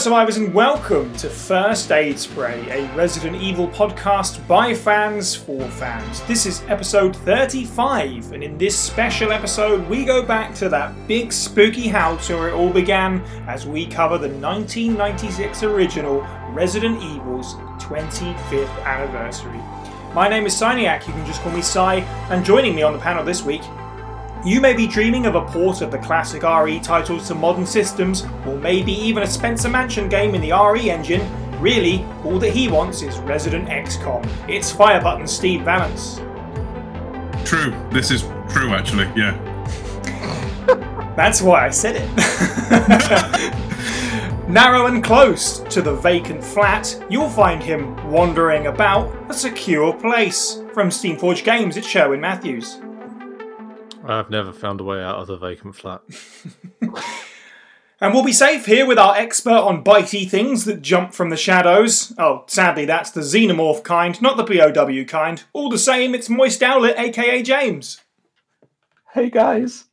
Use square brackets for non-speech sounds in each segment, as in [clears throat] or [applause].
Survivors, and welcome to First Aid Spray, a Resident Evil podcast by fans for fans. This is episode 35, and in this special episode, we go back to that big spooky house where it all began as we cover the 1996 original Resident Evil's 25th anniversary. My name is Siniac, you can just call me Sai, and joining me on the panel this week you may be dreaming of a port of the classic RE titles to modern systems, or maybe even a Spencer Mansion game in the RE engine. Really, all that he wants is Resident XCOM. It's Fire Button Steve Valance. True. This is true, actually, yeah. [laughs] That's why I said it. [laughs] Narrow and close to the vacant flat, you'll find him wandering about a secure place. From Steamforge Games, it's Sherwin Matthews. I've never found a way out of the vacant flat. [laughs] and we'll be safe here with our expert on bitey things that jump from the shadows. Oh, sadly, that's the xenomorph kind, not the POW kind. All the same, it's Moist Owlet, aka James. Hey guys.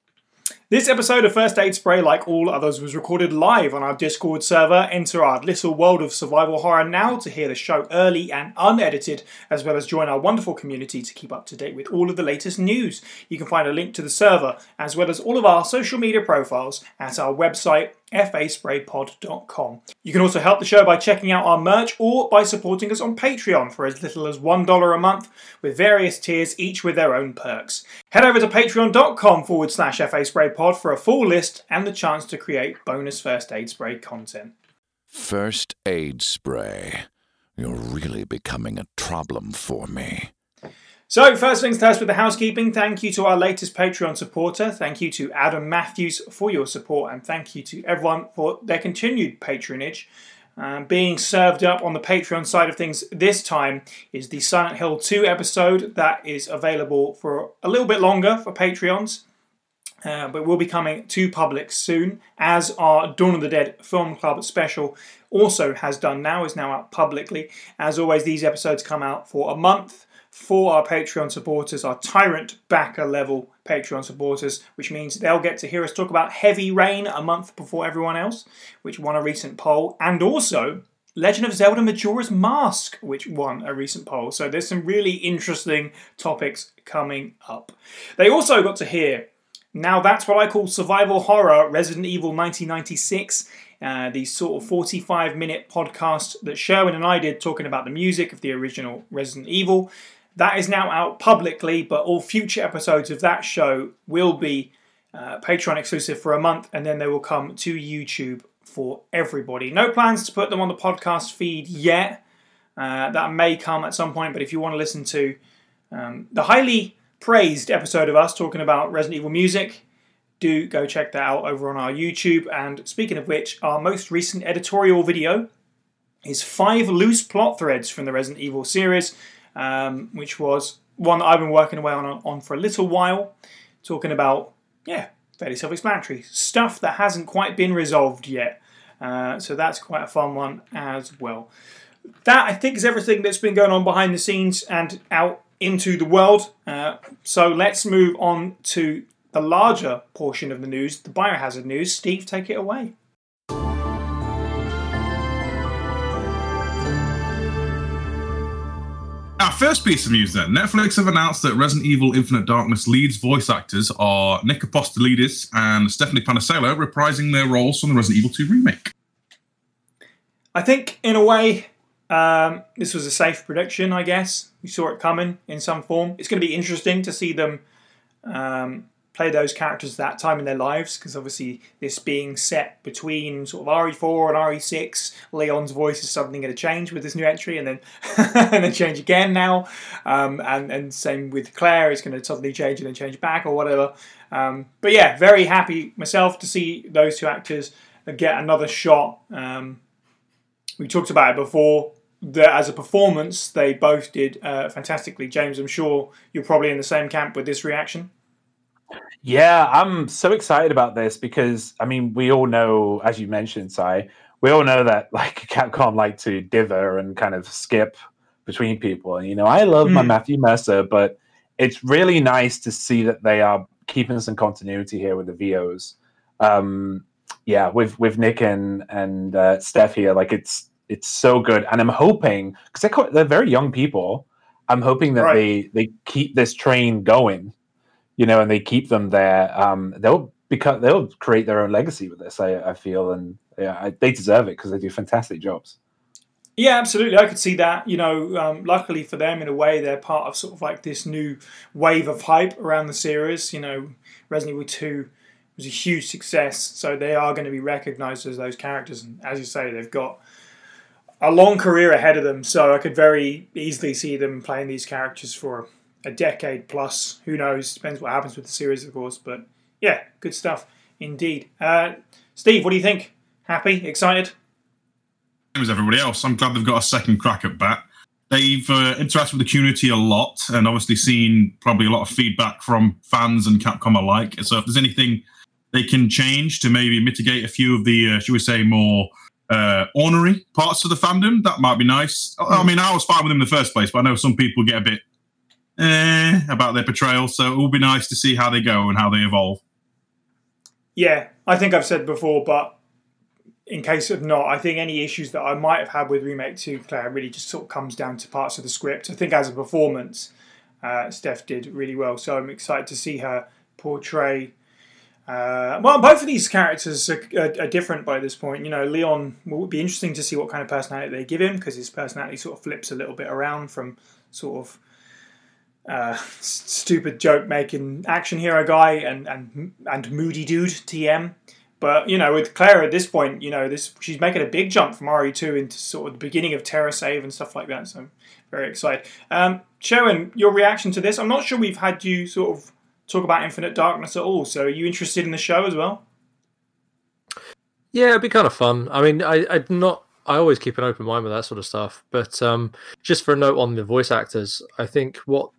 This episode of First Aid Spray, like all others, was recorded live on our Discord server. Enter our little world of survival horror now to hear the show early and unedited, as well as join our wonderful community to keep up to date with all of the latest news. You can find a link to the server, as well as all of our social media profiles, at our website, faspraypod.com. You can also help the show by checking out our merch or by supporting us on Patreon for as little as $1 a month, with various tiers, each with their own perks. Head over to patreon.com forward slash faspraypod for a full list and the chance to create bonus first aid spray content. First aid spray. You're really becoming a problem for me. So, first things first with the housekeeping. Thank you to our latest Patreon supporter. Thank you to Adam Matthews for your support, and thank you to everyone for their continued patronage. Um, being served up on the Patreon side of things this time is the Silent Hill 2 episode that is available for a little bit longer for Patreons. Uh, but will be coming to public soon, as our Dawn of the Dead Film Club special also has done now, is now out publicly. As always, these episodes come out for a month for our Patreon supporters, our Tyrant Backer level Patreon supporters, which means they'll get to hear us talk about Heavy Rain a month before everyone else, which won a recent poll, and also Legend of Zelda Majora's Mask, which won a recent poll. So there's some really interesting topics coming up. They also got to hear now that's what I call survival horror Resident Evil 1996. Uh, the sort of 45 minute podcast that Sherwin and I did talking about the music of the original Resident Evil. That is now out publicly, but all future episodes of that show will be uh, Patreon exclusive for a month, and then they will come to YouTube for everybody. No plans to put them on the podcast feed yet. Uh, that may come at some point, but if you want to listen to um, the highly praised episode of us talking about Resident Evil music, do go check that out over on our YouTube. And speaking of which, our most recent editorial video is five loose plot threads from the Resident Evil series um, which was one that I've been working away on, on for a little while, talking about, yeah, fairly self explanatory stuff that hasn't quite been resolved yet. Uh, so that's quite a fun one as well. That I think is everything that's been going on behind the scenes and out into the world. Uh, so let's move on to the larger portion of the news, the biohazard news. Steve, take it away. Our first piece of news then. Netflix have announced that Resident Evil Infinite Darkness leads voice actors are Nick Apostolides and Stephanie Panisello reprising their roles from the Resident Evil 2 remake. I think, in a way, um, this was a safe prediction, I guess. We saw it coming in some form. It's going to be interesting to see them um, play those characters at that time in their lives because obviously this being set between sort of RE4 and RE6, Leon's voice is suddenly going to change with this new entry and then [laughs] and then change again now, um, and and same with Claire, it's going to suddenly change and then change back or whatever. Um, but yeah, very happy myself to see those two actors get another shot. Um, we talked about it before. That as a performance, they both did uh, fantastically. James, I'm sure you're probably in the same camp with this reaction. Yeah, I'm so excited about this because I mean, we all know, as you mentioned, Sai, we all know that [laughs] like Capcom like to dither and kind of skip between people. And you know, I love mm. my hmm. Matthew Mercer, but it's really nice to see that they are keeping some continuity here with the VOs. Um, yeah, with with Nick and and uh, Steph here, like it's it's so good, and I'm hoping because they're quite, they're very young people. I'm hoping that Right. they they keep this train going, you know, and they keep them there. Um, they'll become they'll create their own legacy with this. I, I feel, and yeah, I, they deserve it because they do fantastic jobs. Yeah, absolutely. I could see that. You know, um, luckily for them, in a way, they're part of sort of like this new wave of hype around the series. You know, Resident Evil 2 was a huge success, so they are going to be recognized as those characters. And as you say, they've got a long career ahead of them, so I could very easily see them playing these characters for a decade plus. Who knows? Depends what happens with the series, of course. But yeah, good stuff indeed. Uh, Steve, what do you think? Happy? Excited? Same as everybody else. I'm glad they've got a second crack at bat. They've uh, interacted with the community a lot and obviously seen probably a lot of feedback from fans and Capcom alike. So if there's anything they can change to maybe mitigate a few of the, uh, should we say, more uh, ornery parts of the fandom, that might be nice. I- I mean, I was fine with them in the first place, but I know some people get a bit eh, about their portrayal. So it will be nice to see how they go and how they evolve. Yeah, I think I've said before, but in case of not, I think any issues that I might have had with Remake 2, Claire, really just sort of comes down to parts of the script. I think as a performance, uh, Steph did really well, so I'm excited to see her portray. Uh, well, both of these characters are, are, are different by this point. You know, Leon will be interesting to see what kind of personality they give him because his personality sort of flips a little bit around from sort of uh, stupid joke making action hero guy and and and moody dude TM. But you know, with Claire at this point, you know, this she's making a big jump from RE2 into sort of the beginning of TerraSave and stuff like that. So I'm very excited. Um, Sherwin, your reaction to this? I'm not sure we've had you sort of talk about Infinite Darkness at all. So are you interested in the show as well? Yeah, it'd be kind of fun. I mean, I, I'd not. I always keep an open mind with that sort of stuff. But um, just for a note on the voice actors, I think what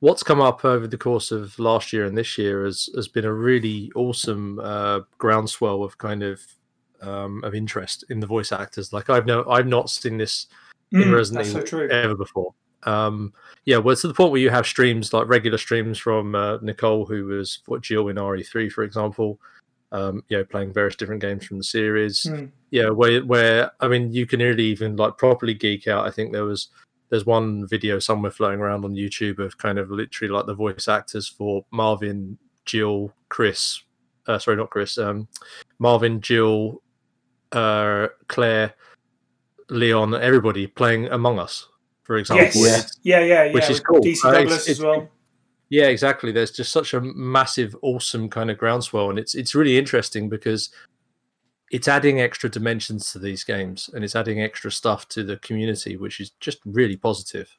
what's come up over the course of last year and this year has has been a really awesome uh, groundswell of kind of um, of interest in the voice actors. Like I've no, I've not seen this in Mm, Resident that's so ever before. Um, yeah, well, to the point where you have streams like regular streams from uh, Nicole, who was what Jill in RE3, for example. Um, you know, playing various different games from the series. Mm. Yeah, where where I mean, you can really even like properly geek out. I think there was there's one video somewhere floating around on YouTube of kind of literally like the voice actors for Marvin, Jill, Chris. Uh, sorry, not Chris. Um, Marvin, Jill, uh, Claire, Leon, everybody playing Among Us, for example. Yes. Yeah. Yeah, yeah, yeah. Which is cool. DC Uh, it's- Douglas as well. Yeah, exactly. There's just such a massive, awesome kind of groundswell, and it's it's really interesting because it's adding extra dimensions to these games, and it's adding extra stuff to the community, which is just really positive.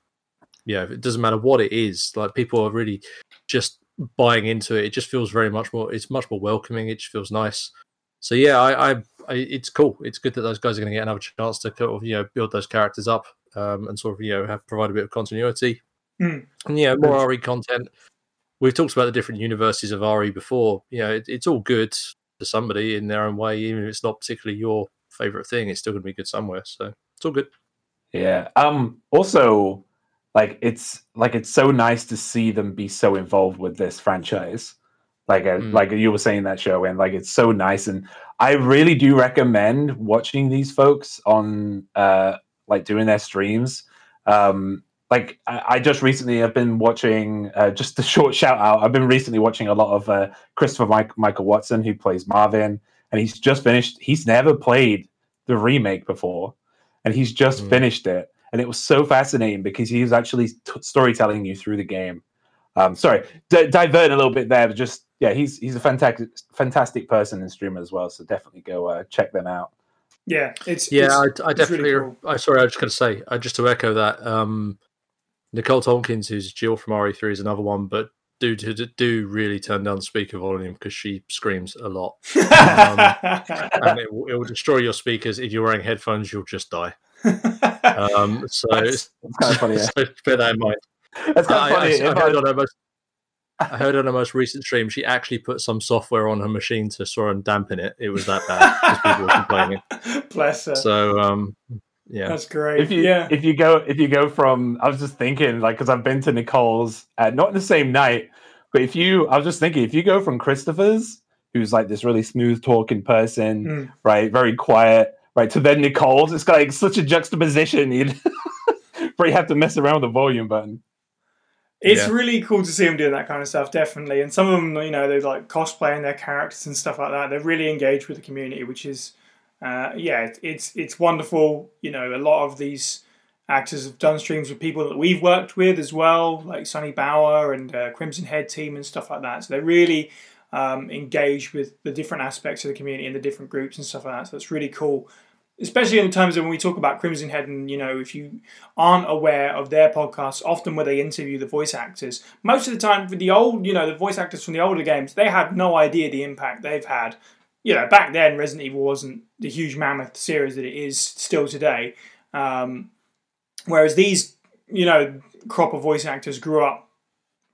Yeah, it doesn't matter what it is. Like people are really just buying into it. It just feels very much more. It's much more welcoming. It just feels nice. So yeah, I, I, I it's cool. It's good that those guys are going to get another chance to sort of you know build those characters up um, and sort of you know have provide a bit of continuity. Hmm. And yeah, more RE content. We've talked about the different universes of RE before. You know, it, it's all good to somebody in their own way, even if it's not particularly your favorite thing. It's still going to be good somewhere. So it's all good. Yeah. Um. Also, like it's like it's so nice to see them be so involved with this franchise. Like uh, Mm. like you were saying that show, and like it's so nice. And I really do recommend watching these folks on uh like doing their streams. Um. Like I, I just recently have been watching uh, just a [laughs] short shout out. I've been recently watching a lot of uh, Christopher Mike, Michael Watson, who plays Marvin, and he's just finished. He's never played the remake before, and he's just Mm. finished it and it was so fascinating because he was actually t- storytelling you through the game. Um, sorry, d- diverting a little bit there, but just yeah, he's he's a fantastic fantastic person and streamer as well. So definitely go uh, check them out. Yeah, it's Yeah, it's- I, I it's really definitely. cool. I sorry, I was just going to say, uh, just to echo that. Um, Nicole Tompkins, who's Jill from RE3, is another one, but do do, do really turn down the speaker volume because she screams a lot, [laughs] and it, will- it will destroy your speakers. If you're wearing headphones, you'll just die. Um, [laughs] so, That's, that's kind of funny. Yeah. [laughs] so bear that in mind. That's kind I, of I, funny. I heard I- on her most, I heard on her most recent stream, she actually put some software on her machine to sort of dampen it. It was that bad because people were complaining. Bless her. So, um, yeah, That's great. if you yeah. if you go if you go from I was just thinking like because I've been to Nicole's uh, not the same night, but if you I was just thinking if you go from Christopher's who's like this really smooth talking person, Mm. right? Very quiet, right? To then Nicole, it's like such a juxtaposition. You but you have to mess around with the volume button. It's Yeah. really cool to see them doing that kind of stuff, definitely. And some of them, you know, they're like cosplaying their characters and stuff like that. They're really engaged with the community, which is, uh, yeah, it- it's it's wonderful. You know, a lot of these actors have done streams with people that we've worked with as well, like Sonny Bauer and uh, Crimson Head team and stuff like that. So they're really um, engaged with the different aspects of the community and the different groups and stuff like that. So it's really cool. Especially in terms of when we talk about Crimson Head, and you know, if you aren't aware of their podcasts, often where they interview the voice actors, most of the time with the old, you know, the voice actors from the older games, they had no idea the impact they've had. You know, back then Resident Evil wasn't the huge mammoth series that it is still today. Um, whereas these, you know, crop of voice actors grew up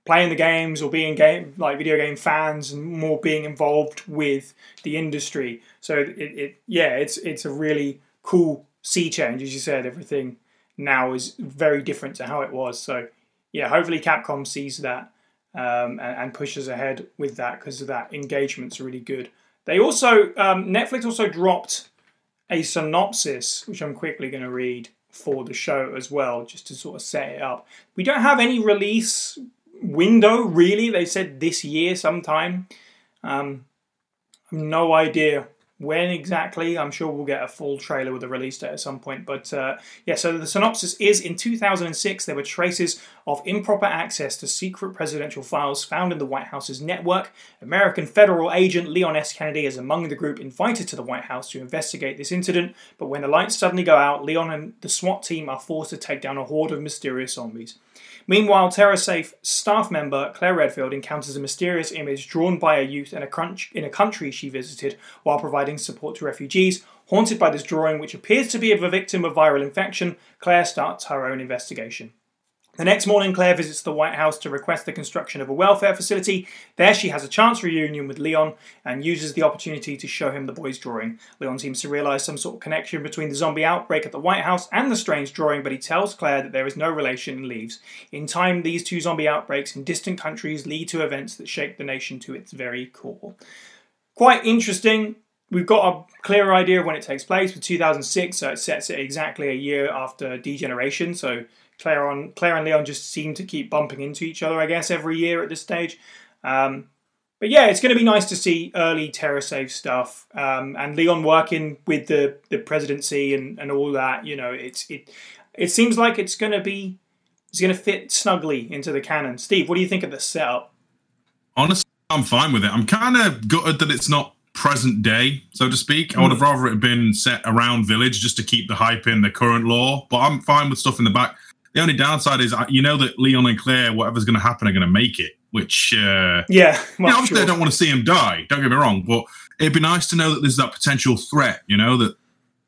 playing the games or being game like video game fans and more being involved with the industry. So it, it yeah, it's it's a really cool sea change, as you said. Everything now is very different to how it was. So yeah, hopefully Capcom sees that um, and, and pushes ahead with that because of that engagement's really good. They also um, Netflix also dropped a synopsis, which I'm quickly going to read for the show as well, just to sort of set it up. We don't have any release window really. They said this year sometime. Um, no idea when exactly. I'm sure we'll get a full trailer with a release date at some point. But uh, yeah, so the synopsis is in 2006, there were traces of improper access to secret presidential files found in the White House's network. American federal agent Leon S. Kennedy is among the group invited to the White House to investigate this incident. But when the lights suddenly go out, Leon and the SWAT team are forced to take down a horde of mysterious zombies. Meanwhile, TerraSave staff member Claire Redfield encounters a mysterious image drawn by a youth in a, crunch, in a country she visited while providing support to refugees. Haunted by this drawing, which appears to be of a victim of viral infection, Claire starts her own investigation. The next morning, Claire visits the White House to request the construction of a welfare facility. There, she has a chance reunion with Leon and uses the opportunity to show him the boy's drawing. Leon seems to realize some sort of connection between the zombie outbreak at the White House and the strange drawing, but he tells Claire that there is no relation and leaves. In time, these two zombie outbreaks in distant countries lead to events that shake the nation to its very core. Quite interesting. We've got a clearer idea of when it takes place with 2006, so it sets it exactly a year after Degeneration. So Claire, on, Claire and Leon just seem to keep bumping into each other, I guess, every year at this stage. Um, but yeah, it's going to be nice to see early TerraSave stuff um, and Leon working with the, the presidency and, and all that. You know, it's it it seems like it's going to be it's going to fit snugly into the canon. Steve, what do you think of the setup? Honestly, I'm fine with it. I'm kind of gutted that it's not present day, so to speak. I would have rather it had been set around Village just to keep the hype in the current lore, but I'm fine with stuff in the back. The only downside is uh, you know that Leon and Claire, whatever's going to happen, are going to make it, which uh, Yeah, obviously I don't want to see him die. Don't get me wrong, but it'd be nice to know that there's that potential threat. You know that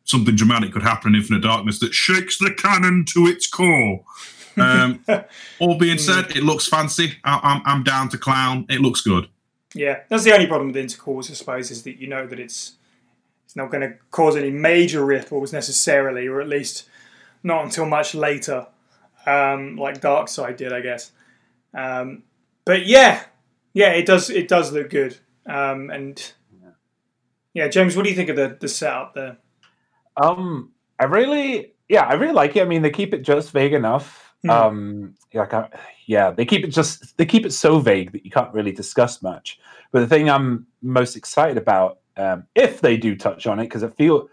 something dramatic could happen in Infinite Darkness that shakes the canon to its core. Um, [laughs] all being said, it looks fancy. I, I'm I'm down to clown. It looks good. Yeah, that's the only problem with intercourse, I suppose, is that you know that it's it's not going to cause any major ripples necessarily, or at least not until much later, um, like Dark Side did, I guess. Um, but yeah, yeah, it does it does look good. Um, and yeah, James, what do you think of the the setup there? Um, I really, yeah, I really like it. I mean, they keep it just vague enough. Hmm. Um, like, I- yeah, they keep it just they keep it so vague that you can't really discuss much. But the thing I'm most excited about, um, if they do touch on it, because I feel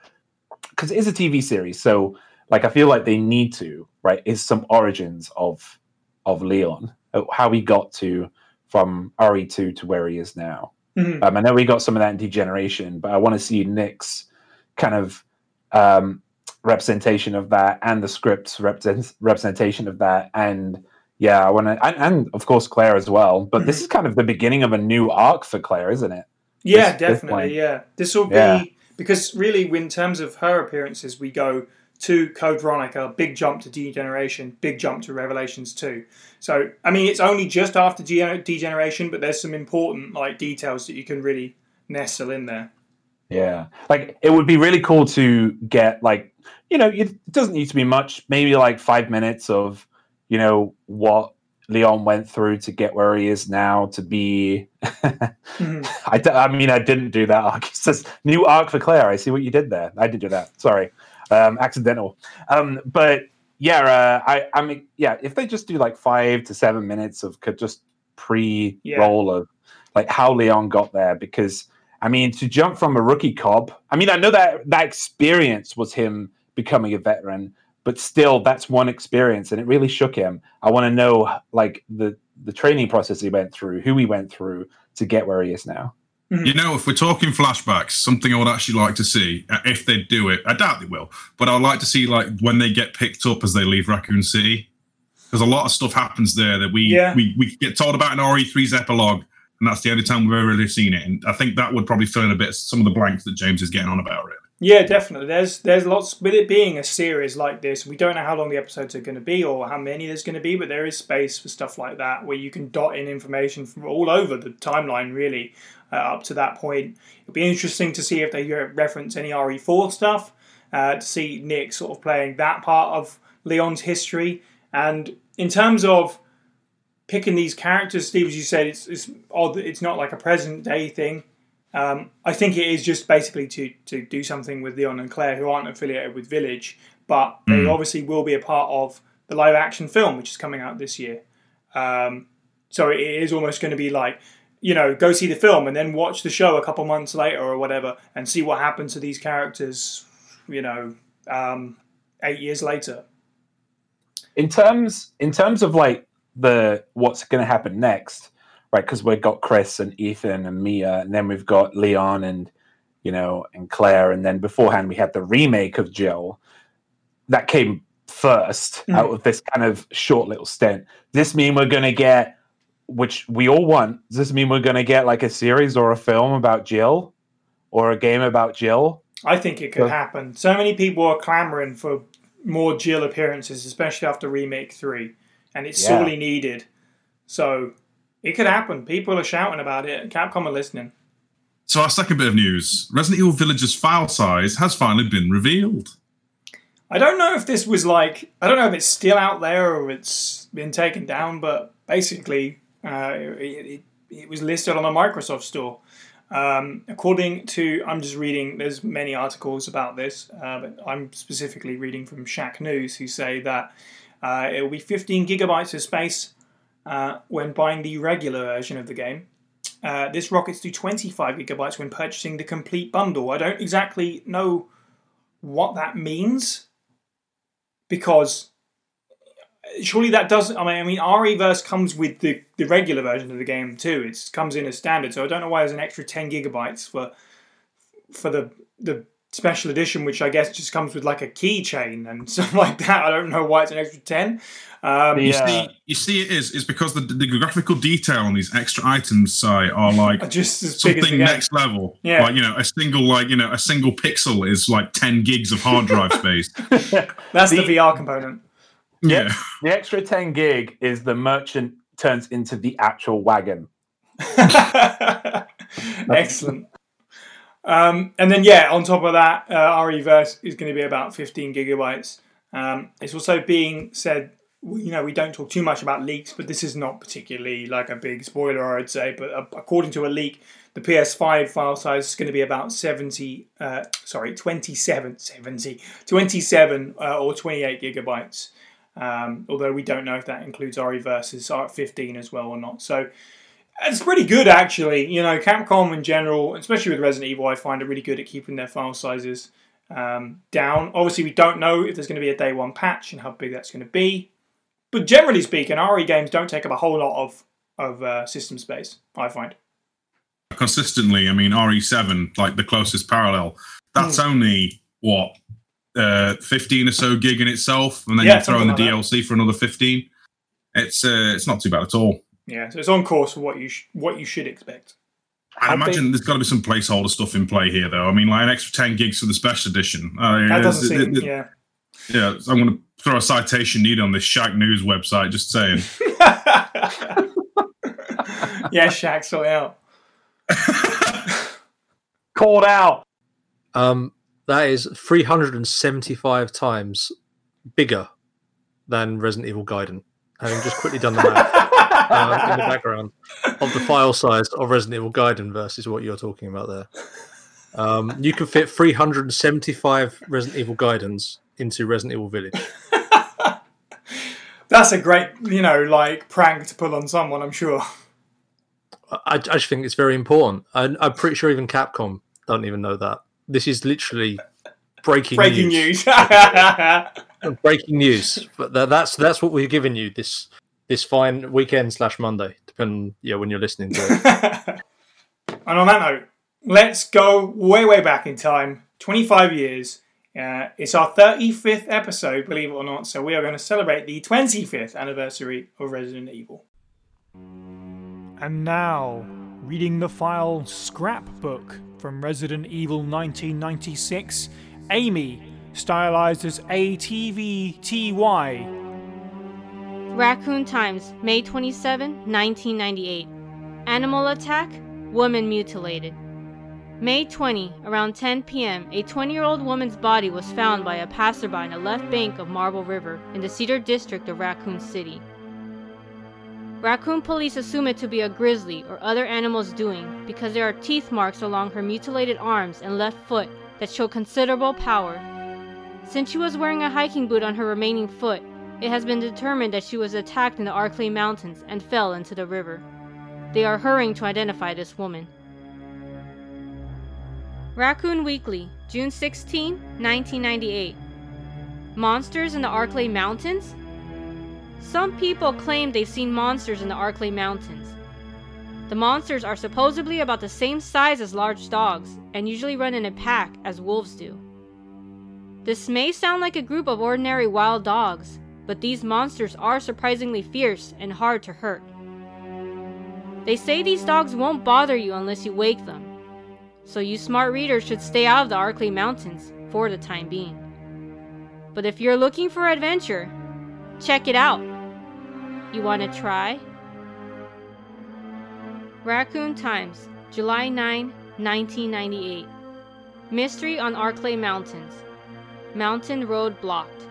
because it is a TV series, so like I feel like they need to right is some origins of of Leon, uh, how he got to from RE2 to where he is now. Mhm. Um, I know we got some of that in Degeneration, but I want to see Nick's kind of um, representation of that and the script's represent- representation of that. And yeah, I want to, and, and of course Claire as well. But this is kind of the beginning of a new arc for Claire, isn't it? Yeah, this- this definitely. point. yeah, this will be Yeah. because really, in terms of her appearances, we go to Code Veronica, big jump to Degeneration, big jump to Revelations two. So, I mean, it's only just after Degeneration, but there's some important like details that you can really nestle in there. Yeah, like it would be really cool to get like you know it doesn't need to be much, maybe like five minutes of you know what Leon went through to get where he is now to be. Mhm. [laughs] I, d- I mean, I didn't do that [laughs] arc. It says new arc for Claire. I see what you did there. I did do that. Sorry, um, accidental. Um, but yeah, uh, I, I mean, yeah, if they just do like five to seven minutes of could just pre-roll of like how Leon got there, because I mean, to jump from a rookie cob. I mean, I know that that experience was him becoming a veteran, but still, that's one experience, and it really shook him. I want to know like the the training process he went through, who he went through to get where he is now. You know, if we're talking flashbacks, something I would actually like to see, uh, if they do it, I doubt they will, but I'd like to see like when they get picked up as they leave Raccoon City, because a lot of stuff happens there that we Yeah. we, we get told about in RE3's epilogue, and that's the only time we've ever really seen it. And I think that would probably fill in a bit some of the blanks that James is getting on about. Really, Yeah, definitely. There's there's lots with it being a series like this. We don't know how long the episodes are going to be or how many there's going to be, but there is space for stuff like that where you can dot in information from all over the timeline, really, uh, up to that point. It'll be interesting to see if they reference any RE4 stuff, uh, to see Nick sort of playing that part of Leon's history, and in terms of picking these characters, Steve, as you said, it's it's odd that it's not like a present day thing. Um, I think it is just basically to to do something with Leon and Claire, who aren't affiliated with Village, but they obviously will be a part of the live action film, which is coming out this year. Um, so it is almost going to be like, you know, go see the film and then watch the show a couple months later or whatever, and see what happens to these characters. You know, um, eight years later. in terms in terms of like the what's going to happen next right because we've got chris and ethan and mia and then we've got leon and you know and claire and then beforehand we had the remake of jill that came 1st Mhm. out of this kind of short little stint does this mean we're going to get which we all want does this mean we're going to get like a series or a film about jill or a game about jill I think it could Yeah. happen. So many people are clamoring for more Jill appearances, especially after Remake 3, and it's Yeah. sorely needed. So it could happen. People are shouting about it. Capcom are listening. so our second bit of news: Resident Evil Village's file size has finally been revealed. I don't know if this was like, I don't know if it's still out there or it's been taken down, but basically uh, it, it, it was listed on the Microsoft Store. Um, according to, I'm just reading, there's many articles about this, uh, but I'm specifically reading from Shacknews who say that uh, it will be 15 gigabytes of space uh, when buying the regular version of the game. Uh, this rockets to 25 gigabytes when purchasing the complete bundle. I don't exactly know what that means because surely that doesn't. I mean, I mean, ReVerse comes with the, the regular version of the game too. It comes in as standard, so I don't know why there's an extra 10 gigabytes for for the the special edition, which I guess just comes with like a keychain and [laughs] stuff like that. I don't know why it's an extra 10. Um, You Yeah. see, you see, it is is because the, the graphical detail on these extra items side are [laughs] like just as big as something next level. Yeah. Like, you know, a single like, you know, a single pixel is like 10 gigs of hard drive [laughs] space. That's the, the- VR component. Yeah. The extra 10 gig is the merchant turns into the actual wagon. [laughs] Excellent. Um, and then, yeah, on top of that, uh, ReVerse is going to be about 15 gigabytes. Um, it's also being said, you know, we don't talk too much about leaks, but this is not particularly like a big spoiler, I'd say. But uh, according to a leak, the PS5 file size is going to be about 70, uh, sorry, 27, 70, 27 uh, or 28 gigabytes. Um, although we don't know if that includes RE versus R15 as well or not. So it's pretty good actually. You know, Capcom in general, especially with Resident Evil, I find are really good at keeping their file sizes um, down. Obviously, we don't know if there's going to be a day one patch and how big that's going to be. But generally speaking, RE games don't take up a whole lot of of uh, system space. I find. Consistently, I mean, RE7, like the closest parallel, that's only what, uh, 15 or so gig in itself. And then Yeah, you throw in the like DLC for another 15. It's uh, it's not too bad at all. Yeah, so it's on course for what you sh- what you should expect. I, I imagine think- there's got to be some placeholder stuff in play here, though. I mean, like an extra 10 gigs for the special edition. Uh, That doesn't it- seem. it- Yeah. yeah, so I'm going to throw a citation needed on this Shacknews website, just saying. [laughs] yeah, Shaq, sort out. [laughs] Called out. Um, that is 375 times bigger than Resident Evil Gaiden. having just quickly done the math uh, in the background of the file size of Resident Evil Gaiden versus what you're talking about there. Um, you can fit 375 Resident Evil Gaidens into Resident Evil Village. [laughs] That's a great, you know, like prank to pull on someone. I'm sure. I, I just think it's very important. I, I'm pretty sure even Capcom don't even know that. This is literally breaking Breaking news. news. [laughs] breaking news. But tha- that's that's what we're giving you this this fine weekend slash Monday, depending yeah when you're listening to it. [laughs] and on that note, let's go way, way back in time 25 years. Uh, it's our 35th episode, believe it or not, so we are going to celebrate the 25th anniversary of Resident Evil. And now, reading the file scrapbook from Resident Evil 1996, Amy, stylized as ATVTY. Raccoon Times, May 27, 1998. Animal attack, woman mutilated. May 20, around 10 p.m., a 20 year old woman's body was found by a passerby in the left bank of Marble River in the Cider district of Raccoon City. Raccoon police assume it to be a grizzly or other animal's doing because there are teeth marks along her mutilated arms and left foot that show considerable power. Since she was wearing a hiking boot on her remaining foot, it has been determined that she was attacked in the Arklay Mountains and fell into the river. They are hurrying to identify this woman. Raccoon Weekly, June 16, 1998. Monsters in the Arklay Mountains? Some people claim they've seen monsters in the Arklay Mountains. The monsters are supposedly about the same size as large dogs and usually run in a pack as wolves do. This may sound like a group of ordinary wild dogs, but these monsters are surprisingly fierce and hard to hurt. They say these dogs won't bother you unless you wake them, so you smart readers should stay out of the Arklay Mountains for the time being. But if you're looking for adventure, check it out. You want to try? Raccoon Times, July 9, 1998. Mystery on Arklay Mountains. Mountain road blocked.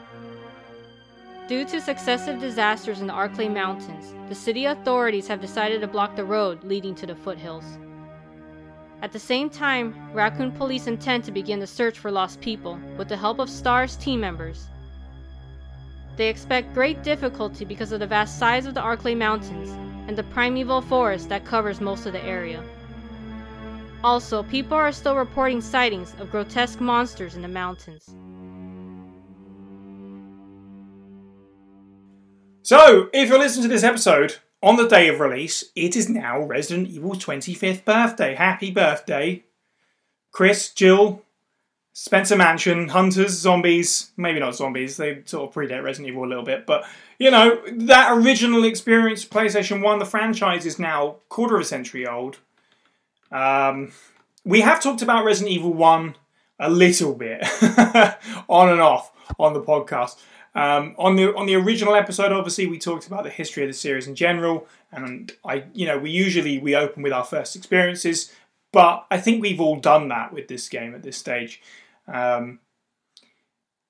Due to successive disasters in the Arklay Mountains, the city authorities have decided to block the road leading to the foothills. At the same time, Raccoon Police intend to begin the search for lost people with the help of STARS team members. They expect great difficulty because of the vast size of the Arklay Mountains and the primeval forest that covers most of the area. Also, people are still reporting sightings of grotesque monsters in the mountains. So, if you're listening to this episode on the day of release, it is now Resident Evil's 25th birthday. Happy birthday, Chris, Jill, Spencer Mansion, Hunters, Zombies. Maybe not zombies, they sort of predate Resident Evil a little bit, but you know, that original experience, PlayStation 1, the franchise is now quarter of a century old. Um, we have talked about Resident Evil 1 a little bit [laughs] on and off on the podcast. Um, on the on the original episode, obviously, we talked about the history of the series in general, and I, you know, we usually we open with our first experiences, but I think we've all done that with this game at this stage. Um,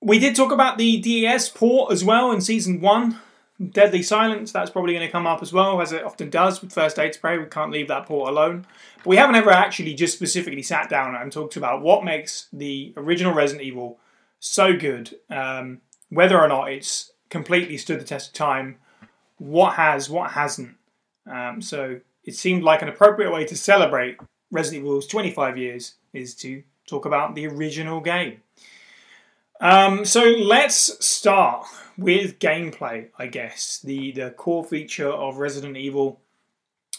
we did talk about the DS port as well in season one, Deadly Silence. That's probably going to come up as well, as it often does with First Aid Spray. We can't leave that port alone. But we haven't ever actually just specifically sat down and talked about what makes the original Resident Evil so good. Um, whether or not it's completely stood the test of time, what has, what hasn't. Um, so it seemed like an appropriate way to celebrate Resident Evil's 25 years is to talk about the original game. Um, so let's start with gameplay, I guess. The, the core feature of Resident Evil,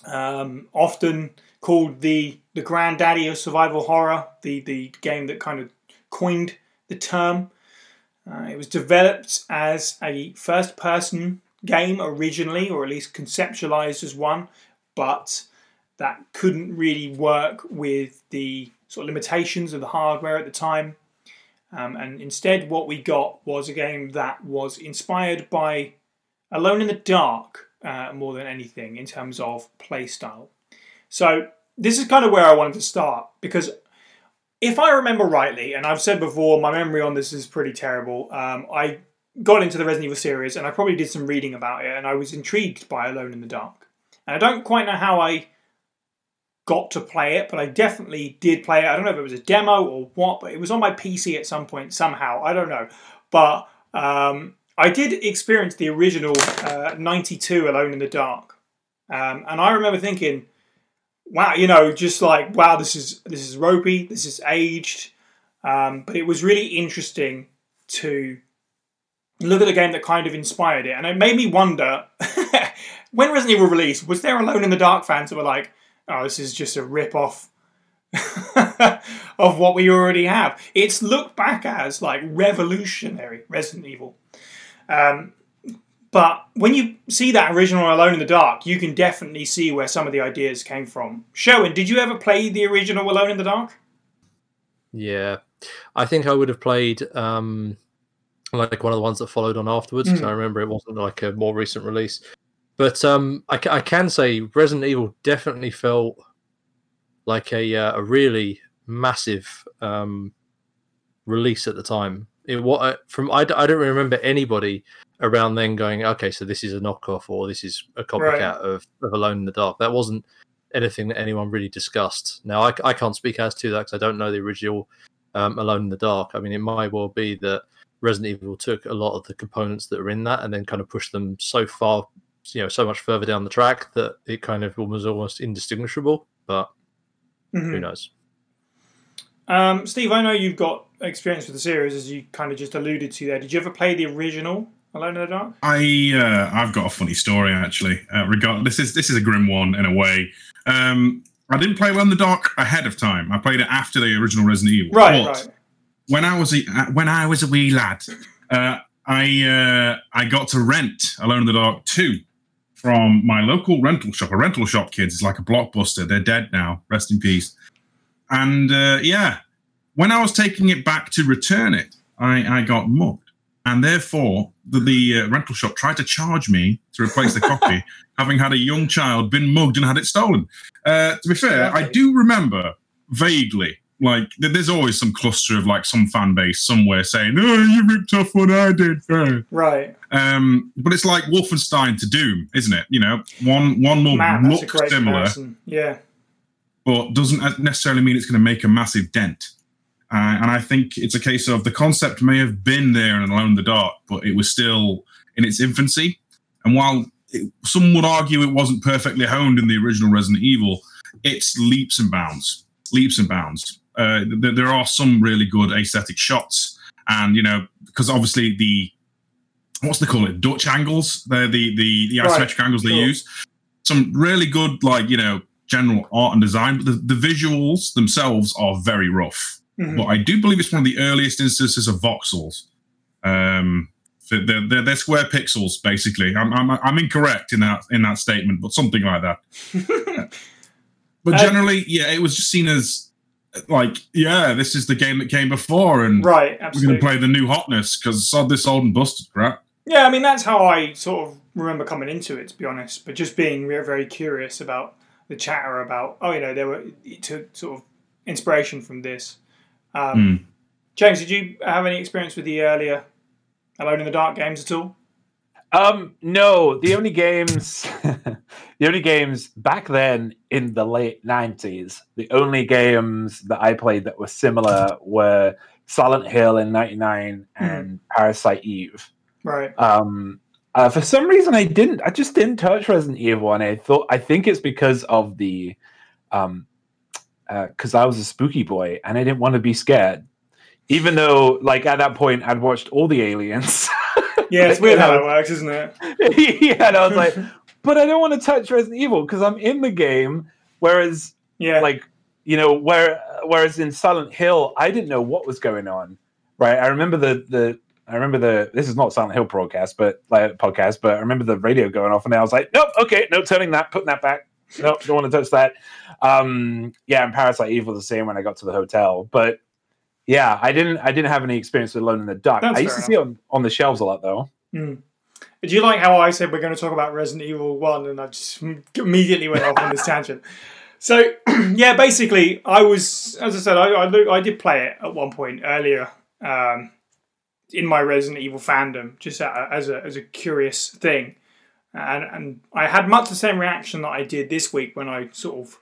um, often called the, the granddaddy of survival horror, the, the game that kind of coined the term. Uh, it was developed as a first person game originally, or at least conceptualized as one, but that couldn't really work with the sort of limitations of the hardware at the time. Um, and instead, what we got was a game that was inspired by Alone in the Dark uh, more than anything in terms of playstyle. So, this is kind of where I wanted to start because if I remember rightly, and I've said before, my memory on this is pretty terrible. Um, I got into the Resident Evil series, and I probably did some reading about it, and I was intrigued by Alone in the Dark. And I don't quite know how I got to play it, but I definitely did play it. I don't know if it was a demo or what, but it was on my PC at some point somehow. I don't know, but um, I did experience the original uh, '92 Alone in the Dark, um, and I remember thinking, "Wow, you know, just like wow, this is this is ropey, this is aged." Um, but it was really interesting to look at the game that kind of inspired it, and it made me wonder [laughs] when Resident Evil released, was there Alone in the Dark fans that were like, "Oh, this is just a rip off [laughs] of what we already have"? It's looked back as like revolutionary Resident Evil. Um, but when you see that original Alone in the Dark, you can definitely see where some of the ideas came from. Sherwin, did you ever play the original Alone in the Dark? Yeah, I think I would have played um, like one of the ones that followed on afterwards. 'cause I remember it wasn't like a more recent release, but um, I, I can say Resident Evil definitely felt like a uh, a really massive um, release at the time. It what from I, I don't remember anybody around then going, okay, so this is a knockoff or this is a copycat Right. of, of Alone in the Dark. That wasn't anything that anyone really discussed. Now I, I can't speak as to that because I don't know the original um, Alone in the Dark. I mean, it might well be that Resident Evil took a lot of the components that are in that and then kind of pushed them so far, you know, so much further down the track that it kind of was almost indistinguishable. But Mhm. who knows? Um, Steve, I know you've got experience with the series, as you kind of just alluded to there. Did you ever play the original Alone in the Dark? I uh, I've got a funny story actually. Uh, regard this is this is a grim one in a way. Um, I didn't play Alone in the Dark ahead of time. I played it after the original Resident Evil. Right, But right. when I was a uh, when I was a wee lad, uh, I uh, I got to rent Alone in the Dark two from my local rental shop. A rental shop, kids, is like a blockbuster. They're dead now. Rest in peace. And uh, yeah, when I was taking it back to return it, I, I got mugged, and therefore the, the uh, rental shop tried to charge me to replace the copy, [laughs] having had a young child been mugged and had it stolen. Uh, to be fair, I do remember vaguely. Like there's always some cluster of like some fan base somewhere saying, "Oh, you ripped off what I did." uh." Right. Um, but it's like Wolfenstein to Doom, isn't it? You know, one one will Man, look similar, comparison. Yeah. but doesn't necessarily mean it's going to make a massive dent. Uh, and I think it's a case of the concept may have been there and Alone in the Dark, but it was still in its infancy. And while it, some would argue it wasn't perfectly honed in the original Resident Evil, it's leaps and bounds, leaps and bounds. Uh, th- there are some really good aesthetic shots, and you know, because obviously the what's they call it, Dutch angles, they're the the the Right, angles they use. Some really good, like you know, general art and design, but the, the visuals themselves are very rough. Mhm. But I do believe it's one of the earliest instances of voxels. Um, they're, they're, they're square pixels, basically. I'm, I'm, I'm incorrect in that in that statement, but something like that. [laughs] But Uh, generally, yeah, it was just seen as like, yeah, this is the game that came before, and Right, we're going to play the new hotness because sod this old and busted crap. Yeah, I mean that's how I sort of remember coming into it, to be honest. But just being very, very curious about the chatter about, oh, you know, there were it took sort of inspiration from this. Um, Hmm. James, did you have any experience with the earlier Alone in the Dark games at all? Um, no, the only games, [laughs] the only games back then in the late nineties, the only games that I played that were similar were Silent Hill in '99 and Parasite Eve. Right. Um, uh, for some reason, I didn't. I just didn't touch Resident Evil, and I thought I think it's because of the, um, because I was a spooky boy and I didn't want to be scared, even though like at that point I'd watched all the aliens. [laughs] Yeah, it's [laughs] weird how that works, isn't it? [laughs] yeah, and I was like, but I don't want to touch Resident Evil because I'm in the game. Whereas, Yeah. like, you know, where whereas in Silent Hill, I didn't know what was going on. Right? I remember the the I remember the this is not Silent Hill broadcast, but like podcast, but I remember the radio going off, and I was like, nope, okay, no, turning that, putting that back. Nope, don't want to touch that. Um, yeah, and Parasite Eve was the same when I got to the hotel, but. Yeah, I didn't. I didn't have any experience with Alone in the Dark. That's I used to fair see it on, on the shelves a lot, though. Mm. Do you like how I said we're going to talk about Resident Evil 1 and I just immediately went off on this tangent? [laughs] So, [clears throat] yeah, basically, I was, as I said, I, I, I did play it at one point earlier. Um, in my Resident Evil fandom, just as a as a curious thing, and and I had much the same reaction that I did this week when I sort of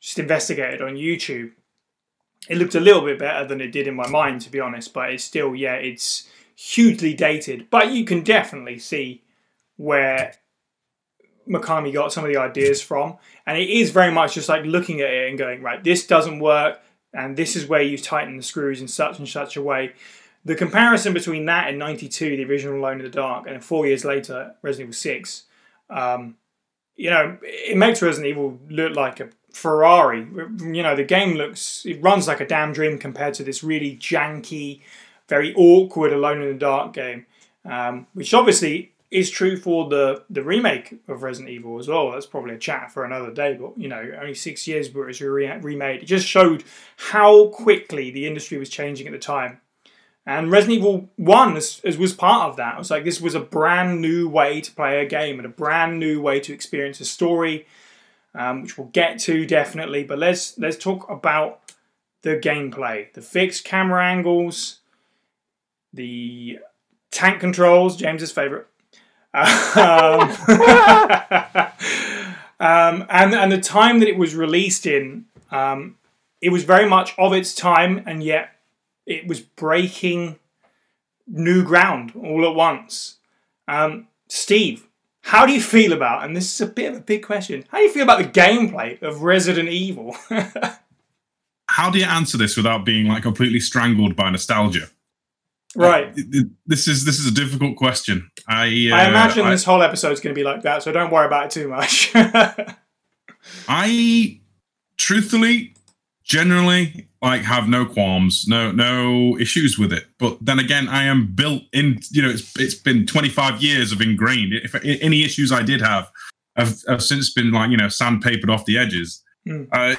just investigated on YouTube. It looked a little bit better than it did in my mind, to be honest, but it's still yeah, it's hugely dated. But you can definitely see where Mikami got some of the ideas from, and it is very much just like looking at it and going, right, this doesn't work, and this is where you tighten the screws in such and such a way. The comparison between that and '92, the original Alone in the Dark, and four years later, Resident Evil Six, um, you know, it makes Resident Evil look like a Ferrari. You know, the game looks, it runs like a damn dream compared to this really janky, very awkward Alone in the Dark game, um, which obviously is true for the the remake of Resident Evil as well. That's probably a chat for another day, but you know, only six years before it was re- remade. It just showed how quickly the industry was changing at the time. And Resident Evil 1 as, as was part of that. It was like this was a brand new way to play a game and a brand new way to experience a story, um, which we'll get to definitely. But let's let's talk about the gameplay, the fixed camera angles, the tank controls, James's favorite, um, [laughs] um, and and the time that it was released in, um, it was very much of its time, and yet it was breaking new ground all at once. Um, Steve, how do you feel about? And this is a bit of a big question. How do you feel about the gameplay of Resident Evil? [laughs] how do you answer this without being like completely strangled by nostalgia? Right. This is this is a difficult question. I uh, I imagine I, this whole episode is going to be like that, so don't worry about it too much. [laughs] I truthfully, generally, like have no qualms, no no issues with it. But then again, I am built in. You know, it's it's been 25 years of ingrained. If any issues I did have, have, have since been like you know sandpapered off the edges. Mm. Uh,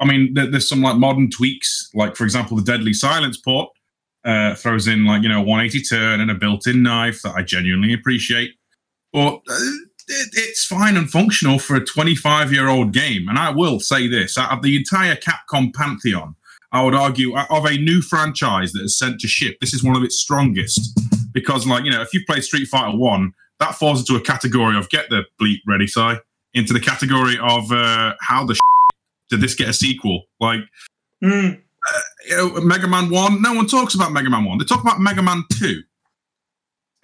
I mean, there's some like modern tweaks, like for example, the Deadly Silence port uh, throws in like you know 180 turn and a built-in knife that I genuinely appreciate. But uh, it, it's fine and functional for a 25-year-old game. And I will say this: out of the entire Capcom pantheon, I would argue of a new franchise that is sent to ship, this is one of its strongest. Because like you know, if you play Street Fighter One, that falls into a category of get the bleep ready, Si, into the category of uh, how the [laughs] did this get a sequel? Like. Mm uh, Mega Man 1, no one talks about Mega Man 1. They talk about Mega Man 2.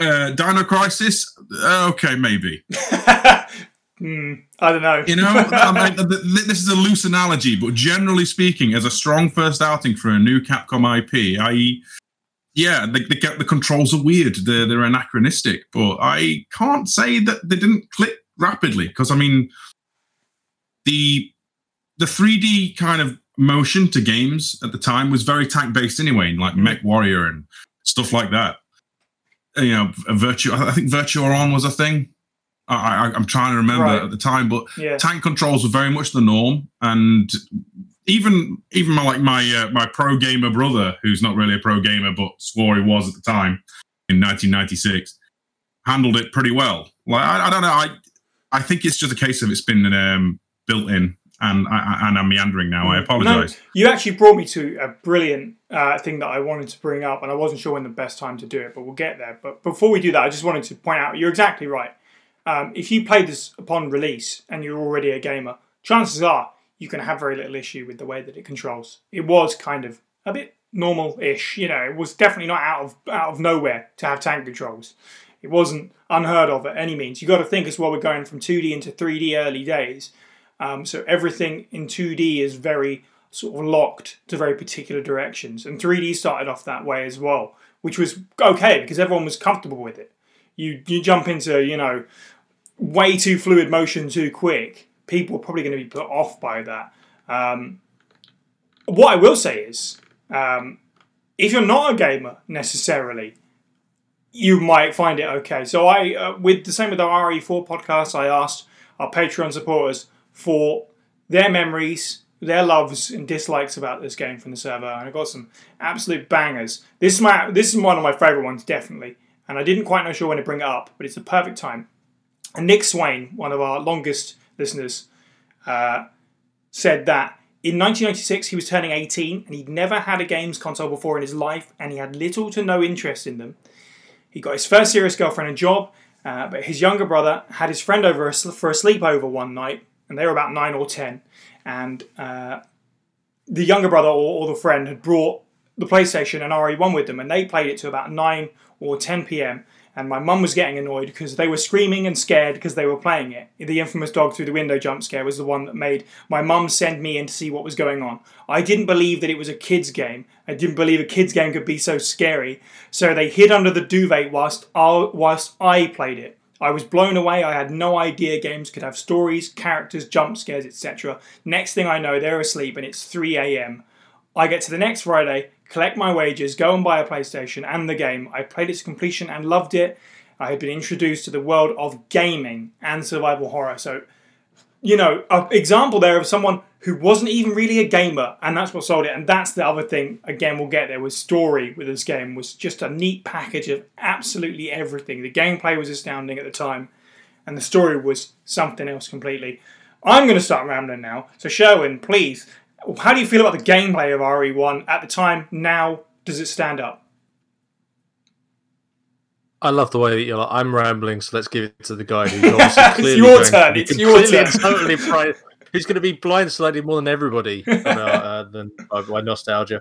Uh, Dino Crisis, uh, okay, maybe. [laughs] mm, I don't know. you know, [laughs] I mean, this is a loose analogy, but generally speaking, as a strong first outing for a new Capcom IP, I, yeah, the, the, the controls are weird. They're, they're anachronistic, but I can't say that they didn't click rapidly because, I mean, the the 3D kind of motion to games at the time was very tank based anyway, like MechWarrior and stuff like that. You know, Virtue. I think Virtua On was a thing. I, am trying to remember right. at the time, but yeah. tank controls were very much the norm, and even even my like my uh, my pro gamer brother, who's not really a pro gamer but swore he was at the time in 1996, handled it pretty well. Like I, I don't know, I I think it's just a case of it's been um, built in and I, and I'm meandering now. I apologise. No, you actually brought me to a brilliant uh, thing that I wanted to bring up, and I wasn't sure when the best time to do it, but we'll get there. But before we do that, I just wanted to point out you're exactly right. Um, if you played this upon release and you're already a gamer, chances are you can have very little issue with the way that it controls. It was kind of a bit normal-ish, you know. It was definitely not out of out of nowhere to have tank controls. It wasn't unheard of at any means. You got to think as well. We're going from 2D into 3D early days um, so everything in 2D is very sort of locked to very particular directions. And 3D started off that way as well, which was okay because everyone was comfortable with it. You you jump into, you know, way too fluid motion too quick, people are probably going to be put off by that. Um, what I will say is, um, if you're not a gamer necessarily, you might find it okay. So I, uh, with the same with our RE4 podcast, I asked our Patreon supporters for their memories, their loves and dislikes about this game from the server, and I got some absolute bangers. This is my this is one of my favourite ones, definitely. And I didn't quite know sure when to bring it up, but it's the perfect time. And Nick Swain, one of our longest listeners, uh, said that in 1996, he was turning 18 and he'd never had a games console before in his life and he had little to no interest in them. He got his first serious girlfriend and job, uh, but his younger brother had his friend over for a sleepover one night and they were about 9 or 10. And uh, the younger brother or, or the friend had brought the PlayStation and RE1 with them and they played it to about 9 or 10 p.m and my mum was getting annoyed because they were screaming and scared because they were playing it. The infamous dog through the window jump scare was the one that made my mum send me in to see what was going on. I didn't believe that it was a kids game. I didn't believe a kids game could be so scary. So they hid under the duvet whilst I, whilst I played it. I was blown away. I had no idea games could have stories, characters, jump scares, etc. Next thing I know, they're asleep and it's 3 a.m. I get to the next Friday, collect my wages, go and buy a PlayStation and the game. I played it to completion and loved it. I had been introduced to the world of gaming and survival horror. So, you know, an example there of someone who wasn't even really a gamer, and that's what sold it. And that's the other thing. Again, we'll get there. with story with this game was just a neat package of absolutely everything. The gameplay was astounding at the time, and the story was something else completely. I'm going to start rambling now. So, Sherwin, please how do you feel about the gameplay of RE1 at the time? Now, does it stand up? I love the way that you're like, I'm rambling, so let's give it to the guy who's [laughs] obviously it's your turn. It's your turn. Totally blind, who's going to be blindsided more than everybody [laughs] uh, than by, by, nostalgia.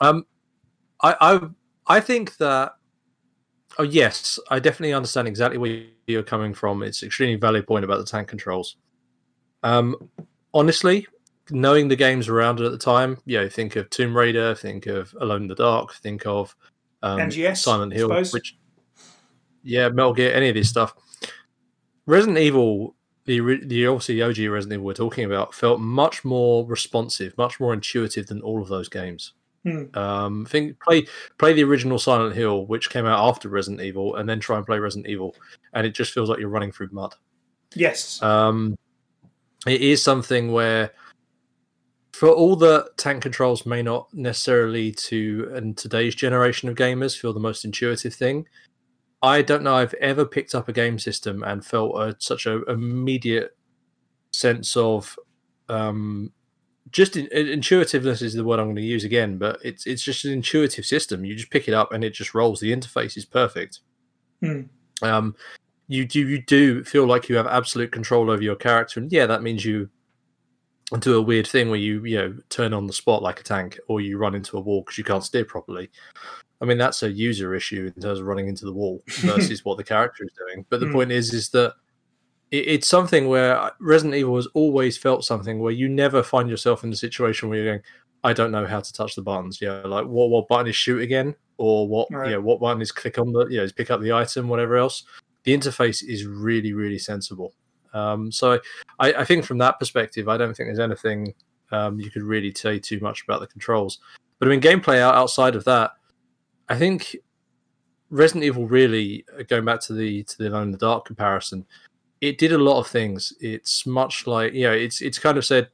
Um, I, I, I think that. Oh yes, I definitely understand exactly where you're coming from. It's extremely valid point about the tank controls. Um, honestly, knowing the games around it at the time, you know, think of Tomb Raider, think of Alone in the Dark, think of um, MGS, Silent Hill, which yeah, Metal Gear, any of this stuff. Resident Evil, the the obviously OG Resident Evil we're talking about, felt much more responsive, much more intuitive than all of those games. Hmm. Um, think play play the original Silent Hill, which came out after Resident Evil, and then try and play Resident Evil, and it just feels like you're running through mud. Yes. Um, it is something where for all the tank controls may not necessarily to in today's generation of gamers feel the most intuitive thing. I don't know I've ever picked up a game system and felt a, such an immediate sense of um, just in, intuitiveness is the word I'm going to use again, but it's it's just an intuitive system. You just pick it up and it just rolls. The interface is perfect. Hmm. Um, you do you do feel like you have absolute control over your character, and yeah, that means you do a weird thing where you you know turn on the spot like a tank or you run into a wall because you can't steer properly i mean that's a user issue in terms of running into the wall [laughs] versus what the character is doing but the mm. point is is that it, it's something where resident evil has always felt something where you never find yourself in a situation where you're going i don't know how to touch the buttons yeah like what what button is shoot again or what right. you know what button is click on the you know is pick up the item whatever else the interface is really really sensible um, so I, I, think from that perspective, I don't think there's anything um, you could really say too much about the controls. But I mean, gameplay outside of that, I think Resident Evil really uh, going back to the to the Alone in the Dark comparison, it did a lot of things. It's much like you know, it's it's kind of said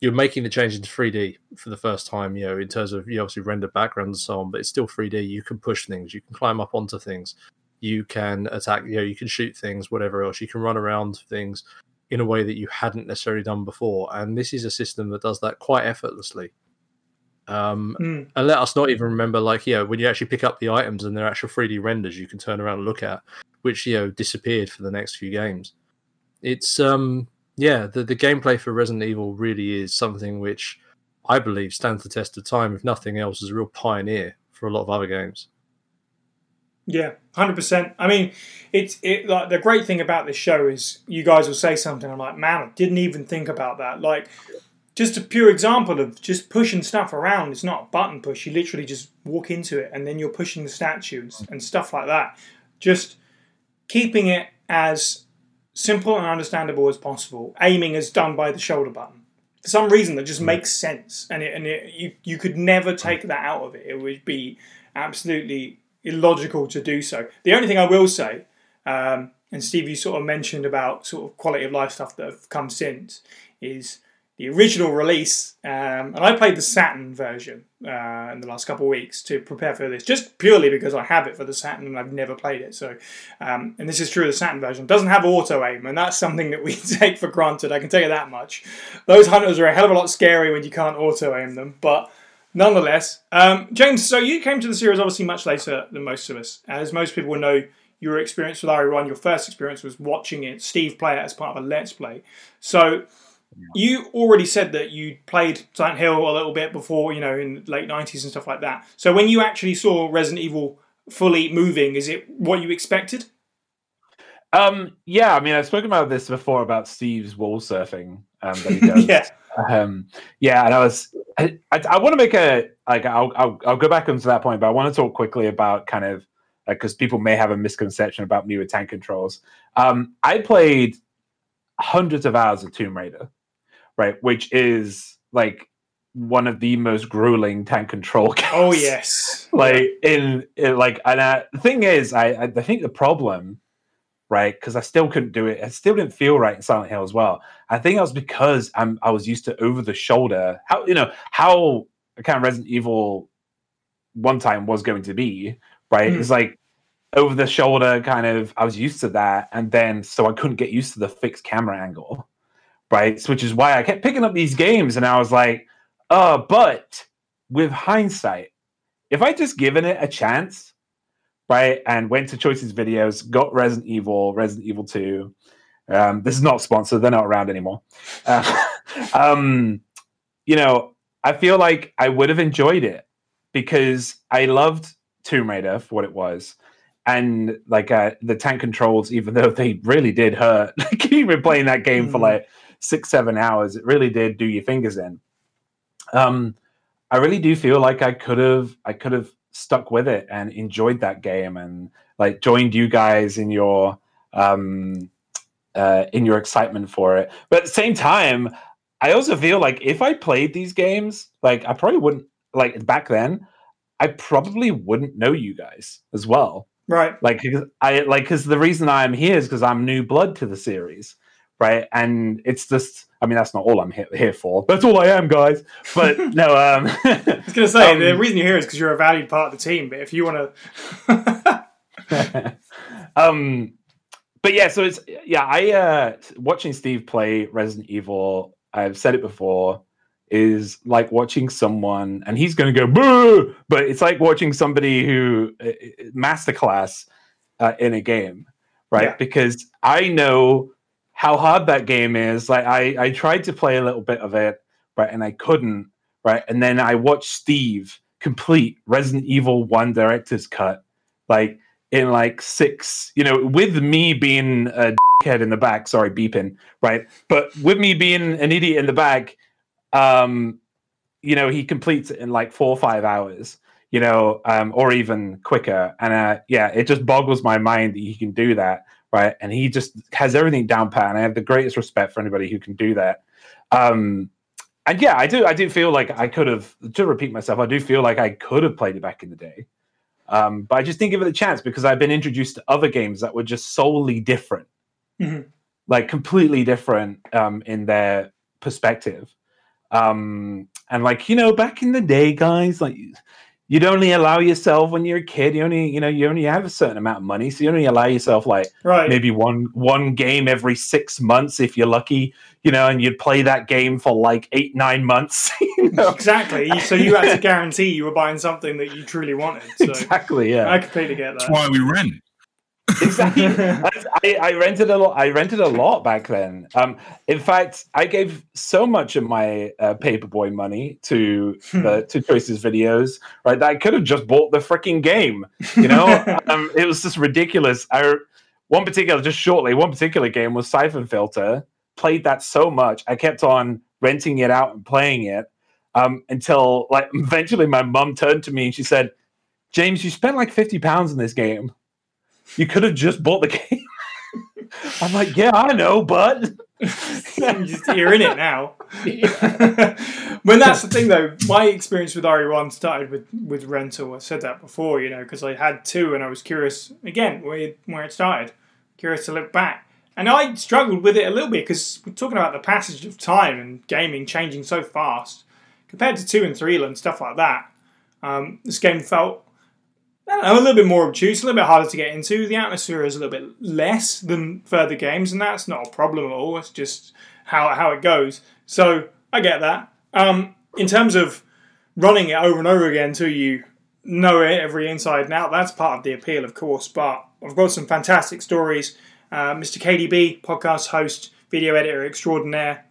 you're making the change into 3D for the first time, you know, in terms of you obviously render backgrounds and so on, but it's still 3D. You can push things, you can climb up onto things you can attack, you know, you can shoot things, whatever else. You can run around things in a way that you hadn't necessarily done before. And this is a system that does that quite effortlessly. Um, mm. And let us not even remember, like, yeah, when you actually pick up the items and they're actual 3D renders you can turn around and look at, which, you know, disappeared for the next few games. It's, um, yeah, the, the gameplay for Resident Evil really is something which I believe stands the test of time, if nothing else, as a real pioneer for a lot of other games. Yeah, hundred percent. I mean, it's it like the great thing about this show is you guys will say something. I'm like, man, I didn't even think about that. Like, just a pure example of just pushing stuff around. It's not a button push. You literally just walk into it, and then you're pushing the statues and stuff like that. Just keeping it as simple and understandable as possible. Aiming is done by the shoulder button. For some reason, that just makes sense, and it, and it, you you could never take that out of it. It would be absolutely illogical to do so. The only thing I will say, um, and Steve, you sort of mentioned about sort of quality of life stuff that have come since, is the original release, um, and I played the Saturn version uh, in the last couple of weeks to prepare for this, just purely because I have it for the Saturn and I've never played it. So, um, and this is true the Saturn version, doesn't have auto aim, and that's something that we [laughs] take for granted. I can tell you that much. Those hunters are a hell of a lot scary when you can't auto aim them, but nonetheless, um, James. So you came to the series obviously much later than most of us, as most people will know. Your experience with RE1, your first experience was watching it, Steve play it as part of a Let's Play. So you already said that you played Silent Hill a little bit before, you know, in the late nineties and stuff like that. So when you actually saw Resident Evil fully moving, is it what you expected? Um, yeah, I mean, I've spoken about this before about Steve's wall surfing um, that he [laughs] does. yeah, Um, yeah, and I was, I, I, I want to make a like, I'll, I'll, I'll go back onto that point, but I want to talk quickly about kind of because people may have a misconception about me with tank controls. Um, I played hundreds of hours of Tomb Raider, right, which is like one of the most grueling tank control games. [laughs] Oh yes, [laughs] like in, in like, and uh, the thing is, I, I I think the problem right? Because I still couldn't do it. I still didn't feel right in Silent Hill as well. I think that was because I'm I was used to over the shoulder. How you know how kind of Resident Evil one time was going to be, right? Mm. It's like over the shoulder kind of. I was used to that, and then so I couldn't get used to the fixed camera angle, right? So, which is why I kept picking up these games, and I was like, uh, but with hindsight, if I just given it a chance right? And went to Choices Videos, got Resident Evil, Resident Evil 2. Um, this is not sponsored, they're not around anymore. Uh, [laughs] um, you know, I feel like I would have enjoyed it because I loved Tomb Raider for what it was. And like uh, the tank controls, even though they really did hurt, [laughs] like even playing that game for Mm. like six, seven hours, it really did do your fingers in. Um, I really do feel like I could have, I could have stuck with it and enjoyed that game and like joined you guys in your um uh in your excitement for it but at the same time i also feel like if i played these games like i probably wouldn't like back then i probably wouldn't know you guys as well right. like i like because the reason i'm here is because i'm new blood to the series right and it's just i mean that's not all i'm here, here for that's all i am guys but [laughs] no um I was going to say the [laughs] Um, reason you're here is because you're a valued part of the team. But if you want to, [laughs] um but yeah so it's yeah i uh watching steve play resident evil i've said it before is like watching someone and he's going to go boo but it's like watching somebody who uh, masterclass uh, in a game right Yeah. because i know how hard that game is like i i tried to play a little bit of it right and i couldn't right and then i watched steve complete resident evil 1 director's cut like in like six, you know, with me being a head in the back, sorry, beeping, right? But with me being an idiot in the back, um, you know, he completes it in like four or five hours, you know, um, or even quicker. And uh, yeah, it just boggles my mind that he can do that, right? And he just has everything down pat. And I have the greatest respect for anybody who can do that. Um, and yeah, I do. I do feel like I could have. To repeat myself, I do feel like I could have played it back in the day. Um, but I just didn't give it a chance because I've been introduced to other games that were just solely different, Mhm. like completely different um, in their perspective. Um, and like you know, back in the day, guys, like you'd only allow yourself when you're a kid. You only, you know, you only have a certain amount of money, so you only allow yourself like right. maybe one one game every six months if you're lucky, you know, and you'd play that game for like eight nine months. [laughs] you know? Exactly. So you had to guarantee you were buying something that you truly wanted. So [laughs] exactly, yeah. I completely get that That's why we rent. Exactly. [laughs] I, I rented a lot. I rented a lot back then. Um, in fact, I gave so much of my uh, paperboy money to the to Choices videos, right? That I could have just bought the freaking game. You know, [laughs] um, it was just ridiculous. I one particular, just shortly, one particular game was Siphon Filter. Played that so much, I kept on renting it out and playing it um, until, like, [laughs] eventually, my mum turned to me and she said, "James, you spent like fifty pounds in this game." You could have just bought the game. [laughs] I'm like, yeah, I know, but [laughs] You're in it now. [laughs] when that's the thing, though, my experience with RE1 started with, with rental. I said that before, you know, because I had two and I was curious, again, where, where it started. Curious to look back. and I struggled with it a little bit because we're talking about the passage of time and gaming changing so fast compared to two and three and stuff like that. Um, this game felt know, a little bit more obtuse, a little bit harder to get into. The atmosphere is a little bit less than further games, and that's not a problem at all. It's just how how it goes. So I get that. Um, in terms of running it over and over again till you know it every inside and out, that's part of the appeal, of course. But I've got some fantastic stories. Uh, Mr. KDB, podcast host, video editor extraordinaire,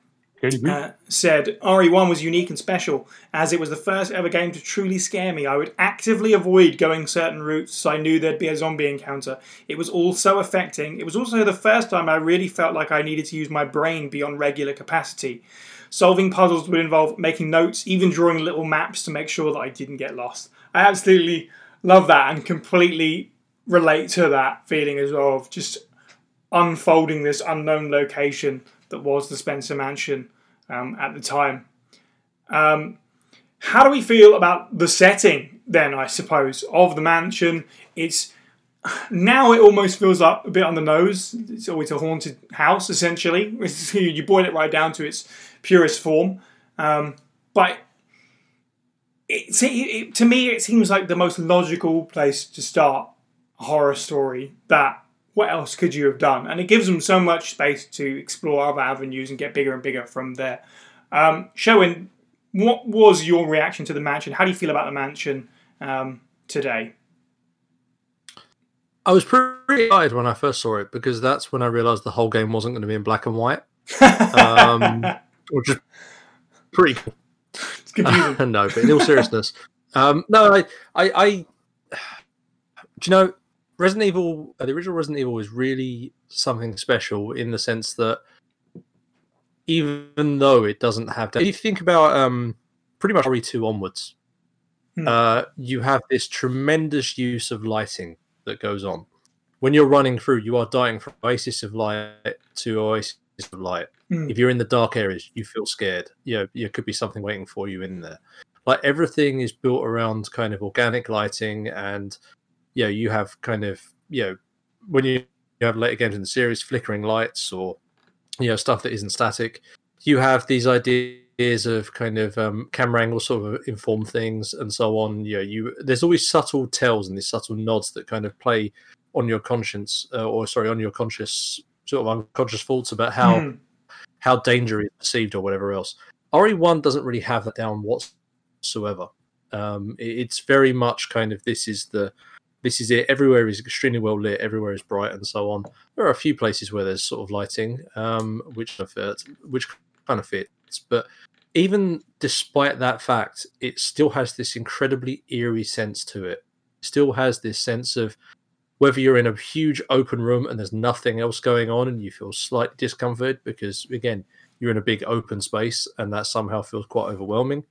uh, said RE1 was unique and special as it was the first ever game to truly scare me. I would actively avoid going certain routes so I knew there'd be a zombie encounter. It was all so affecting. It was also the first time I really felt like I needed to use my brain beyond regular capacity. Solving puzzles would involve making notes, even drawing little maps to make sure that I didn't get lost. I absolutely love that and completely relate to that feeling as well of just unfolding this unknown location that was the Spencer Mansion um, at the time. Um, how do we feel about the setting then? I suppose of the mansion. It's now it almost feels like a bit on the nose. It's always a haunted house essentially. [laughs] you boil it right down to its purest form, um, but. It, it, to me, it seems like the most logical place to start a horror story that what else could you have done? And it gives them so much space to explore other avenues and get bigger and bigger from there. Um, Sherwin, what was your reaction to the mansion? How do you feel about the mansion um, today? I was pretty excited when I first saw it because that's when I realised the whole game wasn't going to be in black and white, um, [laughs] which is pretty cool. It's confusing. [laughs] no, but in all seriousness, um, no, I, I, I, [sighs] do you know, Resident Evil, uh, the original Resident Evil is really something special in the sense that even though it doesn't have that, if you think about um, pretty much RE2 onwards, hmm. uh, you have this tremendous use of lighting that goes on. When you're running through, you are dying from oasis of light to oasis of light. Hmm. If you're in the dark areas, you feel scared. You know, there could be something waiting for you in there. Like everything is built around kind of organic lighting and you know you have kind of you know when you, you have later games in the series flickering lights or you know stuff that isn't static you have these ideas of kind of um, camera angles sort of inform things and so on. You know you there's always subtle tells and these subtle nods that kind of play on your conscience uh, or sorry on your conscious sort of unconscious thoughts about how mm. how danger is perceived or whatever else. Re1 doesn't really have that down whatsoever. Um, it's very much kind of this is the this is it. Everywhere is extremely well lit. Everywhere is bright, and so on. There are a few places where there's sort of lighting, um, which which kind of fits. But even despite that fact, it still has this incredibly eerie sense to it. it still has this sense of whether you're in a huge open room and there's nothing else going on, and you feel slightly discomforted because again you're in a big open space, and that somehow feels quite overwhelming.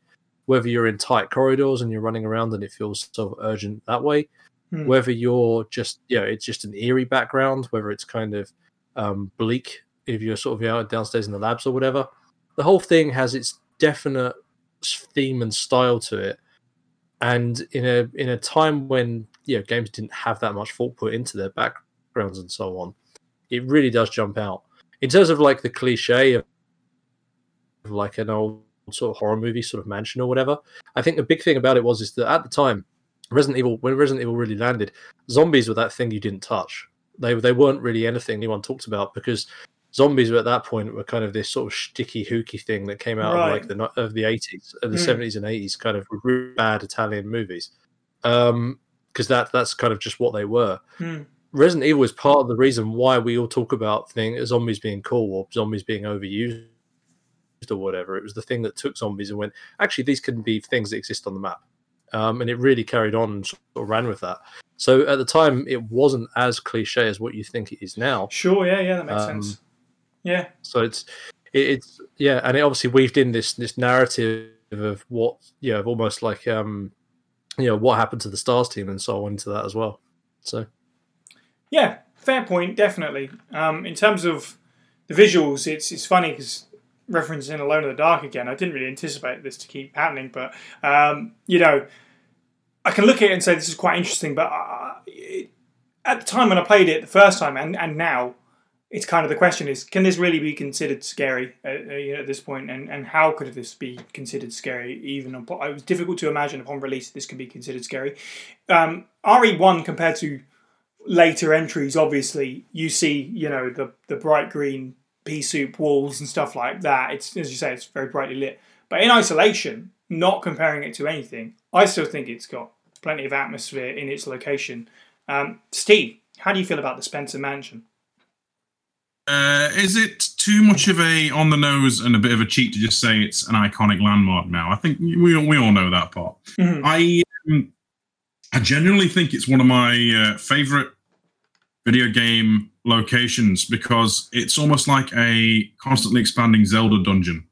Whether you're in tight corridors and you're running around and it feels of urgent that way, Hmm. Whether you're just, you know, it's just an eerie background, whether it's kind of um, bleak if you're sort of you know, downstairs in the labs or whatever. The whole thing has its definite theme and style to it. And in a in a time when you know games didn't have that much thought put into their backgrounds and so on, it really does jump out. In terms of like the cliche of like an old sort of horror movie sort of mansion or whatever, I think the big thing about it was is that at the time Resident Evil when Resident Evil really landed, zombies were that thing you didn't touch. They they weren't really anything anyone talked about because zombies were at that point were kind of this sort of sticky hooky thing that came out right. of like the of the eighties, of the hmm. seventies mm. and eighties, kind of really bad Italian movies. Um, because that that's kind of just what they were. Mm. Resident Evil is part of the reason why we all talk about thing zombies being cool or zombies being overused or whatever. It was the thing that took zombies and went, actually, these can be things that exist on the map um, and it really carried on and sort of ran with that. So at the time, it wasn't as cliche as what you think it is now. Sure, yeah, yeah, that makes um, sense. Yeah. So it's it, it's yeah, and it obviously weaved in this this narrative of what you know, almost like um, you know, what happened to the STARS team and so on into that as well. So yeah, fair point, definitely. Um, in terms of the visuals, it's it's funny because referencing Alone in the Dark again, I didn't really anticipate this to keep happening, but um, you know, I can look at it and say this is quite interesting. But uh, it, at the time when I played it the first time, and and now, it's kind of the question is can this really be considered scary at, uh, you know, at this point and, and how could this be considered scary even upon, it was difficult to imagine upon release this could be considered scary um, re1 compared to later entries obviously you see you know the the bright green pea soup walls and stuff like that it's as you say it's very brightly lit but in isolation not comparing it to anything i still think it's got plenty of atmosphere in its location um, steve how do you feel about the spencer mansion uh, is it too much of a on the nose and a bit of a cheat to just say it's an iconic landmark now? I think we we all know that part. Mm-hmm. I um, I genuinely think it's one of my uh, favorite video game locations because it's almost like a constantly expanding Zelda dungeon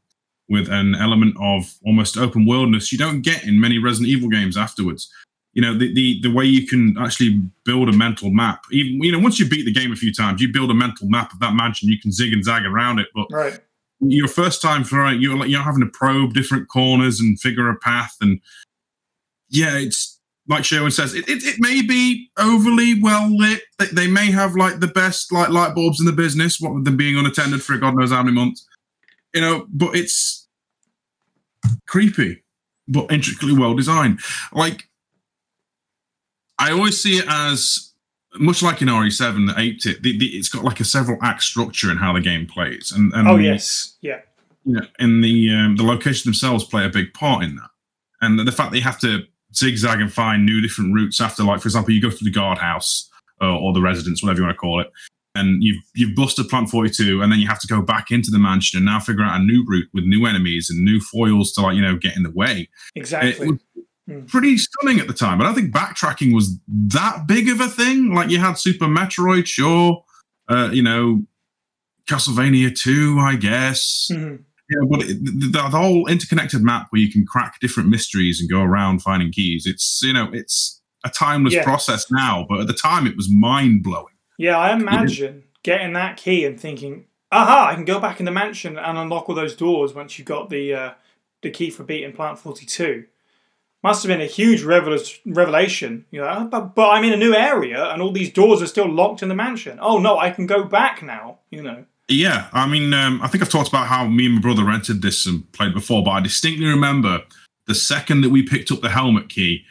with an element of almost open worldness you don't get in many Resident Evil games afterwards. You know the, the the way you can actually build a mental map even you know once you beat the game a few times you build a mental map of that mansion you can zig and zag around it but right. your first time for you're you're having to probe different corners and figure a path and yeah it's like Sherwin says it, it, it may be overly well lit. They, they may have like the best like light bulbs in the business what with them being unattended for god knows how many months. You know but it's creepy but intricately well designed. Like I always see it as much like in RE7 that aped it. The, the, it's got like a several act structure in how the game plays, and, and oh yes, yeah, yeah, and the um, the location themselves play a big part in that, and the fact that you have to zigzag and find new different routes after, like for example, you go to the guardhouse or, or the residence, whatever you want to call it, and you've you've busted Plant Forty Two, and then you have to go back into the mansion and now figure out a new route with new enemies and new foils to like you know get in the way. Exactly. Mm. pretty stunning at the time. But I don't think backtracking was that big of a thing. Like you had Super Metroid, sure, uh, you know, Castlevania 2, I guess. Mm-hmm. Yeah, but it, the, the, whole interconnected map where you can crack different mysteries and go around finding keys. It's you know, it's a timeless yeah. process now, but at the time it was mind blowing. Yeah, I imagine getting that key and thinking, aha, I can go back in the mansion and unlock all those doors once you got the uh, the key for beating Plant Forty Two must have been a huge revelation. You know, but, but I'm in a new area and all these doors are still locked in the mansion. Oh no, I can go back now. You know. Yeah, I mean, um, I think I've talked about how me and my brother rented this and played before, but I distinctly remember the second that we picked up the helmet key,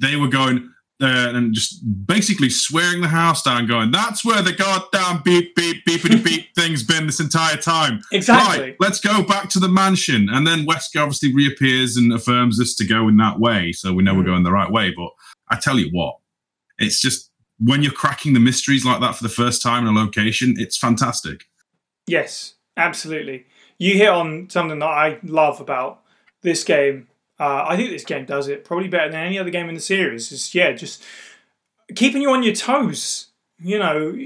they were going, uh, and just basically swearing the house down, going, "That's where the goddamn beep beep beepity beep [laughs] thing's been this entire time." Exactly. Right, let's go back to the mansion, and then Wesker obviously reappears and affirms us to go in that way, so we know mm. we're going the right way. But I tell you what, it's just when you're cracking the mysteries like that for the first time in a location, it's fantastic. Yes, absolutely. You hit on something that I love about this game uh, I think this game does it probably better than any other game in the series. Is yeah, just keeping you on your toes. You know,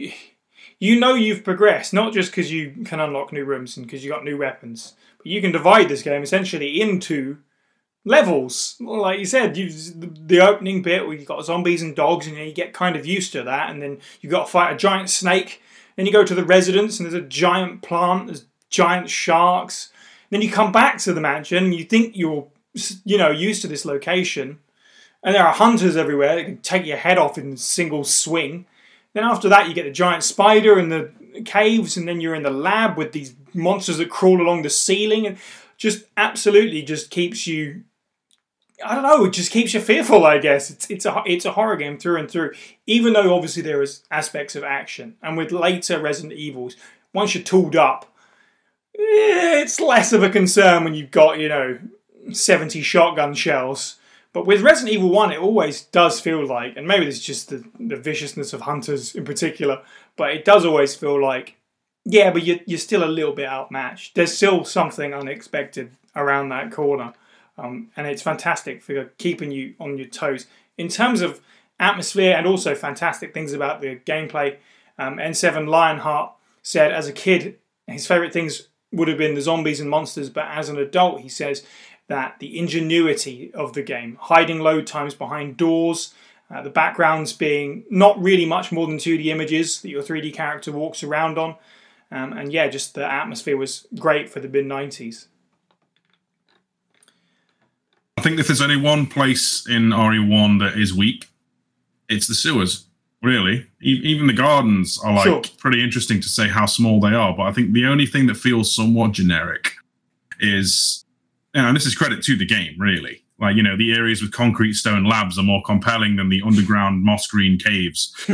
you know you've progressed not just because you can unlock new rooms and because you got new weapons, but you can divide this game essentially into levels. Like you said, you, the opening bit where you've got zombies and dogs, and you get kind of used to that, and then you've got to fight a giant snake. Then you go to the residence, and there's a giant plant, there's giant sharks. Then you come back to the mansion, and you think you're you know, used to this location, and there are hunters everywhere that can take your head off in a single swing. Then after that, you get the giant spider in the caves, and then you're in the lab with these monsters that crawl along the ceiling, and just absolutely just keeps you. I don't know. It just keeps you fearful. I guess it's it's a it's a horror game through and through. Even though obviously there is aspects of action, and with later Resident Evils, once you're tooled up, eh, it's less of a concern when you've got you know 70 shotgun shells. But with Resident Evil 1, it always does feel like, and maybe it's just the, the viciousness of hunters in particular, but it does always feel like, yeah, but you're, you're still a little bit outmatched. There's still something unexpected around that corner. Um, and it's fantastic for keeping you on your toes. In terms of atmosphere and also fantastic things about the gameplay, um, N7 Lionheart said as a kid, his favourite things would have been the zombies and monsters, but as an adult, he says that the ingenuity of the game, hiding load times behind doors, uh, the backgrounds being not really much more than 2D images that your 3D character walks around on, um, and yeah, just the atmosphere was great for the mid 90s. I think if there's only one place in RE1 that is weak, it's the sewers. really. E- even the gardens are like Sure. pretty interesting to say how small they are. But I think the only thing that feels somewhat generic is, you know, and this is credit to the game, really. Like you know, the areas with concrete stone labs are more compelling than the underground moss green caves [laughs]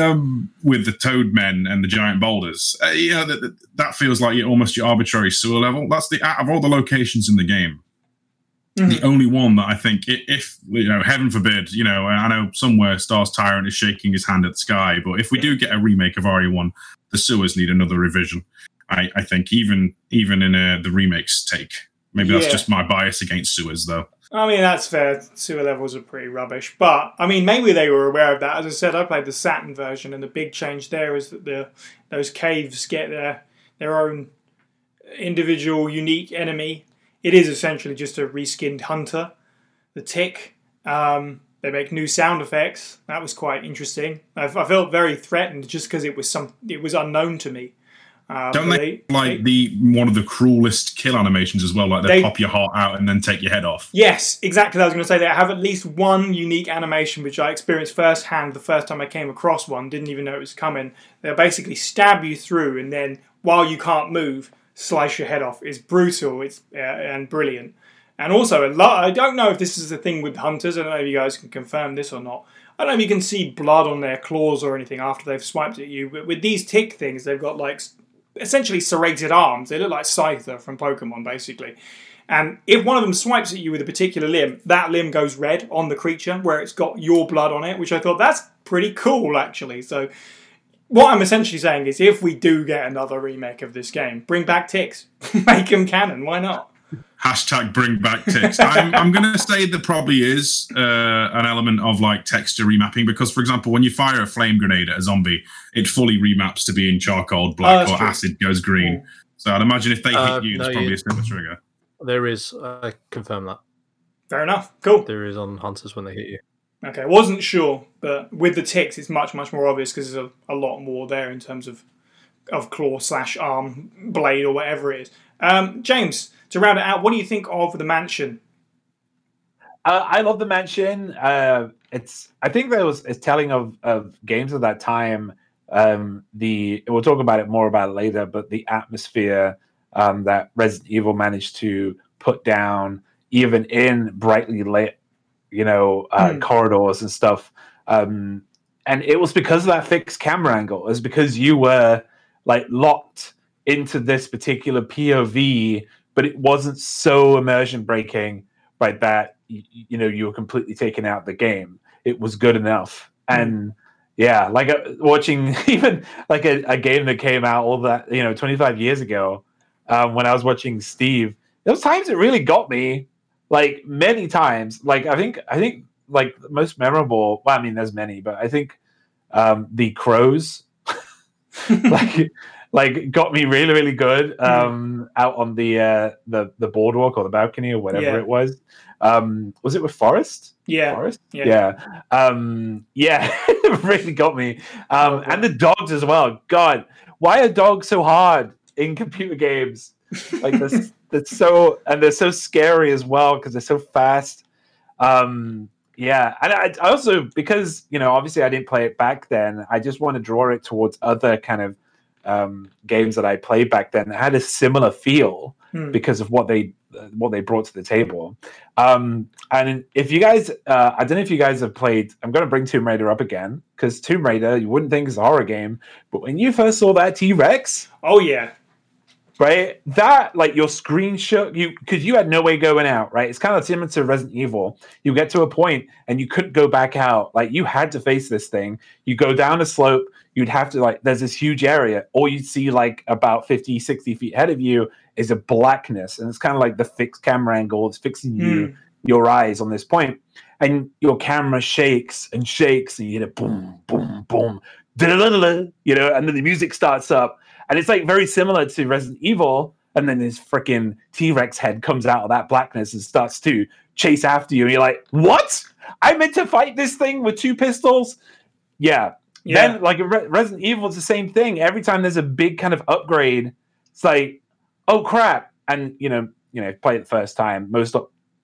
um, with the toad men and the giant boulders. Uh, yeah, that, that- feels like almost your arbitrary sewer level. That's the out of all the locations in the game, the only one that I think, if you know, heaven forbid, you know, I know somewhere Stars Tyrant is shaking his hand at the sky, but if we do get a remake of RE1, the sewers need another revision. I, I think even even in uh, the remakes take. Maybe that's just my bias against sewers, though. I mean, that's fair. Sewer levels are pretty rubbish. But, I mean, maybe they were aware of that. As I said, I played the Saturn version, and the big change there is that the those caves get their, their own individual, unique enemy. It is essentially just a reskinned hunter. The tick. Um, they make new sound effects. That was quite interesting. I, I felt very threatened just because it was some. It was unknown to me. Uh, Don't but they, like the one of the cruelest kill animations as well? Like they, They- pop your heart out and then take your head off. Yes, exactly. I was going to say they have at least one unique animation which I experienced firsthand the first time I came across one. Didn't even know it was coming. They'll basically stab you through, and then while you can't move, slice your head off. It's brutal. It's uh, and brilliant. And also, a lot. I don't know if this is a thing with hunters. I don't know if you guys can confirm this or not. I don't know if you can see blood on their claws or anything after they've swiped at you. But with these tick things, they've got like essentially serrated arms. They look like Scyther from Pokemon, basically. And if one of them swipes at you with a particular limb, that limb goes red on the creature where it's got your blood on it, which I thought that's pretty cool actually. So what I'm essentially saying is if we do get another remake of this game, bring back ticks. [laughs] Make them canon, why not? Hashtag bring back ticks. I'm, I'm going to say there probably is uh, an element of like texture remapping because, for example, when you fire a flame grenade at a zombie, it fully remaps to being charcoal black that's or true. acid goes green. So I'd imagine if they Uh, hit you, no, there's probably you- a similar trigger. There is. I confirm that Fair enough. Cool. there is on hunters when they hit you. Okay, I wasn't sure, but with the ticks, it's much much more obvious because there's a, a lot more there in terms of of claw slash arm blade or whatever it is. Um, James, to round it out, what do you think of the mansion? Uh, I love the mansion. Uh, it's I think that was it's telling of of games of that time. Um, the we'll talk about it more about it later, but the atmosphere um, that Resident Evil managed to put down, even in brightly lit, you know, uh, Hmm. corridors and stuff. Um, and it was because of that fixed camera angle. It was because you were like locked into this particular POV, but it wasn't so immersion breaking, right? That you, you know you were completely taken out of the game. It was good enough, and yeah, like uh, watching [laughs] even like a, a game that came out all that you know 25 years ago. Um, when I was watching Steve, those times it really got me, like many times. Like I think I think like most memorable. Well, I mean, there's many, but I think um, the crows [laughs] like like got me really really good um out on the uh the the boardwalk or the balcony or whatever Yeah. it was um was it with Forest Yeah, Forest yeah. yeah um yeah [laughs] really got me um and the dogs as well god why are dogs so hard in computer games like [laughs] this that's so and they're so scary as well because they're so fast. Um yeah and I, I also because you know obviously i didn't play it back then i just want to draw it towards other kind of um games that i played back then that had a similar feel Hmm. because of what they uh, what they brought to the table. Um and if you guys uh i don't know if you guys have played i'm going to bring tomb raider up again because tomb raider you wouldn't think is a horror game but when you first saw that t-rex Oh yeah, right? That like your screen shook you because you had no way going out, right? It's kind of similar to Resident Evil. You get to a point and you couldn't go back out. Like you had to face this thing. You go down a slope, you'd have to like there's this huge area. All you'd see like about 50, 60 feet ahead of you is a blackness. And it's kind of like the fixed camera angle. It's fixing you hmm. your eyes on this point. And your camera shakes and shakes, and you hear it boom, boom, boom, you know, and then the music starts up and it's like very similar to Resident Evil. And then this freaking T Rex head comes out of that blackness and starts to chase after you. And you're like, what? I meant to fight this thing with two pistols? Yeah. yeah. Then, like Re- Resident Evil, it's the same thing. Every time there's a big kind of upgrade, it's like, oh crap. And, you know, you know, play it the first time. Most,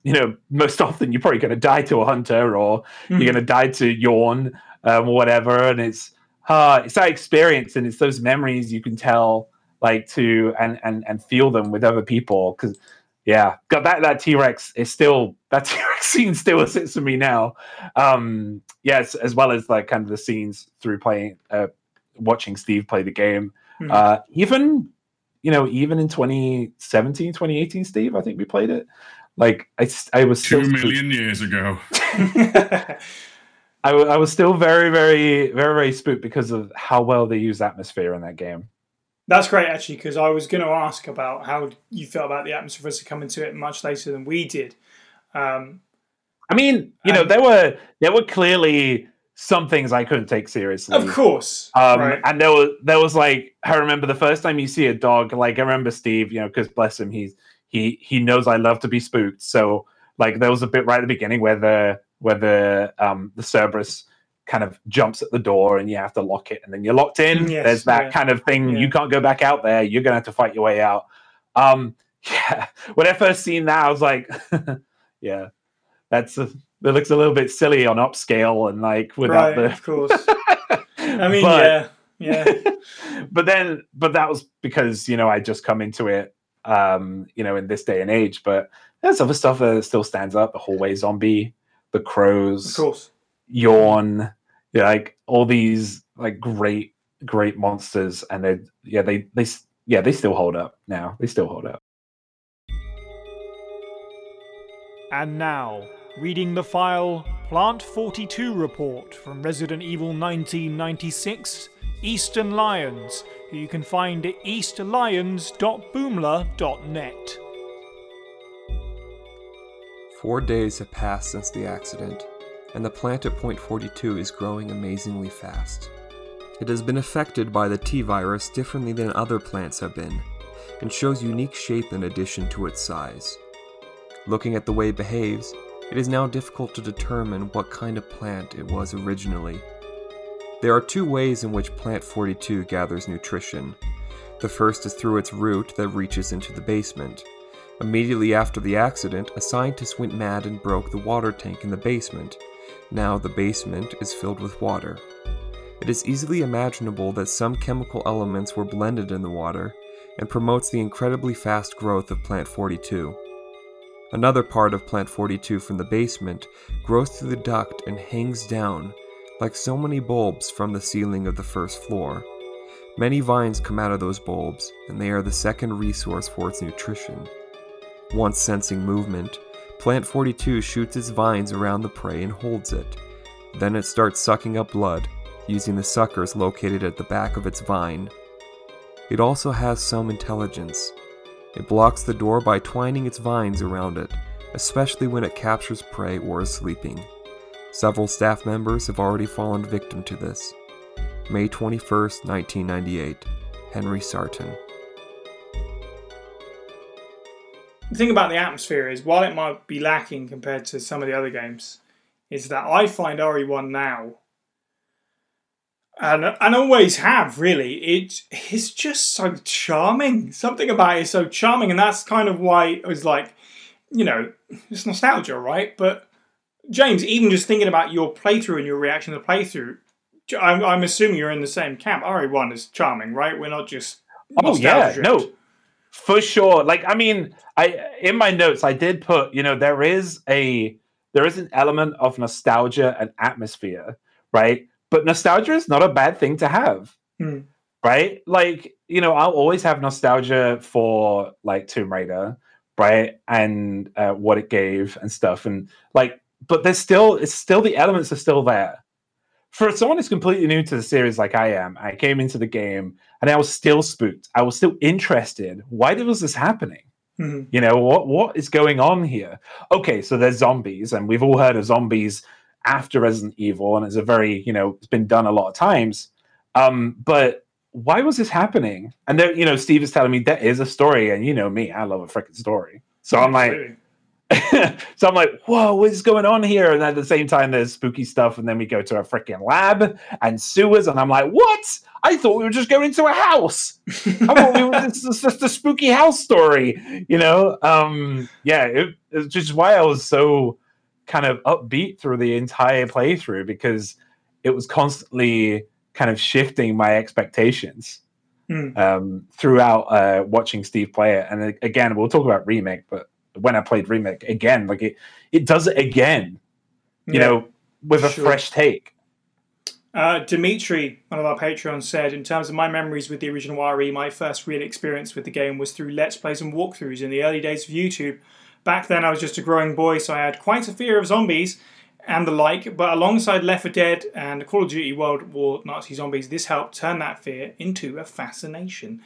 you know, most [laughs] often you're probably going to die to a hunter or Hmm. you're going to die to Yawn um, or whatever. And it's uh, it's that experience and it's those memories you can tell like to and and and feel them with other people because yeah got that that t-rex is still that [laughs] t-rex scene still sits with me now um yes as well as like kind of the scenes through playing uh watching steve play the game Mhm. uh even you know even in 2017 2018 steve i think we played it like i i was Two still million years ago. [laughs] [laughs] I, was still very very very very spooked because of how well they use atmosphere in that game That's great, actually, because I was going to ask about how you felt about the atmosphere as coming to it much later than we did. Um, I mean, you know, there were there were clearly some things I couldn't take seriously. of course, Um, right? and there was there was like I remember the first time you see a dog, like I remember Steve, you know, because bless him, he's he he knows I love to be spooked. So like there was a bit right at the beginning where the where the um the Cerberus kind of jumps at the door and you have to lock it and then you're locked in. Yes, There's that yeah. kind of thing. Yeah. You can't go back out there. You're gonna have to fight your way out. Um [laughs] yeah. When I first seen that, I was like, [laughs] yeah, that's a, that looks a little bit silly on upscale and like without right, the of course. [laughs] I mean, But- yeah, yeah, but then but that was because you know i just come into it um you know in this day and age but there's other stuff that still stands up the hallway zombie the Crows, of crows course. yawn yeah, like all these like great great monsters and they yeah they they yeah they still hold up now they still hold up And now, reading the file Plant 42 report from Resident Evil 1996 Eastern Lions, who you can find at eastlions.boomla.net. Four days have passed since the accident, and the plant at Point 42 is growing amazingly fast. It has been affected by the T virus differently than other plants have been, and shows unique shape in addition to its size. Looking at the way it behaves, it is now difficult to determine what kind of plant it was originally. There are two ways in which Plant 42 gathers nutrition. The first is through its root that reaches into the basement. Immediately after the accident, a scientist went mad and broke the water tank in the basement. Now the basement is filled with water. It is easily imaginable that some chemical elements were blended in the water and promotes the incredibly fast growth of Plant 42. Another part of Plant 42 from the basement grows through the duct and hangs down like so many bulbs from the ceiling of the first floor. Many vines come out of those bulbs, and they are the second resource for its nutrition. Once sensing movement, Plant 42 shoots its vines around the prey and holds it. Then it starts sucking up blood, using the suckers located at the back of its vine. It also has some intelligence. It blocks the door by twining its vines around it, especially when it captures prey or is sleeping. Several staff members have already fallen victim to this. May 21, 1998. Henry Sarton. The thing about the atmosphere is, while it might be lacking compared to some of the other games, is that I find RE1 now, and and always have really, it is just so charming. Something about it is so charming, and that's kind of why it was like, you know, it's nostalgia, right? But James, even just thinking about your playthrough and your reaction to the playthrough, I'm, I'm assuming you're in the same camp. RE1 is charming, right? We're not just Oh yeah, no. For sure. Like I mean, I in my notes I did put, you know, there is a there is an element of nostalgia and atmosphere, right? But nostalgia is not a bad thing to have, Hmm. right? Like you know, I'll always have nostalgia for like Tomb Raider, right, and uh, what it gave and stuff, and like, but there's still it's still the elements are still there for someone who's completely new to the series like I am, I came into the game and I was still spooked. I was still interested. Why was this happening? Mhm. You know, what what is going on here? Okay, so there's zombies, and we've all heard of zombies after Resident Evil, and it's a very, you know, it's been done a lot of times. Um, but why was this happening? And there, you know, Steve is telling me there is a story, and you know me, I love a freaking story. So I'm like. [laughs] so I'm like, whoa, what is going on here? And at the same time, there's spooky stuff. And then we go to a freaking lab and sewers. And I'm like, what? I thought we were just going into a house. I thought we were, this is just a spooky house story, you know? Um, yeah, it, it's just why I was so kind of upbeat through the entire playthrough because it was constantly kind of shifting my expectations Mm. um, throughout uh, watching Steve play it. And uh, again, we'll talk about remake, but when I played remake again, like it, it does it again, you Yeah. know, with a sure. fresh take. Uh, Dimitri, one of our Patreons, said, in terms of my memories with the original RE, my first real experience with the game was through Let's Plays and walkthroughs in the early days of YouTube. Back then, I was just a growing boy, so I had quite a fear of zombies and the like, but alongside Left 4 Dead and Call of Duty World War Nazi Zombies, this helped turn that fear into a fascination.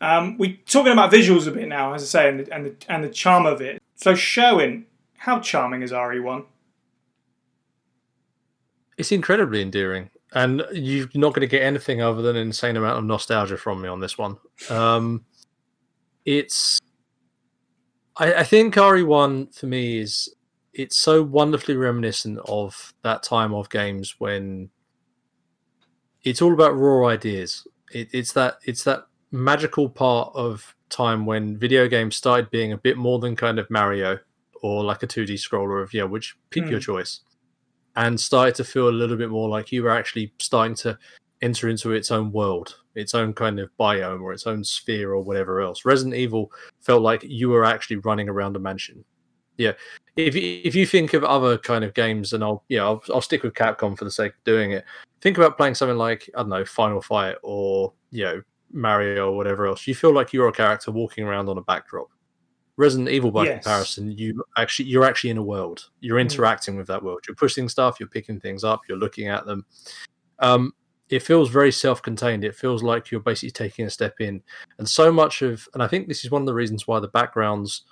Um, we're talking about visuals a bit now, as I say, and the, and the, and the charm of it. So, Sherwin, how charming is RE1? It's incredibly endearing, and you're not going to get anything other than an insane amount of nostalgia from me on this one. Um, it's, I, I think RE1 for me is it's so wonderfully reminiscent of that time of games when it's all about raw ideas. It, it's that it's that magical part of time when video games started being a bit more than kind of Mario or like a 2D scroller of yeah, which pick your Hmm. choice, and started to feel a little bit more like you were actually starting to enter into its own world, its own kind of biome or its own sphere or whatever else. Resident Evil felt like you were actually running around a mansion. Yeah, if you, if you think of other kind of games, and I'll yeah I'll, I'll stick with Capcom for the sake of doing it. Think about playing something like I don't know Final Fight or you know Mario or whatever else. You feel like you're a character walking around on a backdrop. Resident Evil, by Yes. comparison, you actually you're actually in a world. You're Mm. interacting with that world. You're pushing stuff. You're picking things up. You're looking at them. Um, it feels very self-contained. It feels like you're basically taking a step in, and so much of, and I think this is one of the reasons why the backgrounds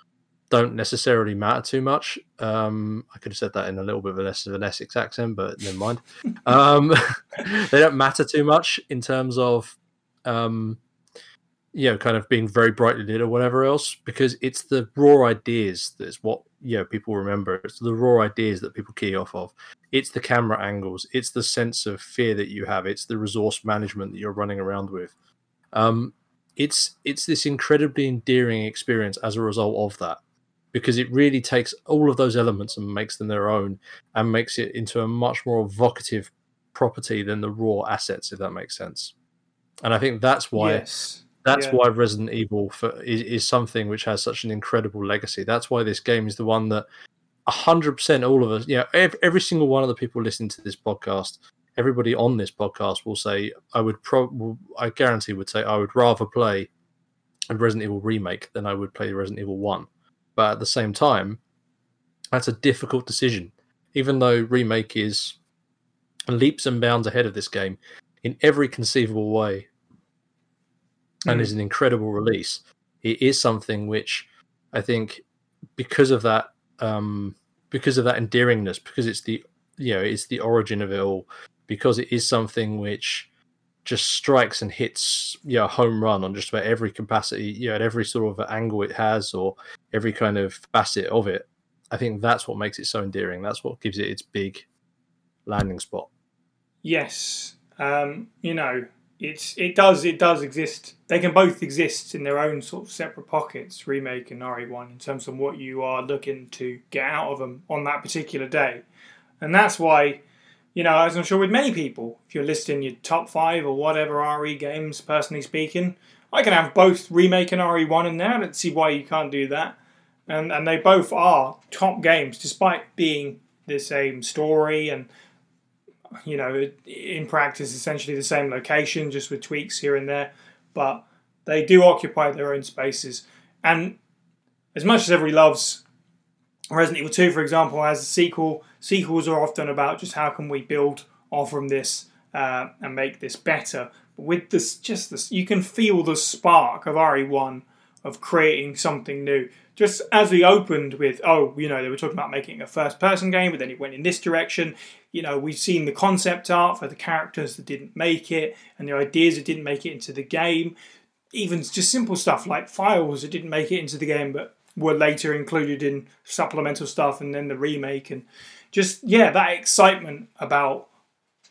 don't necessarily matter too much. Um, I could have said that in a little bit of a less of an Essex accent, but never mind. [laughs] um, [laughs] they don't matter too much in terms of, um, you know, kind of being very brightly lit or whatever else, because it's the raw ideas that's what you know people remember. It's the raw ideas that people key off of. It's the camera angles. It's the sense of fear that you have. It's the resource management that you're running around with. Um, it's it's this incredibly endearing experience as a result of that because it really takes all of those elements and makes them their own and makes it into a much more evocative property than the raw assets if that makes sense and i think that's why yes. that's Yeah. why resident evil for, is, is something which has such an incredible legacy that's why this game is the one that 100% all of us you know every, every single one of the people listening to this podcast everybody on this podcast will say i would pro i guarantee would say i would rather play a resident evil remake than i would play resident evil 1 but at the same time that's a difficult decision even though remake is leaps and bounds ahead of this game in every conceivable way and Mm. is an incredible release it is something which i think because of that um because of that endearingness because it's the you know it's the origin of it all because it is something which just strikes and hits you know home run on just about every capacity you know at every sort of angle it has or every kind of facet of it i think that's what makes it so endearing. That's what gives it its big landing spot. Yes, um, you know, it's it does it does exist. They can both exist in their own sort of separate pockets, remake and RE1, in terms of what you are looking to get out of them on that particular day, and that's why, you know, as I'm sure with many people, if you're listing your top five or whatever RE games, personally speaking, I can have both remake and RE1 in there. I don't see why you can't do that, and and they both are top games, despite being the same story and you know, in practice, essentially the same location, just with tweaks here and there. But they do occupy their own spaces. And as much as everybody loves Resident Evil 2, for example, as a sequel, sequels are often about just how can we build off from this uh, and make this better. But with this, just this, you can feel the spark of RE1 of creating something new. Just as we opened with, oh, you know, they were talking about making a first person game, but then it went in this direction. You know, we've seen the concept art for the characters that didn't make it and the ideas that didn't make it into the game. Even just simple stuff like files that didn't make it into the game but were later included in supplemental stuff and then the remake. And just, yeah, that excitement about,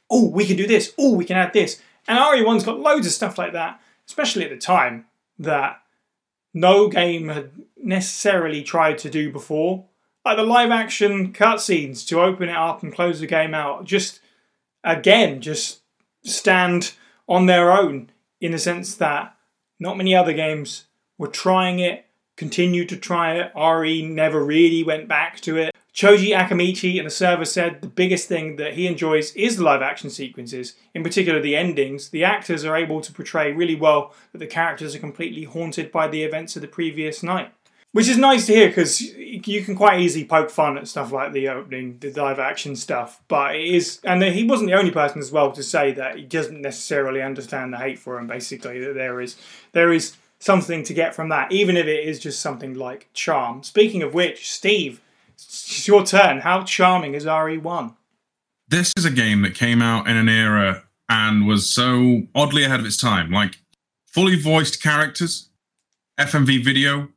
oh, we can do this, oh, we can add this. And RE1's got loads of stuff like that, especially at the time, that no game had necessarily tried to do before. Like the live action cutscenes to open it up and close the game out. Just again just stand on their own in the sense that not many other games were trying it, continued to try it. RE never really went back to it. Choji Akamichi and the server said the biggest thing that he enjoys is the live action sequences, in particular the endings. The actors are able to portray really well that the characters are completely haunted by the events of the previous night. Which is nice to hear because you can quite easily poke fun at stuff like the opening, the live action stuff. But it is, and he wasn't the only person as well to say that he doesn't necessarily understand the hate for him. Basically, that there is there is something to get from that, even if it is just something like charm. Speaking of which, Steve, it's your turn. How charming is RE1? This is a game that came out in an era and was so oddly ahead of its time. Like fully voiced characters, FMV video,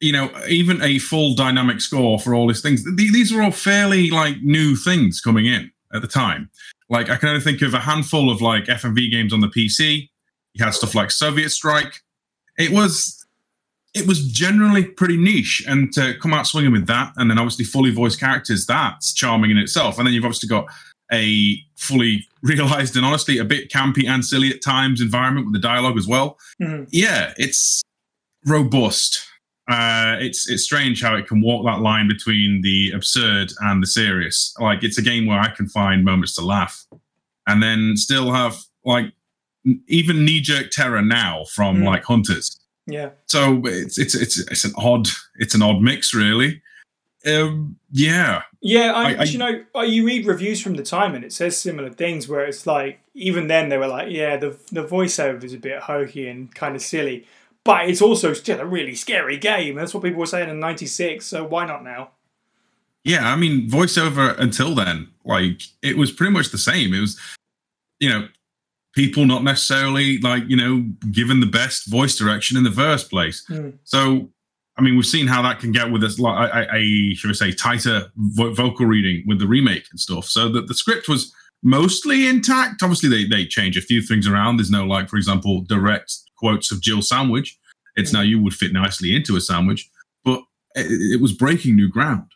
you know, even a full dynamic score for all these things. These are all fairly like new things coming in at the time. Like I can only think of a handful of like FMV games on the PC. You had stuff like Soviet Strike. It was it was generally pretty niche, and to come out swinging with that, and then obviously fully voiced characters, that's charming in itself. And then you've obviously got a fully [laughs] realized and honestly a bit campy and silly at times environment with the dialogue as well. Mm-hmm. Yeah, it's robust. Uh, it's it's strange how it can walk that line between the absurd and the serious. Like it's a game where I can find moments to laugh, and then still have like even knee jerk terror now from Mm. like hunters. Yeah. So it's it's it's it's an odd it's an odd mix really. Um, yeah, Yeah, I, I- I- you know, uh, you read reviews from the time and it says similar things where it's like, even then they were like, yeah, the, the voiceover is a bit hokey and kind of silly, but it's also still a really scary game. That's what people were saying in 96, so why not now? yeah. I mean, voiceover until then, like it was pretty much the same. It was, you know, people not necessarily like you know given the best voice direction in the first place. Hmm. So, I mean, we've seen how that can get with this, like a, a should we say, tighter vo- vocal reading with the remake and stuff. So that the script was mostly intact. Obviously, they they change a few things around. There's no like, for example, direct quotes of Jill Sandwich. It's now you would fit nicely into a sandwich, but it, it was breaking new ground.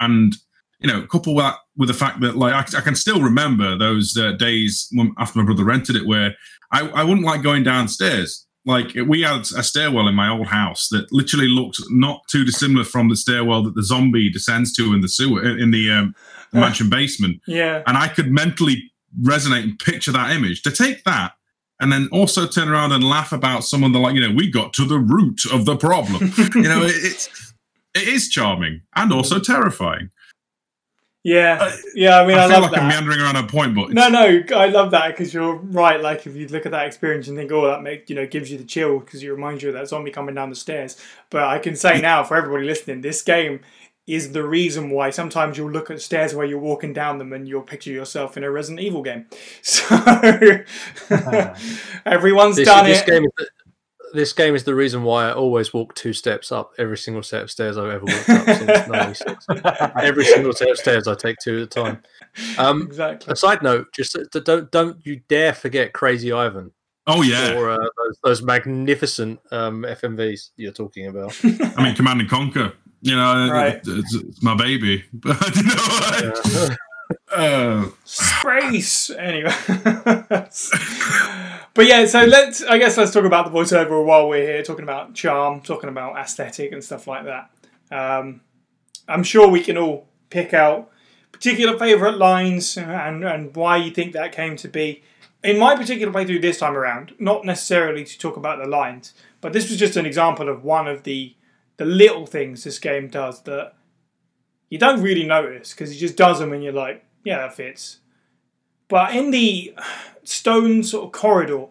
And you know, a couple that with the fact that like I, I can still remember those uh, days when, after my brother rented it, where I, I wouldn't like going downstairs. Like we had a stairwell in my old house that literally looked not too dissimilar from the stairwell that the zombie descends to in the sewer in the um, the mansion basement, Yeah. and I could mentally resonate and picture that image. To take that and then also turn around and laugh about someone the like, you know, we got to the root of the problem. [laughs] you know, it, it's it is charming and also terrifying. Yeah. Uh, yeah, I mean, I, I feel love like I'm meandering around a point, but No, no, I love that because you're right. Like, if you look at that experience and think, "Oh, that make you know gives you the chill," because it reminds you of that zombie coming down the stairs. But I can say now, for everybody listening, this game is the reason why sometimes you'll look at stairs where you're walking down them and you'll picture yourself in a Resident Evil game. [laughs] So [laughs] [laughs] everyone's This, done this it. game is the, this game is the reason why I always walk two steps up every single set of stairs I've ever walked up since [laughs] '96. Every single set of stairs I take two at a time. Um, exactly. a side note: just don't don't you dare forget Crazy Ivan oh yeah, or uh, those, those magnificent um, FMVs you're talking about. [laughs] I mean Command and Conquer. You know, Right. it's, it's my baby. [laughs] But you know, Yeah. uh, Space. Anyway. But yeah, so let's. I guess let's talk about the voiceover while we're here, talking about charm, talking about aesthetic and stuff like that. Um, I'm sure we can all pick out particular favourite lines and and why you think that came to be. In my particular playthrough this time around, not necessarily to talk about the lines, but this was just an example of one of the the little things this game does that you don't really notice because he just does them and you're like, yeah, that fits. But in the stone sort of corridor,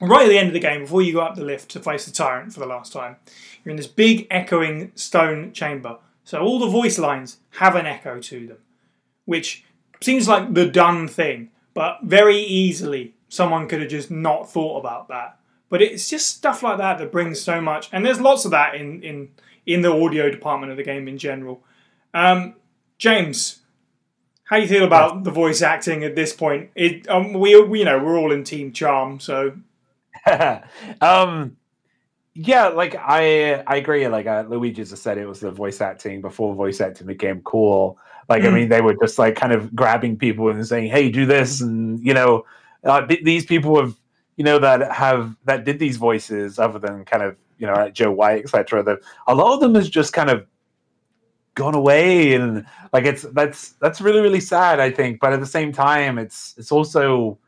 right at the end of the game, before you go up the lift to face the tyrant for the last time, you're in this big echoing stone chamber. So all the voice lines have an echo to them, which seems like the done thing, but very easily someone could have just not thought about that. But it's just stuff like that that brings so much, and there's lots of that in in in the audio department of the game in general. Um, James, how do you feel about the voice acting at this point? It, um, we, we, you know, we're all in Team Charm, so [laughs] um, Yeah, like I I agree. Like uh, Luigi just said, it was the voice acting before voice acting became cool. Like I Mm. mean, they were just like kind of grabbing people and saying, "Hey, do this," and you know, uh, th- these people have you know that have that did these voices other than kind of you know like Joe White, etc. That a lot of them is just kind of gone away, and like it's that's that's really really sad. I think, but at the same time, it's it's also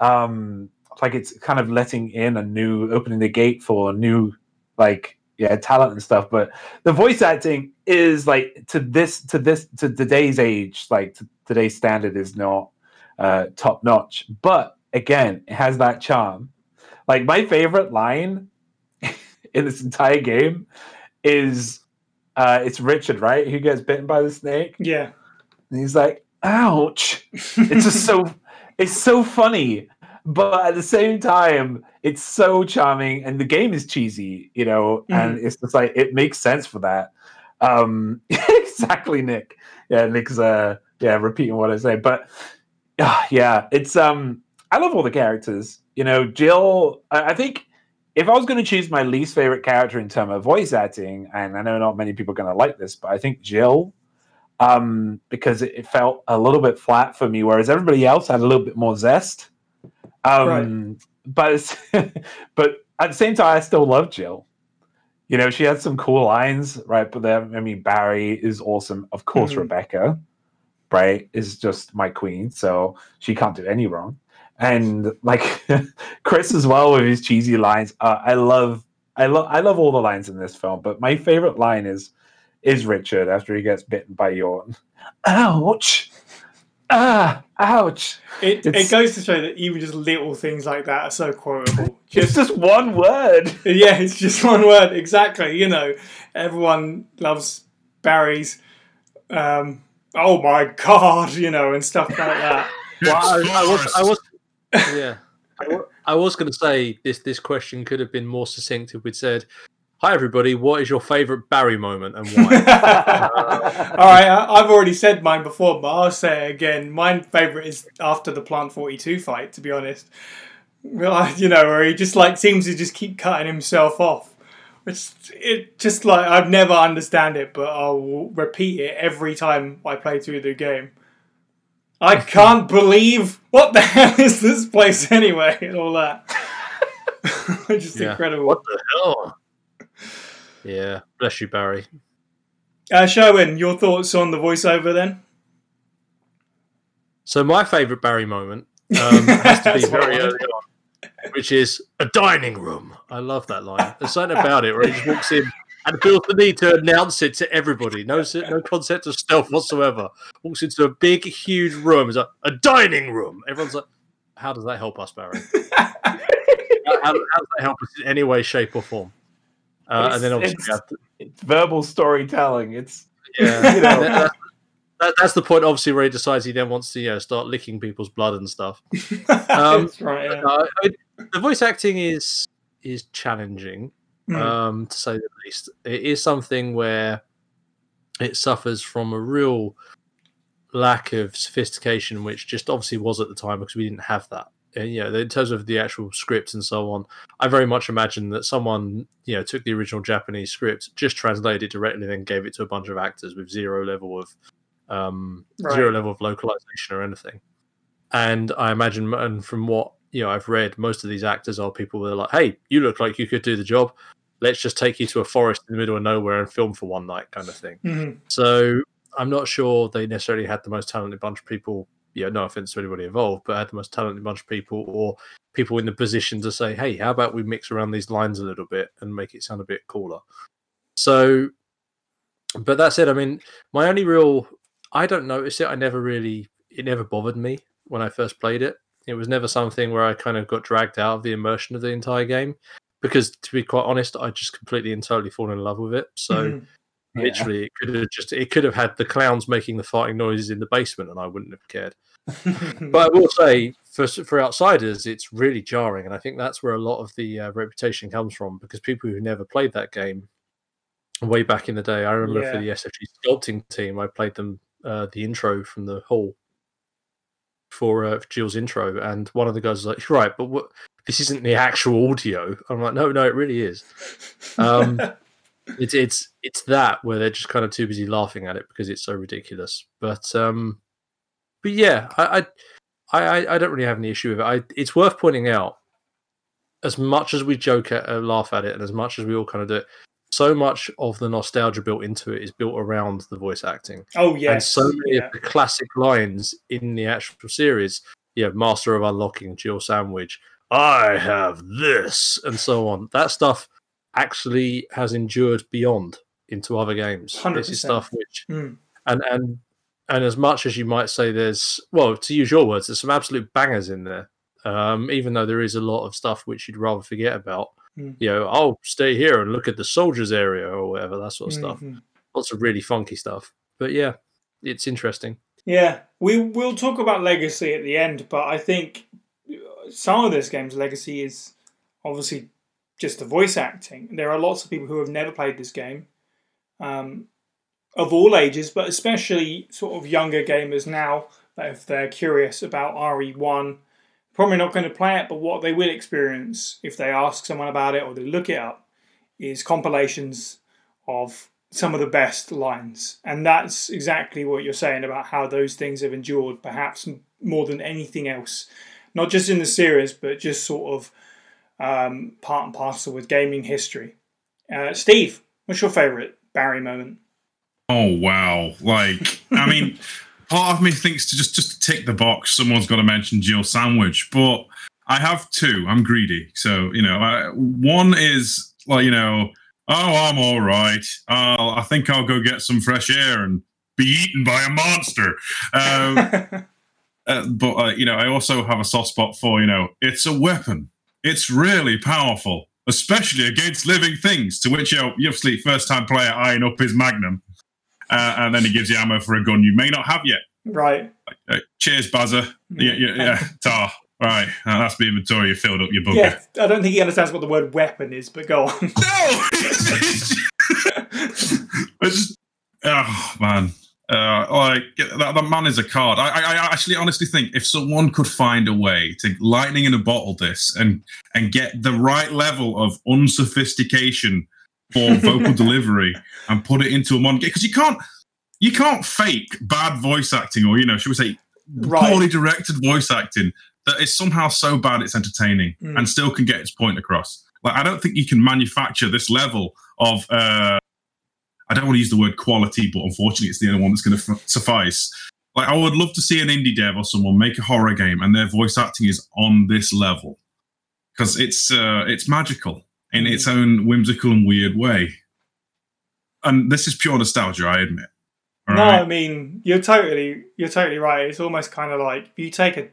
um like it's kind of letting in a new opening the gate for new like yeah talent and stuff but the voice acting is like to this to this to today's age like to today's standard is not uh top notch but again it has that charm like my favorite line [laughs] in this entire game is uh it's richard right? Who gets bitten by the snake? Yeah. and he's like ouch. It's just so [laughs] it's so funny. But at the same time it's so charming and the game is cheesy you know and it's just like it makes sense for that. Um [laughs] exactly nick. Yeah nick's uh yeah repeating what i say. But uh, yeah it's um i love all the characters you know jill i, I think if i was going to choose my least favorite character in terms of voice acting and i know not many people are going to like this but i think jill um because it, it felt a little bit flat for me whereas everybody else had a little bit more zest. Um but [laughs] but at the same time i still love jill. You know she had some cool lines right? But then i mean barry is awesome. Of course Mhm. rebecca right is just my queen so she can't do any wrong and like [laughs] chris as well with his cheesy lines uh, i love i love i love all the lines in this film but my favorite line is is richard after he gets bitten by Yawn. ouch ah ouch It, It's- it goes to show that even just little things like that are so quotable. [laughs] it's Just just one word [laughs] yeah, it's just one word exactly. You know, everyone loves Barry's. Um, oh my god, you know, and stuff like that. Well, I, I was, I was, yeah, I was going to say this. This question could have been more succinct if we'd said, "Hi, everybody. What is your favourite Barry moment and why?" [laughs] All right, I, I've already said mine before, but I'll say it again. My favourite is after the Plant Forty Two fight. To be honest, you know, where he just like seems to just keep cutting himself off. It's it just like I've never understand it, but I'll repeat it every time I play through the game. I can't believe what the [laughs] hell is this place anyway, and all that. [laughs] just Yeah. incredible. what the hell? Yeah, bless you, Barry. Uh, Sherwin, your thoughts on the voiceover then? So my favourite Barry moment um, [laughs] has to be That's what I very early on, which is a dining room. I love that line. There's something about it where he just walks in and feels the need to announce it to everybody. No, no concept of stealth whatsoever. Walks into a big, huge room. It's like a dining room. Everyone's like, "How does that help us, Barry? [laughs] how, how, how does that help us in any way, shape, or form?" Uh, and then obviously, have to- it's verbal storytelling it's yeah, [laughs] you know. that- that- that's the point. Obviously, where he decides he then wants to you know, start licking people's blood and stuff. [laughs] Um, That's right. Yeah. No, I mean, the voice acting is is challenging, Mm. um, to say the least. It is something where it suffers from a real lack of sophistication, which just obviously was at the time because we didn't have that. And, you know, in terms of the actual script and so on, I very much imagine that someone you know took the original Japanese script, just translated it directly, then gave it to a bunch of actors with zero level of um, Right. zero level of localization or anything. And I imagine, and from what you know, I've read most of these actors are people that are like, "Hey, you look like you could do the job. Let's just take you to a [laughs] forest in the middle of nowhere and film for one night," kind of thing. Mhm. So I'm not sure they necessarily had the most talented bunch of people. Yeah, no offense to anybody involved, but had the most talented bunch of people or people in the position to say, "Hey, how about we mix around these lines a little bit and make it sound a bit cooler?" So, but that said, I mean, my only real, I don't notice it. I never really, it never bothered me when I first played it. It was never something where I kind of got dragged out of the immersion of the entire game because, to be quite honest, I just completely and totally fallen in love with it. So Mhm. Yeah. literally, it could have just, it could have had the clowns making the farting noises in the basement, and I wouldn't have cared. [laughs] But I will say, for for outsiders, it's really jarring, and I think that's where a lot of the uh, reputation comes from because people who never played that game way back in the day, I remember for the SFG sculpting team, I played them uh, the intro from the hall, for uh, Jill's intro, and one of the guys was like, "Right, but what? This isn't the actual audio." I'm like, "No, no, it really is." Um, [laughs] it's it's it's that where they're just kind of too busy laughing at it because it's so ridiculous. But um, but yeah, I I I, I don't really have any issue with it. I, it's worth pointing out, as much as we joke at uh, laugh at it, and as much as we all kind of do it, so much of the nostalgia built into it is built around the voice acting. Oh yes, and so many yeah. of the classic lines in the actual series, you know, Master of Unlocking, Jill Sandwich, I have this, and so on. That stuff actually has endured beyond into other games. This is stuff which, Mm. and and and as much as you might say, there's well, to use your words, there's some absolute bangers in there. Um, even though there is a lot of stuff which you'd rather forget about. Mm. You know, I'll stay here and look at the soldiers area or whatever that sort of stuff. Mhm. Lots of really funky stuff. But yeah, it's interesting. Yeah, we will talk about legacy at the end, but I think some of this game's legacy is obviously just the voice acting. There are lots of people who have never played this game, um, of all ages, but especially sort of younger gamers now. That if they're curious about RE1, probably not going to play it, but what they will experience if they ask someone about it or they look it up is compilations of some of the best lines. And that's exactly what you're saying about how those things have endured, perhaps more than anything else. Not just in the series, but just sort of um, part and parcel with gaming history. Uh, Steve, what's your favourite Barry moment? Oh wow! Like, I mean, [laughs] part of me thinks to just just tick the box. Someone's got to mention Jill Sandwich, but I have two. I'm greedy, so you know, I, one is like you know, oh, I'm all right. Uh, I think I'll go get some fresh air and be eaten by a monster. Um, [laughs] uh, but uh, you know, I also have a soft spot for you know, it's a weapon. It's really powerful, especially against living things. To which you know, you obviously first time player eyeing up his magnum, uh, and then he gives you ammo for a gun you may not have yet. right. Uh, cheers, Buzzer. Yeah, yeah, yeah. Tar. Right, uh, that's the inventory. You filled up your bunker. Yeah, I don't think he understands what the word weapon is, but go on. [laughs] No, [laughs] it's just, oh man, uh, like that, that man is a card. I, I, I actually honestly think if someone could find a way to lightning in a bottle this and and get the right level of unsophistication for vocal delivery and put it into a mon because you can't you can't fake bad voice acting or you know should we say Right. poorly directed voice acting that is somehow so bad it's entertaining Mm. and still can get its point across. Like I don't think you can manufacture this level of uh I don't want to use the word quality, but unfortunately it's the only one that's going to f- suffice. Like I would love to see an indie dev or someone make a horror game and their voice acting is on this level because it's uh, it's magical in mm. its own whimsical and weird way. And this is pure nostalgia, I admit. All no, right? I mean you're totally you're totally right. It's almost kind of like you take a,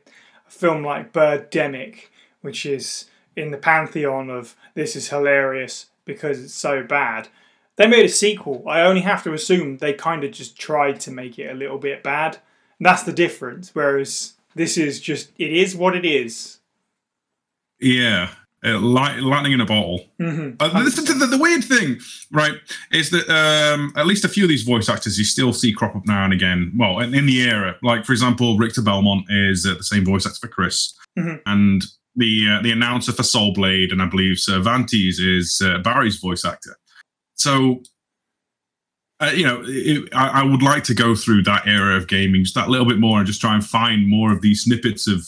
a film like Birdemic, which is in the pantheon of this is hilarious because it's so bad. They made a sequel. I only have to assume they kind of just tried to make it a little bit bad. And that's the difference. Whereas this is just it is what it is. Yeah, uh, light, lightning in a bottle. Mhm. Uh, the, the, the, weird thing, right, is that um, at least a few of these voice actors you still see crop up now and again. Well, in, in the era, like for example, Richter Belmont is uh, the same voice actor for Chris, Mhm. and the uh, the announcer for Soul Blade, and I believe Cervantes is uh, Barry's voice actor. So. Uh, you know, it, I, I would like to go through that era of gaming just that little bit more and just try and find more of these snippets of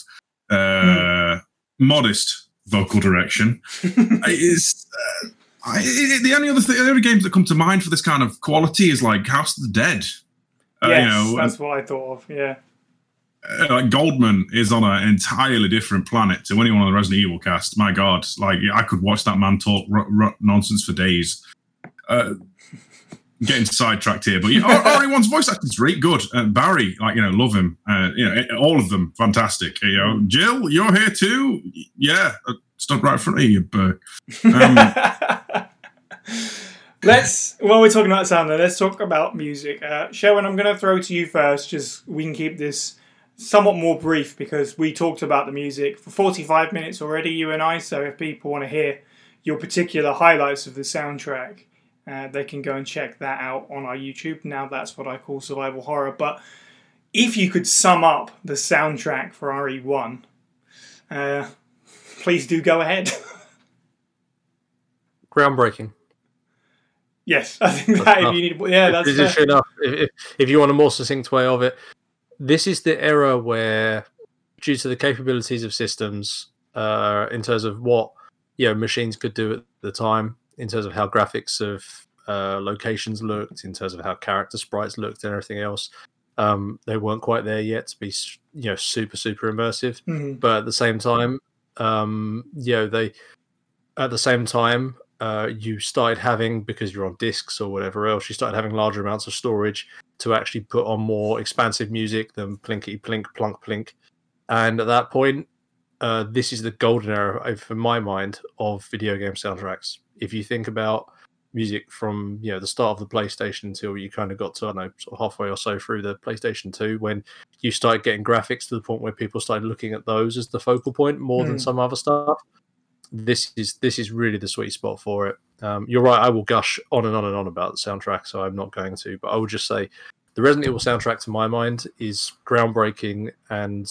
uh, modest vocal direction. [laughs] is uh, I, it- the only other th- the only games that come to mind for this kind of quality is like House of the Dead. Uh, yes, you know, that's what I thought of. Yeah. uh, like Goldman is on an entirely different planet to anyone on the Resident Evil cast. My God, like I could watch that man talk r- r- nonsense for days. Uh, getting sidetracked here, but yeah, R- RE1's voice acting is very good. And Barry, like you know, love him. Uh, you know, all of them fantastic. You know, Jill, you're here too. Yeah, uh, stood right in front of you. But um, [laughs] let's while we're talking about sound, let's talk about music. Uh, Sherwin, I'm going to throw to you first. Just we can keep this somewhat more brief because we talked about the music for 45 minutes already, you and I. So if people want to hear your particular highlights of the soundtrack, uh, they can go and check that out on our YouTube. Now that's what I call survival horror. But if you could sum up the soundtrack for RE1, uh, please do go ahead. [laughs] Groundbreaking. yes, I think that if you need, yeah, that's Is fair. enough? If, if, if you want a more succinct way of it, this is the era where, due to the capabilities of systems, uh, in terms of what you know machines could do at the time, in terms of how graphics of uh, locations looked, in terms of how character sprites looked, and everything else, um, they weren't quite there yet to be you know super super immersive. Mhm. But at the same time, um, you know they at the same time uh, you started having because you're on discs or whatever else, you started having larger amounts of storage to actually put on more expansive music than plinkety plink plunk plink. And at that point, uh, this is the golden era, uh, for my mind, of video game soundtracks. If you think about music from you know the start of the PlayStation until you kind of got to I don't know sort of halfway or so through the PlayStation Two, when you started getting graphics to the point where people started looking at those as the focal point more than Hmm. some other stuff. This is this is really the sweet spot for it. Um, you're right. I will gush on and on and on about the soundtrack, so I'm not going to. But I will just say the Resident Evil soundtrack, to my mind, is groundbreaking and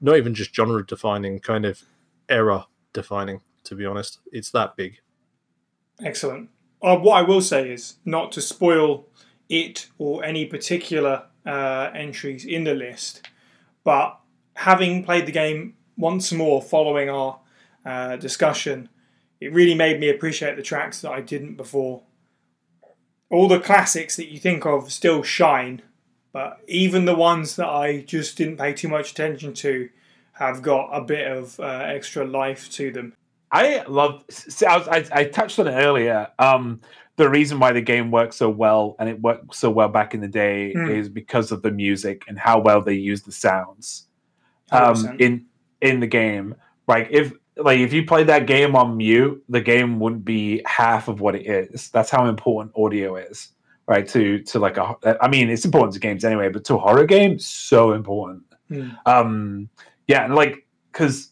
not even just genre defining, kind of era defining. To be honest, it's that big. Excellent. Uh, what I will say is not to spoil it or any particular uh, entries in the list, but having played the game once more following our uh, discussion, it really made me appreciate the tracks that I didn't before. All the classics that you think of still shine, but even the ones that I just didn't pay too much attention to have got a bit of uh, extra life to them. I love. I, was, I, I touched on it earlier. Um, the reason why the game works so well and it worked so well back in the day Hmm. is because of the music and how well they use the sounds um, in in the game. Like if like if you played that game on mute, the game wouldn't be half of what it is. That's how important audio is, right? To to like a. I mean, it's important to games anyway, but to a horror game, so important Hmm. um yeah and like because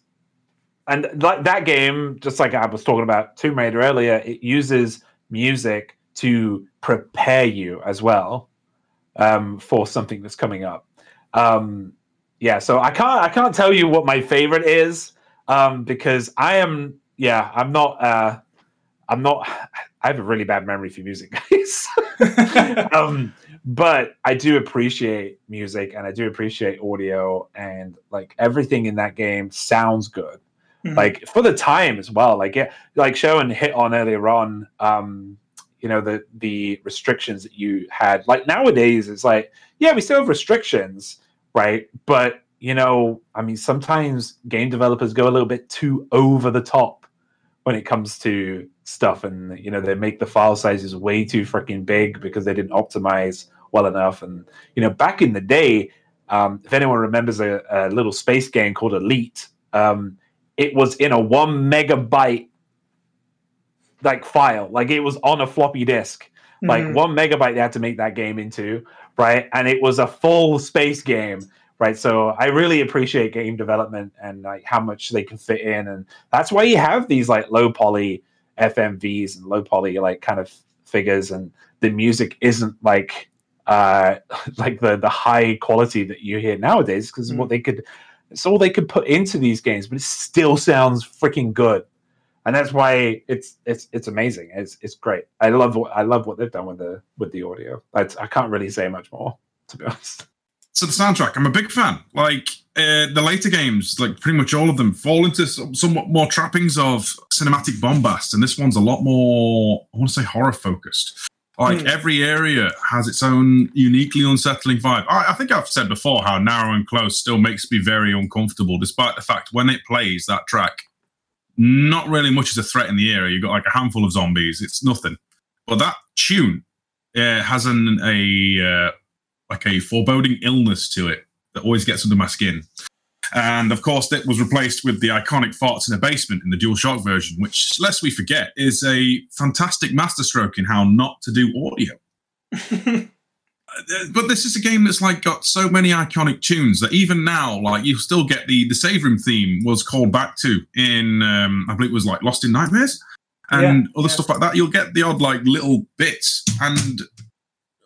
and like that game just like i was talking about tomb raider earlier it uses music to prepare you as well um for something that's coming up um yeah so i can't i can't tell you what my favorite is um because i am yeah i'm not uh i'm not i have a really bad memory for music [laughs] guys [laughs] um but I do appreciate music and I do appreciate audio and like everything in that game sounds good. Mhm. Like for the time as well. Like yeah, like Sherwin hit on earlier on, um, you know, the the restrictions that you had. Like nowadays it's like, yeah, we still have restrictions, right? But you know, I mean sometimes game developers go a little bit too over the top when it comes to stuff and you know they make the file sizes way too freaking big because they didn't optimize well enough and you know back in the day um, if anyone remembers a, a little space game called elite um, it was in a one megabyte like file. Like it was on a floppy disk. Like Mhm. one megabyte they had to make that game into right? And it was a full space game right? So i really appreciate game development and like how much they can fit in. And that's why you have these like low poly fmvs and low poly like kind of figures. And the music isn't like uh [laughs] like the the high quality that you hear nowadays because Mm. what they could it's all they could put into these games but it still sounds freaking good. And that's why it's it's it's amazing. It's it's great. I love what i love what they've done with the with the audio. I, I can't really say much more to be honest. So the soundtrack, I'm a big fan. Like uh, the later games, like pretty much all of them, fall into some, somewhat more trappings of cinematic bombast, and this one's a lot more, I want to say, horror focused. Like Hmm. every area has its own uniquely unsettling vibe. I, I think I've said before how narrow and close still makes me very uncomfortable, despite the fact when it plays that track, not really much is a threat in the area. You've got like a handful of zombies, it's nothing. But that tune uh, has an a uh, like a foreboding illness to it that always gets under my skin. And of course, that was replaced with the iconic farts in a basement in the DualShock version, which, lest we forget, is a fantastic masterstroke in how not to do audio. [laughs] Uh, but this is a game that's like got so many iconic tunes that even now, like you still get the the save room theme was called back to in um, I believe it was like Lost in Nightmares and Yeah, other yeah. stuff like that. You'll get the odd like little bits and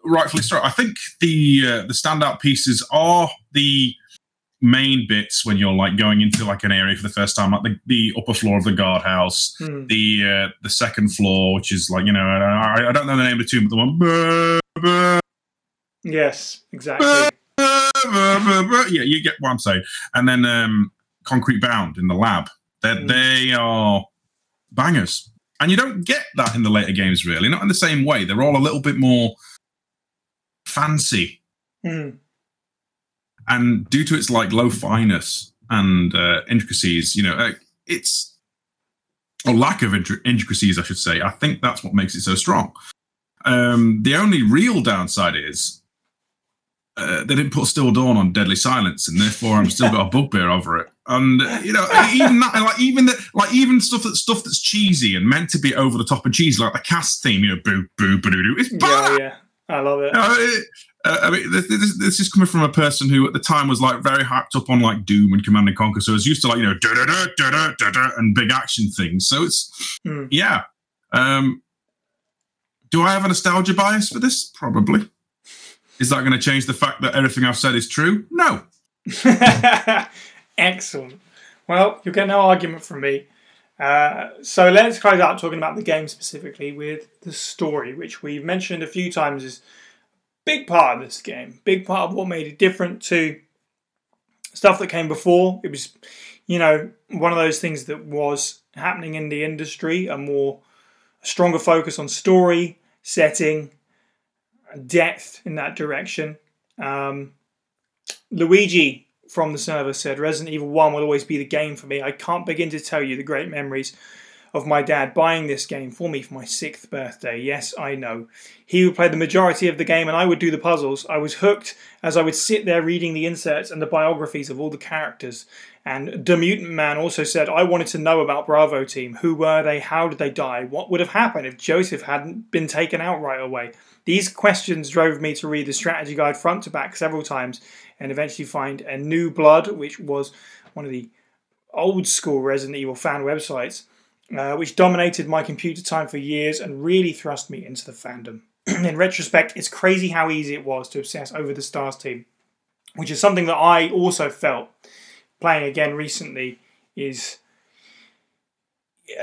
rightfully so. I think the uh, the standout pieces are the main bits when you're like going into like an area for the first time, like the, the upper floor of the guardhouse, Hmm. the uh, the second floor, which is like you know I, I don't know the name of the tomb, but the one. "Bah, [laughs] bah, Yes, exactly. bah, bah, bah, bah." Yeah, you get what I'm saying. And then um, concrete bound in the lab. That Mm. they are bangers, and you don't get that in the later games really. Not in the same way. They're all a little bit more fancy Hmm. And due to its like low fineness and uh, intricacies, you know, uh, it's or lack of intri- intricacies, I should say. I think that's what makes it so strong. Um, the only real downside is uh, they didn't put Still Dawn on Deadly Silence, and therefore I'm still got a bugbear over it. And uh, you know, even that, like even the, like even stuff that stuff that's cheesy and meant to be over the top and cheesy, like the cast theme, you know, boo boo boo doo, it's bad. Yeah, yeah. I love it. No, it- uh, I mean, this, this, this is coming from a person who at the time was like very hyped up on like Doom and Command and Conquer, so was used to like you know da da da da da da and big action things. So it's Hmm. yeah. Um, do I have a nostalgia bias for this? Probably. Is that going to change the fact that everything I've said is true? No. [laughs] Excellent. Well, you'll get no argument from me. Uh, so let's close out talking about the game specifically with the story, which we've mentioned a few times is big part of this game. Big part of what made it different to stuff that came before. It was, you know, one of those things that was happening in the industry, a more a stronger focus on story, setting, depth in that direction. Um, Luigi from the server said Resident Evil 1 will always be the game for me. I can't begin to tell you the great memories of my dad buying this game for me for my sixth birthday. Yes, I know. He would play the majority of the game and I would do the puzzles. I was hooked as I would sit there reading the inserts and the biographies of all the characters. And The Mutant Man also said, I wanted to know about Bravo Team. Who were they? How did they die? What would have happened if Joseph hadn't been taken out right away? These questions drove me to read the strategy guide front to back several times and eventually find a New Blood, which was one of the old school Resident Evil fan websites, uh, which dominated my computer time for years and really thrust me into the fandom. [clears throat] In retrospect, it's crazy how easy it was to obsess over the STARS team, which is something that I also felt playing again recently. Is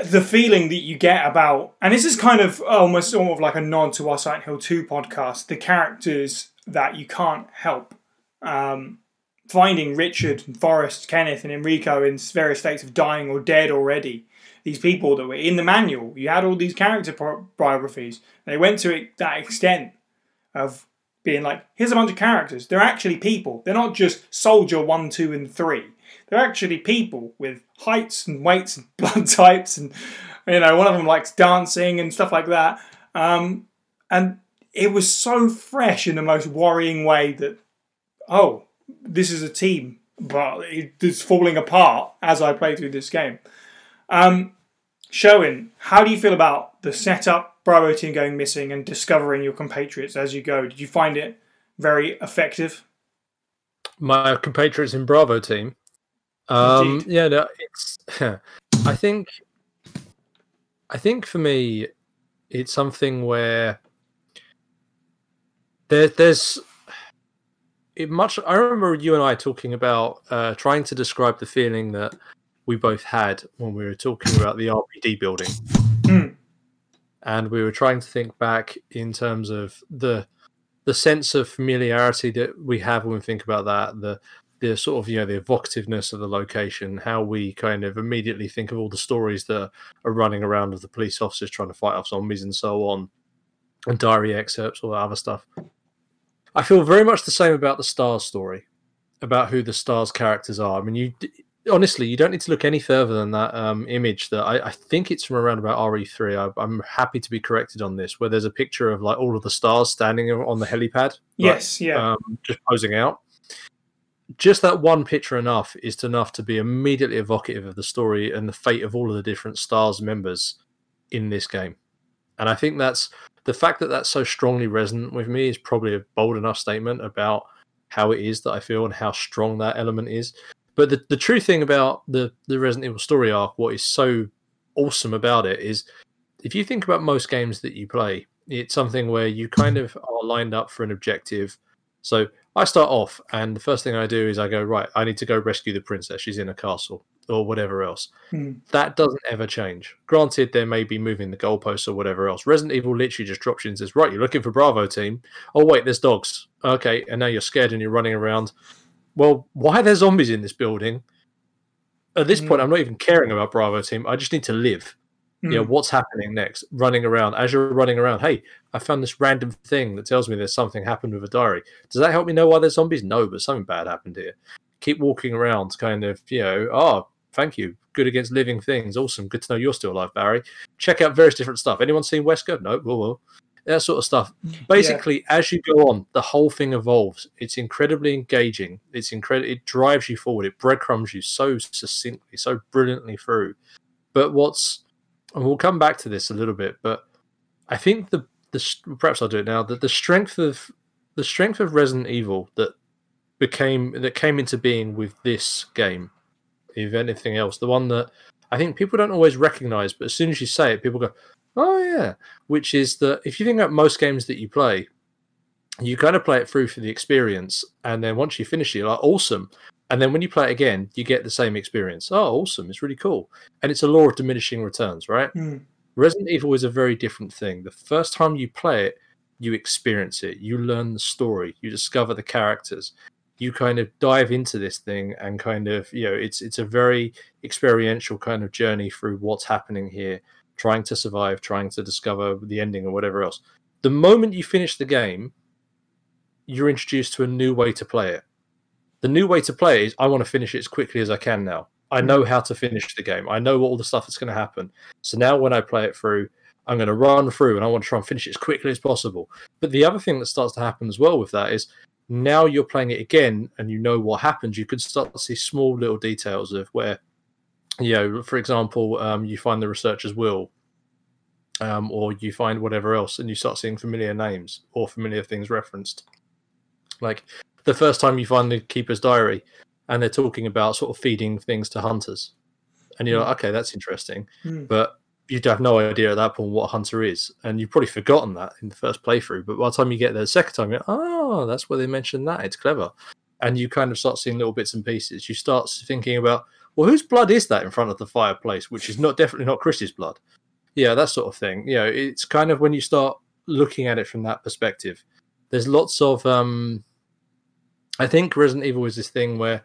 the feeling that you get about, and this is kind of almost sort of like a nod to our Silent Hill 2 podcast, the characters that you can't help. Um, finding Richard, and Forest, Kenneth, and Enrico in various states of dying or dead already. These people that were in the manual, you had all these character biographies. They went to that extent of being like, here's a bunch of characters. They're actually people. They're not just soldier one, two, and three. They're actually people with heights and weights and [laughs] blood types, and you know, one of them likes dancing and stuff like that. Um, and it was so fresh in the most worrying way that, oh, this is a team, but it's falling apart as I play through this game. Um, Sherwin, how do you feel about the setup, Bravo team going missing, and discovering your compatriots as you go? Did you find it very effective? my compatriots in Bravo team. Um, yeah, no, it's. [laughs] I think. I think for me, it's something where there, there's. It much. I remember you and I talking about uh, trying to describe the feeling that we both had when we were talking about the RPD building, Hmm. and we were trying to think back in terms of the the sense of familiarity that we have when we think about that, the the sort of you know the evocativeness of the location, how we kind of immediately think of all the stories that are running around of the police officers trying to fight off zombies and so on, and diary excerpts, all that other stuff. I feel very much the same about the STARS story, about who the STARS characters are. I mean, you honestly you don't need to look any further than that um, image that I, I think it's from around about RE3. I, I'm happy to be corrected on this, where there's a picture of like all of the STARS standing on the helipad. like, Yes, yeah. um, just posing out. Just that one picture enough is enough to be immediately evocative of the story and the fate of all of the different STARS members in this game. And I think that's the fact that that's so strongly resonant with me is probably a bold enough statement about how it is that I feel and how strong that element is. But the, the true thing about the, the Resident Evil story arc, what is so awesome about it is if you think about most games that you play, It's something where you kind of are lined up for an objective. So I start off, and the first thing I do is I go, right, I need to go rescue the princess. She's in a castle or whatever else. Hmm. That doesn't ever change. Granted, there may be moving the goalposts or whatever else. Resident Evil literally just drops you and says, right, you're looking for Bravo team. Oh, wait, there's dogs. Okay, and now you're scared and you're running around. Well, why are there zombies in this building? At this point, I'm not even caring about Bravo team. I just need to live. You know, Hmm. what's happening next? Running around. As you're running around, hey, I found this random thing that tells me there's something happened with a diary. Does that help me know why there's zombies? No, but something bad happened here. Keep walking around, kind of, you know, oh, thank you. Good against living things. Awesome. Good to know you're still alive, Barry. Check out various different stuff. Anyone seen Wesker? No, well, well. That sort of stuff. Mm. Basically, as you go on, the whole thing evolves. It's incredibly engaging. It's incredible. It drives you forward. It breadcrumbs you so succinctly, so brilliantly through. But what's and we'll come back to this a little bit, but I think the the perhaps I'll do it now. That the strength of the strength of Resident Evil that became that came into being with this game, if anything else, the one that I think people don't always recognize, but as soon as you say it, people go, "Oh yeah," which is that if you think about most games that you play, you kind of play it through for the experience, and then once you finish it, you're like, "Awesome." And then when you play it again, you get the same experience. Oh, awesome! It's really cool, and it's a law of diminishing returns, right? Hmm. Resident Evil is a very different thing. The first time you play it, you experience it, you learn the story, you discover the characters, you kind of dive into this thing and kind of, you know, it's it's a very experiential kind of journey through what's happening here, trying to survive, trying to discover the ending or whatever else. The moment you finish the game, you're introduced to a new way to play it. The new way to play is I want to finish it as quickly as I can now. I mm-hmm. know how to finish the game. I know all the stuff that's going to happen. So now when I play it through, I'm going to run through and I want to try and finish it as quickly as possible. But the other thing that starts to happen as well with that is now you're playing it again and you know what happens. You can start to see small little details of where, you know, for example, um, you find the researcher's will, um, or you find whatever else, and you start seeing familiar names or familiar things referenced. Like the first time you find the keeper's diary, and they're talking about sort of feeding things to hunters, and you're like, okay, that's interesting, Hmm. but you'd have no idea at that point what a hunter is, and you've probably forgotten that in the first playthrough. But by the time you get there the second time, you're like, oh, that's where they mentioned that. It's clever, and you kind of start seeing little bits and pieces. You start thinking about, well, whose blood is that in front of the fireplace, which is not definitely not Chris's blood. Yeah, that sort of thing. You know, it's kind of when you start looking at it from that perspective. There's lots of um I think Resident Evil is this thing where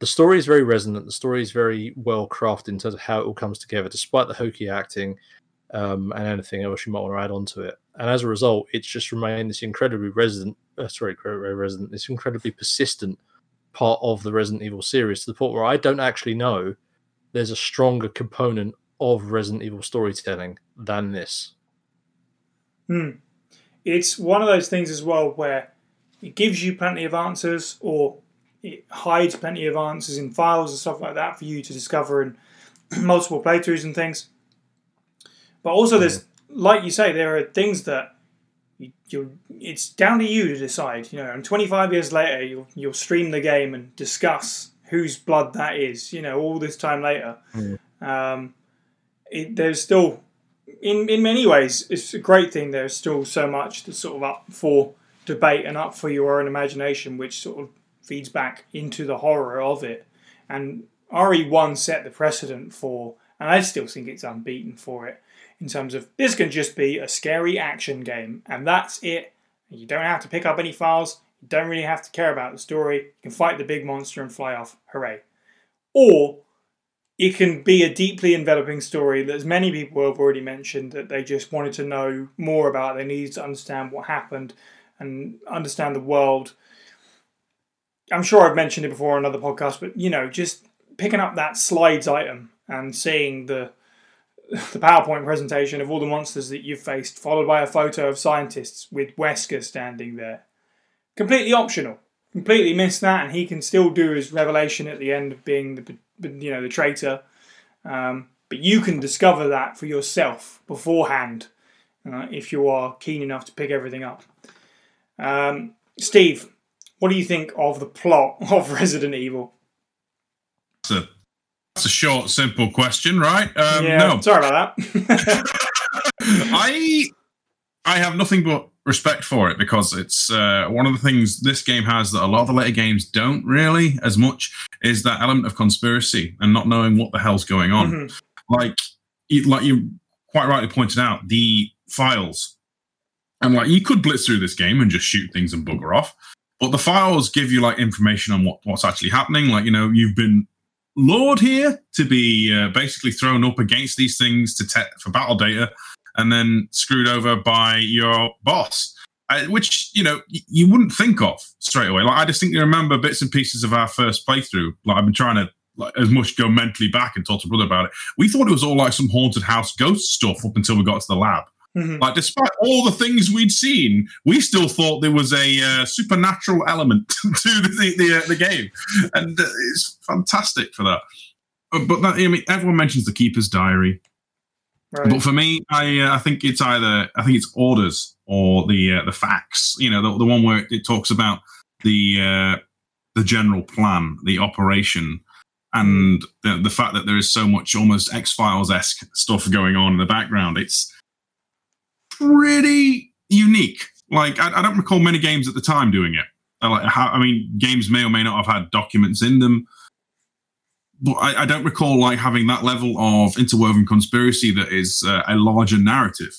the story is very resonant. The story is very well crafted in terms of how it all comes together, despite the hokey acting um, and anything else you might want to add on to it. And as a result, it's just remained this incredibly resident, uh, sorry, resident, this incredibly persistent part of the Resident Evil series to the point where I don't actually know there's a stronger component of Resident Evil storytelling than this. Hmm. It's one of those things as well where it gives you plenty of answers or it hides plenty of answers in files and stuff like that for you to discover in [clears throat] multiple playthroughs and things. But also, there's, like you say, there are things that you, you it's down to you to decide. You know, and 25 years later, you'll, you'll stream the game and discuss whose blood that is, you know, all this time later. Um, it, there's still in in many ways, it's a great thing. There's still so much that's sort of up for debate and up for your own imagination, which sort of feeds back into the horror of it. And RE1 set the precedent for, and I still think it's unbeaten for it, in terms of this can just be a scary action game, and that's it. You don't have to pick up any files, you don't really have to care about the story, you can fight the big monster and fly off, hooray. Or it can be a deeply enveloping story that as many people have already mentioned that they just wanted to know more about. They needed to understand what happened and understand the world. I'm sure i've mentioned it before on another podcast but you know just picking up that slides item and seeing the the powerpoint presentation of all the monsters that you've faced followed by a photo of scientists with wesker standing there. Completely optional. Completely missed that and he can still do his revelation at the end of being the you know the traitor. Um, but you can discover that for yourself beforehand uh, if you are keen enough to pick everything up. Um, steve what do you think of the plot of [laughs] resident evil? That's a, that's a short, simple question, right? Um, yeah no, sorry about that [laughs] I I have nothing but respect for it because it's uh, one of the things this game has that a lot of the later games don't really as much is that element of conspiracy and not knowing what the hell's going on. Mhm. Like, you- like you quite rightly pointed out, the files. And like you could blitz through this game and just shoot things and bugger off, but the files give you like information on what, what's actually happening. Like you know, you've been lured here to be uh, basically thrown up against these things to te- for battle data, and then screwed over by your boss, uh, which you know y- you wouldn't think of straight away. Like I distinctly remember bits and pieces of our first playthrough. Like I've been trying to like as much go mentally back and talk to brother about it. We thought it was all like some haunted house ghost stuff up until we got to the lab. Mhm. Like, despite all the things we'd seen, we still thought there was a uh, supernatural element [laughs] to the the, uh, the game, and uh, it's fantastic for that. But, but that, I mean, everyone mentions the Keeper's Diary, Right. but for me, I uh, I think it's either I think it's orders or the uh, the facts. You know, the, the one where it talks about the uh, the general plan, the operation, and the, the fact that there is so much almost X Files esque stuff going on in the background. It's pretty unique. Like I, I don't recall many games at the time doing it. I, like, how, I mean, games may or may not have had documents in them, but I, I don't recall like having that level of interwoven conspiracy that is uh, a larger narrative.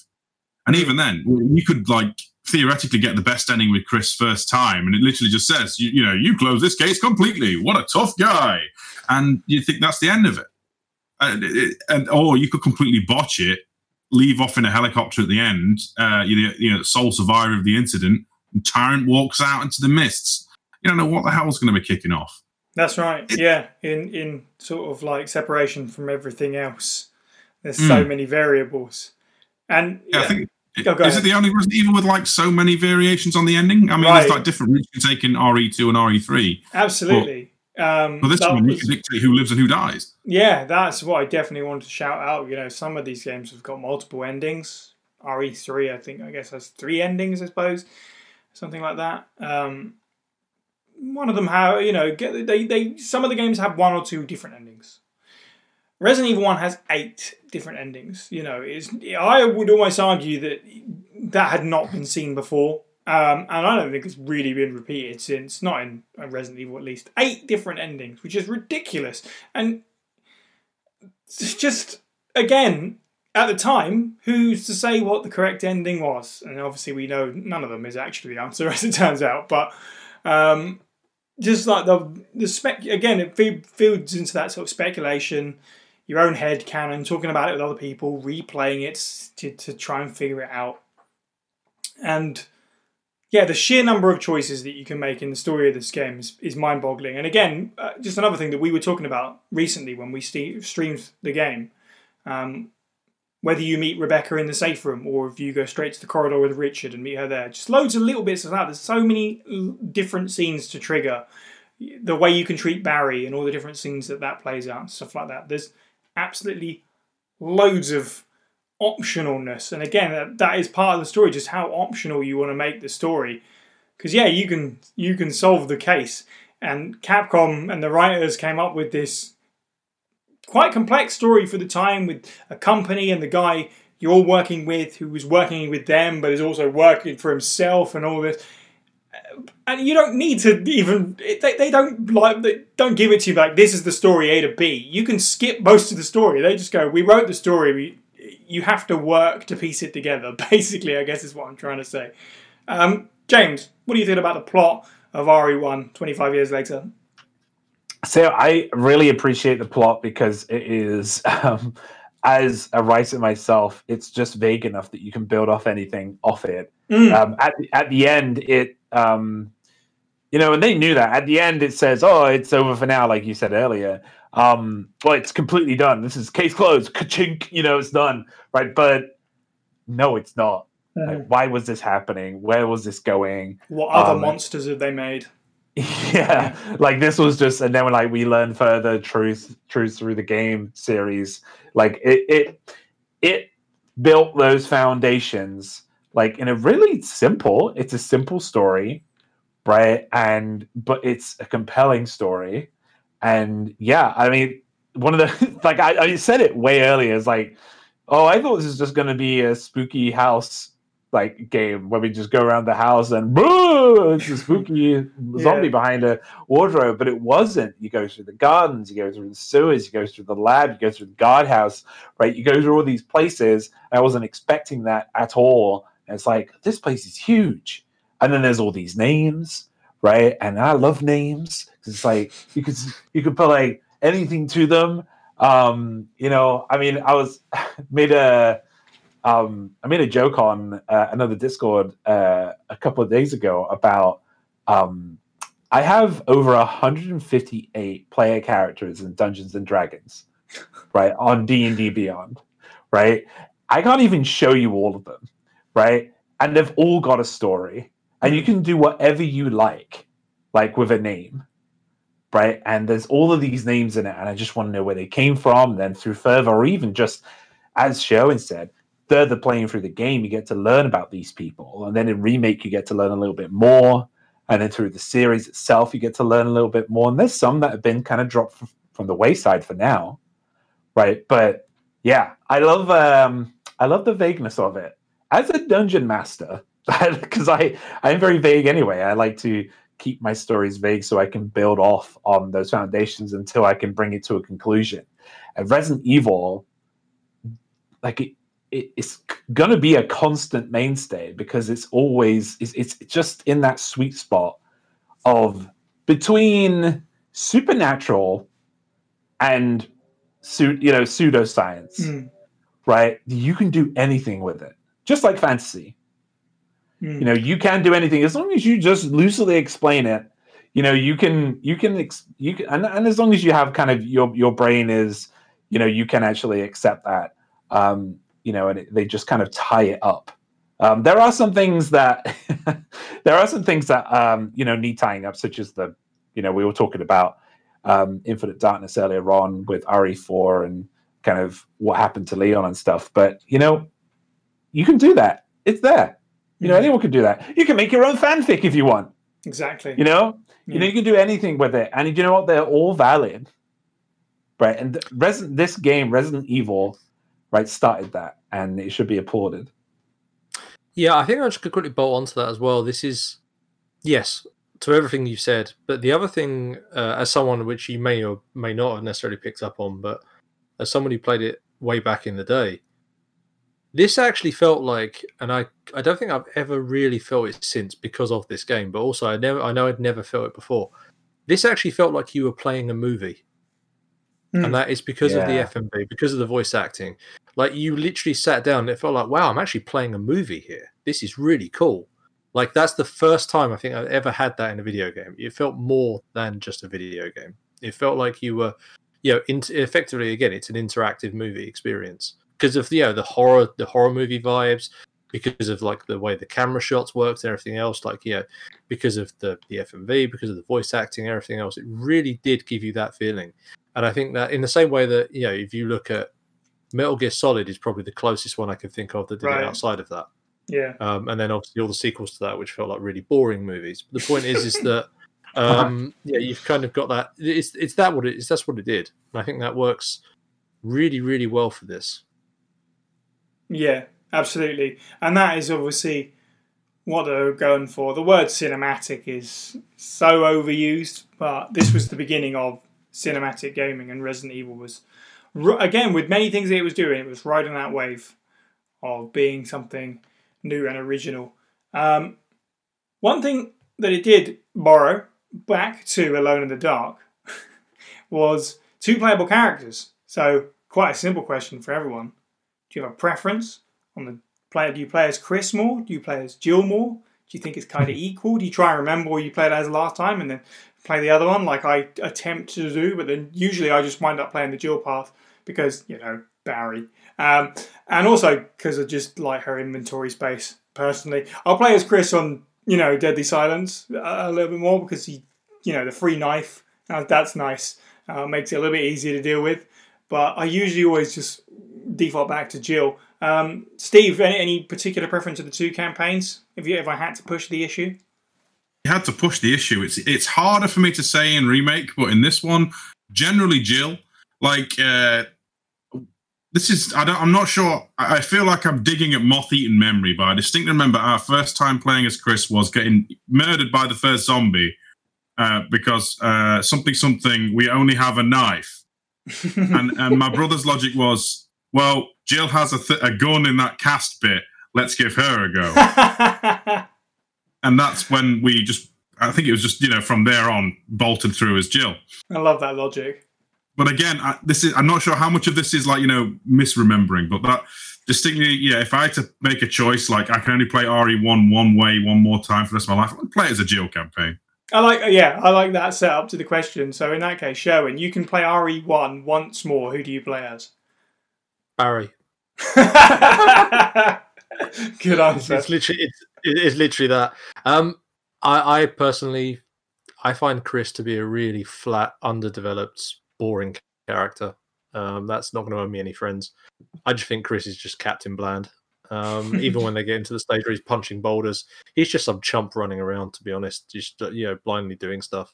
And even then, you could like theoretically get the best ending with Chris first time, and it literally just says, you, you know, you close this case completely. What a tough guy, and you think that's the end of it. And, it- and or you could completely botch it, leave off in a helicopter at the end. Uh, you know, you know, sole survivor of the incident. And Tyrant walks out into the mists. You don't know what the hell's going to be kicking off. That's right. Yeah, in in sort of like separation from everything else. There's so Mm. many variables, and Yeah, I think. Go is it the only Resident Evil with like so many variations on the ending? I mean, Right. there's like different routes you can take in RE2 and RE3. absolutely. Um, But this one, you can dictate who lives and who dies. Yeah, that's what I definitely wanted to shout out. You know, some of these games have got multiple endings. RE3, I think, I guess has three endings, I suppose, something like that. Um, one of them have, you know, get, they they some of the games have one or two different endings. Resident Evil One has eight different endings. You know, is I would almost argue that that had not been seen before. Um, and I don't think it's really been repeated since, not in Resident Evil at least. Eight different endings, which is ridiculous. And just again at the time who's to say what the correct ending was and obviously we know none of them is actually the answer [laughs] as it turns out but um, just like the the spec again it feeds into that sort of speculation your own head canon talking about it with other people replaying it to, to try and figure it out and yeah, the sheer number of choices that you can make in the story of this game is, is mind boggling. And again, uh, just another thing that we were talking about recently when we ste streamed the game um, whether you meet Rebecca in the safe room or if you go straight to the corridor with Richard and meet her there. Just loads of little bits of that. There's so many different scenes to trigger. The way you can treat Barry and all the different scenes that that plays out and stuff like that. There's absolutely loads of optionalness. And again, that, that is part of the story, just how optional you want to make the story. Because yeah, you can you can solve the case. And Capcom and the writers came up with this quite complex story for the time with a company and the guy you're working with who was working with them but is also working for himself and all this uh, and you don't need to even they, they don't like they don't give it to you like this is the story a to b you can skip most of the story they just go we wrote the story we, you have to work to piece it together [laughs] basically i guess is what i'm trying to say um, james what do you think about the plot of re1 25 years later So I really appreciate the plot because it is, [laughs] um, as a writer myself, it's just vague enough that you can build off anything off it. Mm. Um, at the, at the end, it, um, you know, and they knew that. At the end, it says, "Oh, it's over for now," like you said earlier. Um, well, it's completely done. This is case closed. Ka-chink, you know, it's done, right? But no, it's not. Like, why was this happening? Where was this going? what other Um, monsters have they made [laughs] yeah like this was just and then when like we learn further truth truth through the game series like it it it built those foundations like in a really simple it's a simple story right and but it's a compelling story and yeah i mean one of the [laughs] like i, I said it way earlier is like oh i thought this was just going to be a spooky house like game where we just go around the house and boo, [laughs] it's a spooky [laughs] zombie behind a wardrobe, but it wasn't. You go through the gardens, you go through the sewers, you go through the lab, you go through the guardhouse, right? You go through all these places. I wasn't expecting that at all. And it's like this place is huge, and then there's all these names, right? And I love names it's like you could you could put like anything to them. Um, you know, I mean, I was [laughs] made a um, I made a joke on uh, another Discord uh, a couple of days ago about um, I have over 158 player characters in Dungeons and Dragons, right on D and D Beyond, right. I can't even show you all of them, right, and they've all got a story, and you can do whatever you like, like with a name, right. And there's all of these names in it, and I just want to know where they came from. Then through further, or even just as Sherwin said, further playing through the game, you get to learn about these people. And then in Remake, you get to learn a little bit more. And then through the series itself, you get to learn a little bit more. And there's some that have been kind of dropped from the wayside for now. Right. But yeah, I love um I love the vagueness of it. As a dungeon master, [laughs] because I I'm very vague anyway. I like to keep my stories vague so I can build off on those foundations until I can bring it to a conclusion. And Resident Evil, like it, it's going to be a constant mainstay because it's always it's, it's just in that sweet spot of between supernatural and you know pseudoscience mm. right you can do anything with it just like fantasy mm. you know you can do anything as long as you just loosely explain it you know you can you can you can and, and as long as you have kind of your your brain is you know you can actually accept that um you know, and it, they just kind of tie it up. Um, there are some things that [laughs] there are some things that um, you know need tying up, such as the you know we were talking about um, Infinite Darkness earlier on with RE4 and kind of what happened to Leon and stuff. But you know, you can do that. It's there. You know, anyone can do that. You can make your own fanfic if you want. Exactly. You know, yeah. you know, you can do anything with it, and you know what? They're all valid, right? And Res- this game, Resident Evil, right, started that, and it should be applauded. Yeah, I think I just could quickly bolt onto that as well. This is yes to everything you said, but the other thing, uh, as someone which you may or may not have necessarily picked up on, but as someone who played it way back in the day, this actually felt like, and I I don't think I've ever really felt it since because of this game, but also I never I know I'd never felt it before. This actually felt like you were playing a movie. Mm. And that is because yeah. of the FMV, because of the voice acting. Like you literally sat down and it felt like, wow, I'm actually playing a movie here. This is really cool. Like that's the first time I think I've ever had that in a video game. It felt more than just a video game. It felt like you were, you know, in, effectively again, it's an interactive movie experience because of you know the horror, the horror movie vibes, because of like the way the camera shots worked and everything else. Like you know, because of the the FMV, because of the voice acting, and everything else. It really did give you that feeling. And I think that in the same way that you know, if you look at Metal Gear Solid, is probably the closest one I can think of that did right. it outside of that. Yeah. Um, and then obviously all the sequels to that, which felt like really boring movies. But the point is, is that [laughs] um, yeah, you've kind of got that. It's it's that what it is. That's what it did. And I think that works really, really well for this. Yeah, absolutely. And that is obviously what they're going for. The word cinematic is so overused, but this was the beginning of cinematic gaming, and Resident Evil was again with many things it was doing, it was riding that wave of being something new and original. Um, one thing that it did borrow back to Alone in the Dark [laughs] was two playable characters. So quite a simple question for everyone: Do you have a preference on the player? Do you play as Chris more? Do you play as Jill more? Do you think it's kind of [laughs] equal? Do you try and remember what you played as last time and then play the other one like I attempt to do, but then usually I just wind up playing the dual path because you know Barry, um, and also because I just like her inventory space personally. I'll play as Chris on you know Deadly Silence a little bit more because he, you know, the free knife uh, that's nice, uh, makes it a little bit easier to deal with. But I usually always just default back to Jill. Um, Steve, any, any particular preference of the two campaigns? If you if I had to push the issue you had to push the issue. It's it's harder for me to say in remake, but in this one, generally Jill, like uh, this is I don't I'm not sure. I I feel like I'm digging at moth-eaten memory, but I distinctly remember our first time playing as Chris was getting murdered by the first zombie uh, because uh, something something we only have a knife, [laughs] and and my brother's logic was, well, Jill has a, th- a gun in that cast bit. Let's give her a go, [laughs] and that's when we just. I think it was just you know from there on bolted through as Jill. I love that logic. but again, I, this is I'm not sure how much of this is like you know misremembering, but that distinctly, yeah. If I had to make a choice, like I can only play RE one one way one more time for the rest of my life, I'd play it as a Jill campaign. I like, uh, yeah, I like that setup to the question. So in that case, Sherwin, you can play RE1 once more. Who do you play as? Barry. [laughs] Good answer. it's literally it's, it's literally that. Um, I, I personally, I find Chris to be a really flat, underdeveloped, boring character. Um, that's not going to earn me any friends. I just think Chris is just Captain Bland. Um, [laughs] even when they get into the stage where he's punching boulders, he's just some chump running around. To be honest, just you know, blindly doing stuff.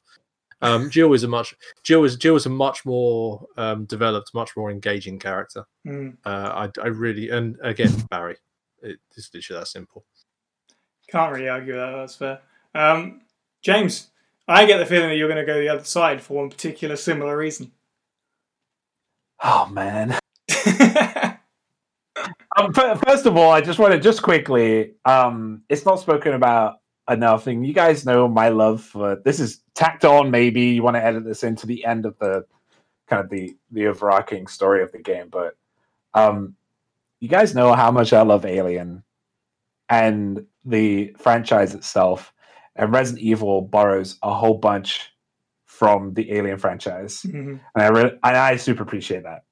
Um, Jill is a much Jill is Jill is a much more um, developed, much more engaging character. Mm, Uh, I, I really and again Barry, it, it's literally that simple. can't really argue that. That's fair. Um, James, I get the feeling that you're going to go the other side for one particular similar reason. Oh man. [laughs] Um, first of all, I just want to just quickly. Um, it's not spoken about enough, and you guys know my love for this. Is tacked on. Maybe you want to edit this into the end of the kind of the the overarching story of the game, but um, you guys know how much I love Alien and the franchise itself, and Resident Evil borrows a whole bunch from the Alien franchise Mhm. and I really, and I super appreciate that,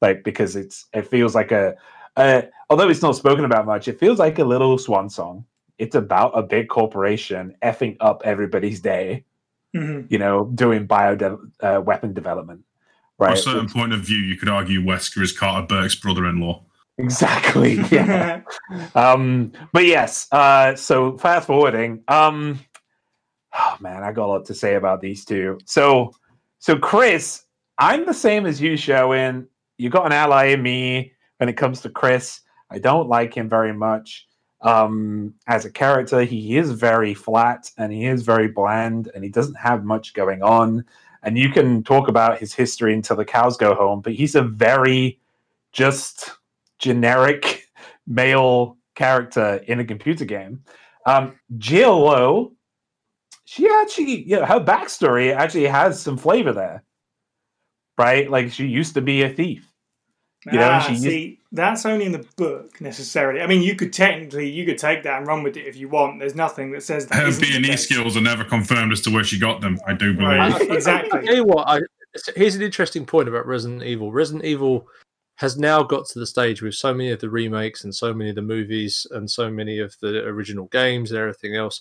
like because it's it feels like a, a although it's not spoken about much, it feels like a little swan song. It's about a big corporation effing up everybody's day, Mhm. you know, doing bio de- uh, weapon development, From right? a certain point of view, you could argue Wesker is Carter Burke's brother-in-law. Exactly. [laughs] Yeah. um, but yes. Uh, so fast forwarding. Um, oh man, I got a lot to say about these two. So, so Chris, I'm the same as you, Sherwin. You got an ally in me when it comes to Chris. I don't like him very much. Um, as a character, he is very flat and he is very bland and he doesn't have much going on. And you can talk about his history until the cows go home, but he's a very just generic [laughs] male character in a computer game. Um, Jill she actually, you know, her backstory actually has some flavor there, right? Like she used to be a thief. You know, ah, she used- see, that's only in the book necessarily. I mean, you could technically you could take that and run with it if you want. There's nothing that says that. Her B and E skills are never confirmed as to where she got them. I do believe. Right. I- I- Exactly. I tell you what, I, here's an interesting point about Resident Evil. Resident Evil has now got to the stage with so many of the remakes and so many of the movies and so many of the original games and everything else.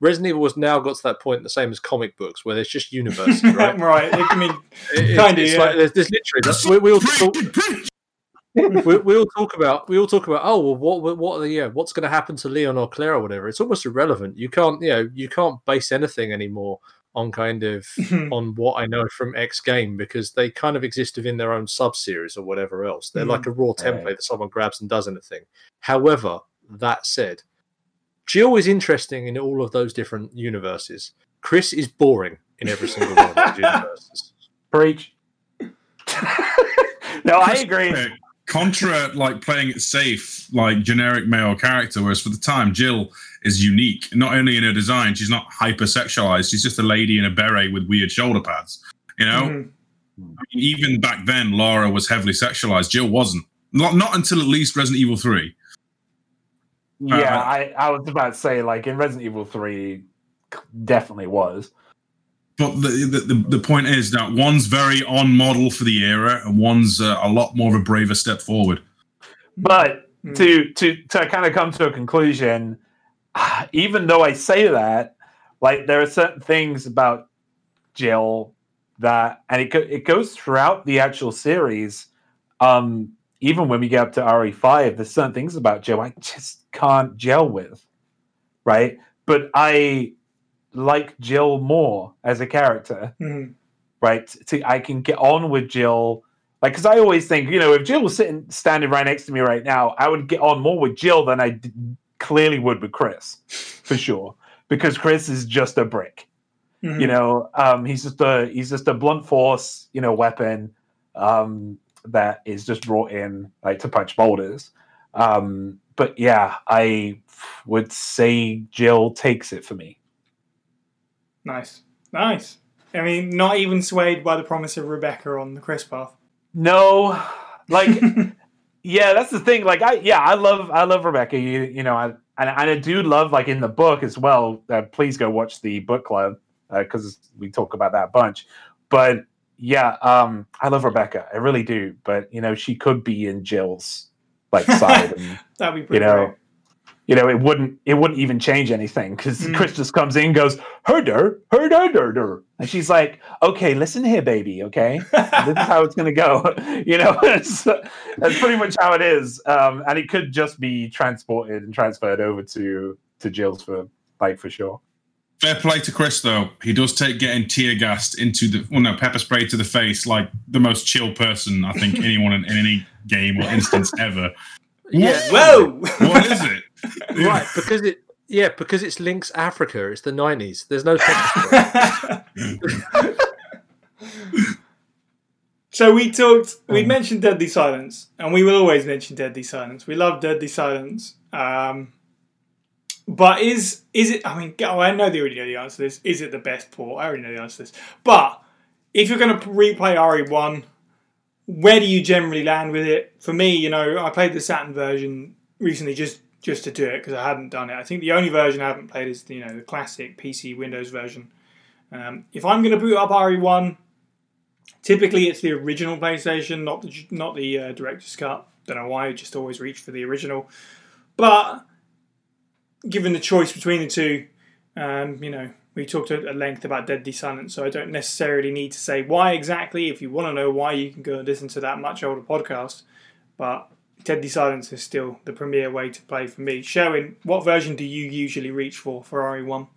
Resident Evil has now got to that point, the same as comic books, where there's just universes, [laughs] right? right. I mean, It- it- Kinda, it's yeah. like there's, there's literally we, we all talk, Preach, preach. [laughs] we, we all talk about we all talk about oh well what what- what are the, yeah what's going to happen to Leon or Claire or whatever. It's almost irrelevant. You can't you know you can't base anything anymore on kind of [laughs] on what I know from X game because they kind of exist within their own sub series or whatever else. They're like mm, a raw template Right. that someone grabs and does anything. However, that said, Jill is interesting in all of those different universes. Chris is boring in every single one of those [laughs] universes. Preach. no, I agree. Contra, like playing it safe, like generic male character, whereas for the time, Jill is unique. Not only in her design, she's not hypersexualized. She's just a lady in a beret with weird shoulder pads. You know, mhm. I mean, even back then, Lara was heavily sexualized. Jill wasn't. Not not until at least Resident Evil Three. Yeah, Uh, I, I was about to say, like in Resident Evil 3, definitely was. But the, the the the point is that one's very on model for the era, and one's uh, a lot more of a braver step forward. But Mm. to to to kind of come to a conclusion, [sighs] even though I say that, like there are certain things about Jill that, and it go, it goes throughout the actual series. Um, even when we get up to RE5, there's certain things about Jill I just can't gel with, right? But I like Jill more as a character Mhm. right? To, I can get on with Jill Like, because I always think, you know, if Jill was sitting standing right next to me right now, I would get on more with Jill than I d- clearly would with Chris, for sure. Because Chris is just a brick. Mhm. You know, um, he's just a he's just a blunt force, you know, weapon um, that is just brought in like to punch boulders. Um, but yeah, I would say Jill takes it for me. Nice, nice. I mean, not even swayed by the promise of Rebecca on the Chris path. No, like [laughs] yeah, that's the thing. Like I yeah, I love I love Rebecca. You you know, I and, and I do love like in the book as well. Uh, please go watch the book club because we talk about that a bunch. But yeah, um, I love Rebecca. I really do. But you know, she could be in Jill's like side, [laughs] and That'd be you pretty know, great. You know, it wouldn't it wouldn't even change anything because Mm. Chris just comes in, and goes herder herder herder, and she's like, okay, listen here, baby, okay, this is how it's gonna go. [laughs] you know, [laughs] it's, that's pretty much how it is. Um, and it could just be transported and transferred over to to Jill's for like for sure. Fair play to Chris though. He does take getting tear gassed into the well no pepper spray to the face like the most chill person I think anyone in, in any game or instance [laughs] ever. Yeah, Whoa! What is it? Right because it yeah because it's Link's Africa. It's the nineties. There's no [laughs] so we talked. Um, We mentioned Deadly Silence, and we will always mention Deadly Silence. We love Deadly Silence. Um, but is is it? I mean, oh, I know they already know the answer to this. Is it the best port? I already know the answer to this. But if you're going to replay RE one, where do you generally land with it? For me, you know, I played the Saturn version recently just just to do it because I hadn't done it. I think the only version I haven't played is the, you know the classic PC Windows version. Um, if I'm going to boot up RE1, typically it's the original PlayStation, not the not the uh, director's cut. Don't know why, I just always reach for the original. But given the choice between the two, um, you know, we talked at at length about Deadly Silence, so I don't necessarily need to say why exactly. If you want to know why, you can go and listen to that much older podcast. But Deadly Silence is still the premier way to play for me. Sherwin, what version do you usually reach for for RE1?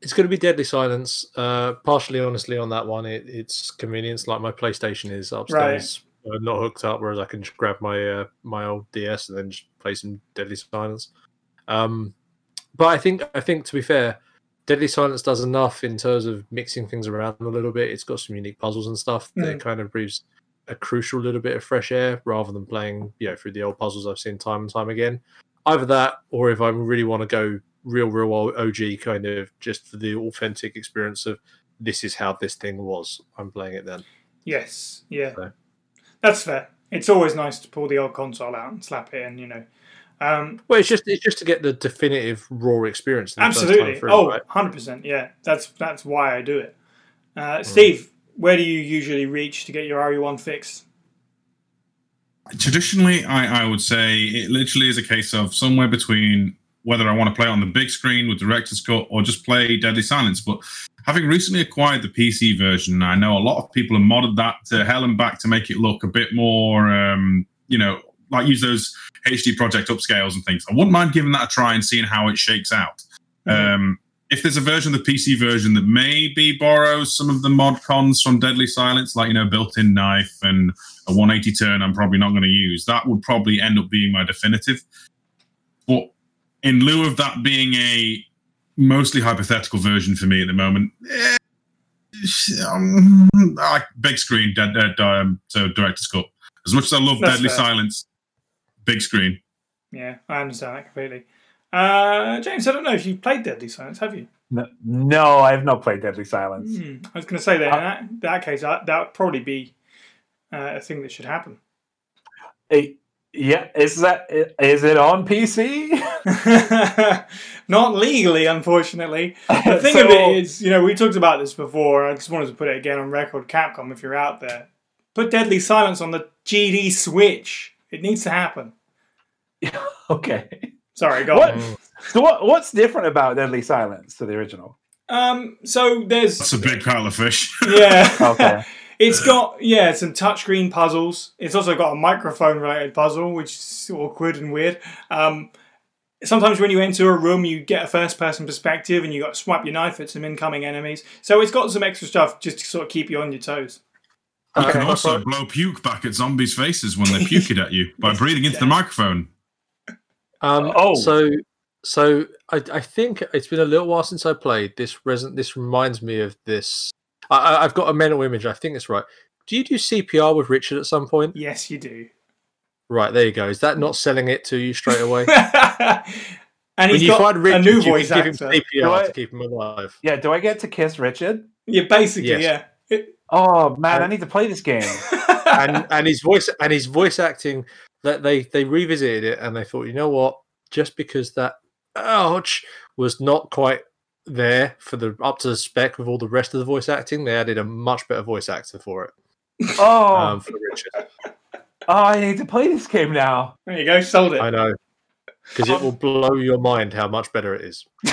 It's going to be Deadly Silence. Uh, partially, honestly, on that one, it, it's convenience. Like my PlayStation is upstairs, uh, not hooked up, whereas I can just grab my uh, my old DS and then just play some Deadly Silence. Um, but I think I think to be fair, Deadly Silence does enough in terms of mixing things around a little bit. It's got some unique puzzles and stuff that Mm. kind of breathes a crucial little bit of fresh air rather than playing, you know, through the old puzzles I've seen time and time again. Either that, or if I really want to go real, real old OG kind of just for the authentic experience of this is how this thing was. I'm playing it then. Yes, yeah, So- that's fair. It's always nice to pull the old console out and slap it in, you know. Um, Well, it's just it's just to get the definitive raw experience. the first time absolutely. through, Oh, right? 100%. Yeah, that's that's why I do it. Uh, Steve, where do you usually reach to get your RE1 fixed? Traditionally, I, I would say it literally is a case of somewhere between whether I want to play on the big screen with director's cut or just play Deadly Silence. But having recently acquired the PC version, I know a lot of people have modded that to hell and back to make it look a bit more, um, you know, like use those HD Project upscales and things. I wouldn't mind giving that a try and seeing how it shakes out. Um, if there's a version of the PC version that maybe borrows some of the mod cons from Deadly Silence, like you know, built-in knife and a 180 turn, I'm probably not going to use. That would probably end up being my definitive. But in lieu of that being a mostly hypothetical version for me at the moment, eh, um, I big screen, dead, dead, um, so director's cut. As much as I love That's Deadly fair. Silence, big screen. Yeah, I understand that completely. Uh, James, I don't know if you've played Deadly Silence, have you? No, no I have not played Deadly Silence. Hmm, I was going to say that in that, that case, that, that would probably be uh, a thing that should happen. Eh, yeah, is that is it on PC? [laughs] Not legally, unfortunately. [laughs] The thing of it is, you know, we talked about this before. I just wanted to put it again on record. Capcom, if you're out there, put Deadly Silence on the GD Switch. It needs to happen. [laughs] okay. Sorry, go What? on. So what? What's different about Deadly Silence to the original? Um, so there's That's a big pile of fish. yeah. [laughs] Okay. [laughs] It's got yeah some touchscreen puzzles. It's also got a microphone related puzzle, which is awkward and weird. Um, sometimes when you enter a room, you get a first person perspective, and you got to swipe your knife at some incoming enemies. So it's got some extra stuff just to sort of keep you on your toes. You Uh, can also blow puke back at zombies' faces when they puke it at you by breathing into the [laughs] microphone. Um, Oh. so so I, I think it's been a little while since I played this. Reson- this reminds me of this. I, I- I've got a mental image. I think it's right. Do you do CPR with Richard at some point? Yes, you do. Right there you go. Is that not selling it to you straight away? [laughs] and when he's you got find a Richard, new you voice can give him actor. CPR I- to keep him alive. Yeah, do I get to kiss Richard? Yeah, basically, Yes. yeah. It- Oh man, I need to play this game. [laughs] and and his voice and his voice acting that they they revisited it and they thought you know what just because that ouch was not quite there for the up to the spec with all the rest of the voice acting they added a much better voice actor for it [laughs] Oh, um, for richard oh, I need to play this game now. there you go, sold it. i know because it will blow your mind how much better it is [laughs]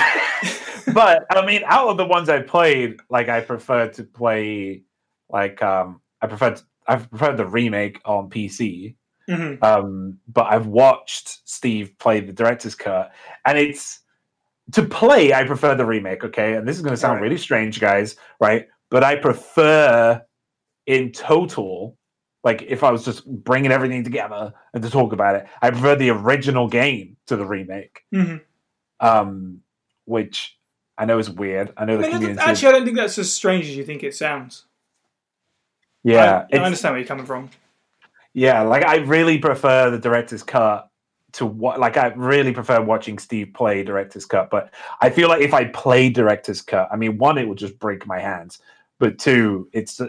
but I mean, out of the ones I played, like I prefer to play, like um, I prefer to, I prefer the remake on PC. Mhm. Um, but I've watched Steve play the director's cut, and it's to play. I prefer the remake. Okay, and this is going to sound Right. really strange, guys, right? But I prefer, in total, like if I was just bringing everything together and to talk about it, I prefer the original game to the remake. Mhm. Um, which I know is weird. I know I the mean, I community. actually, I don't think that's as strange as you think it sounds. yeah, I, I understand where you're coming from. Yeah, like I really prefer the director's cut to what like I really prefer watching Steve play director's cut, but I feel like if I play director's cut, I mean one it would just break my hands, but two it's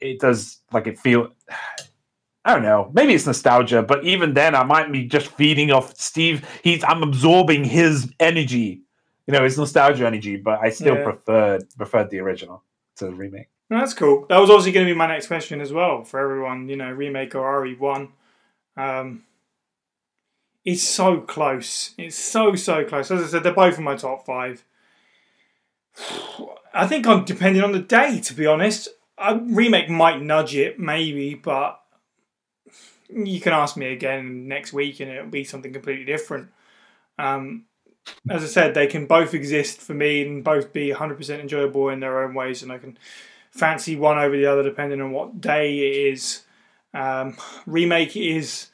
it does like it feel [sighs] I don't know, maybe it's nostalgia, but even then I might be just feeding off Steve. He's I'm absorbing his energy. You know, his nostalgia energy, but I still Yeah. preferred preferred the original to the remake. That's cool. That was obviously going to be my next question as well for everyone. You know, remake or RE1. Um, it's so close. It's so so close. As I said, they're both in my top five. I think I'm depending on the day. To be honest, a remake might nudge it, maybe, but you can ask me again next week, and it'll be something completely different. Um, as I said, they can both exist for me and both be 100% enjoyable in their own ways, and I can fancy one over the other depending on what day it is. Um, remake is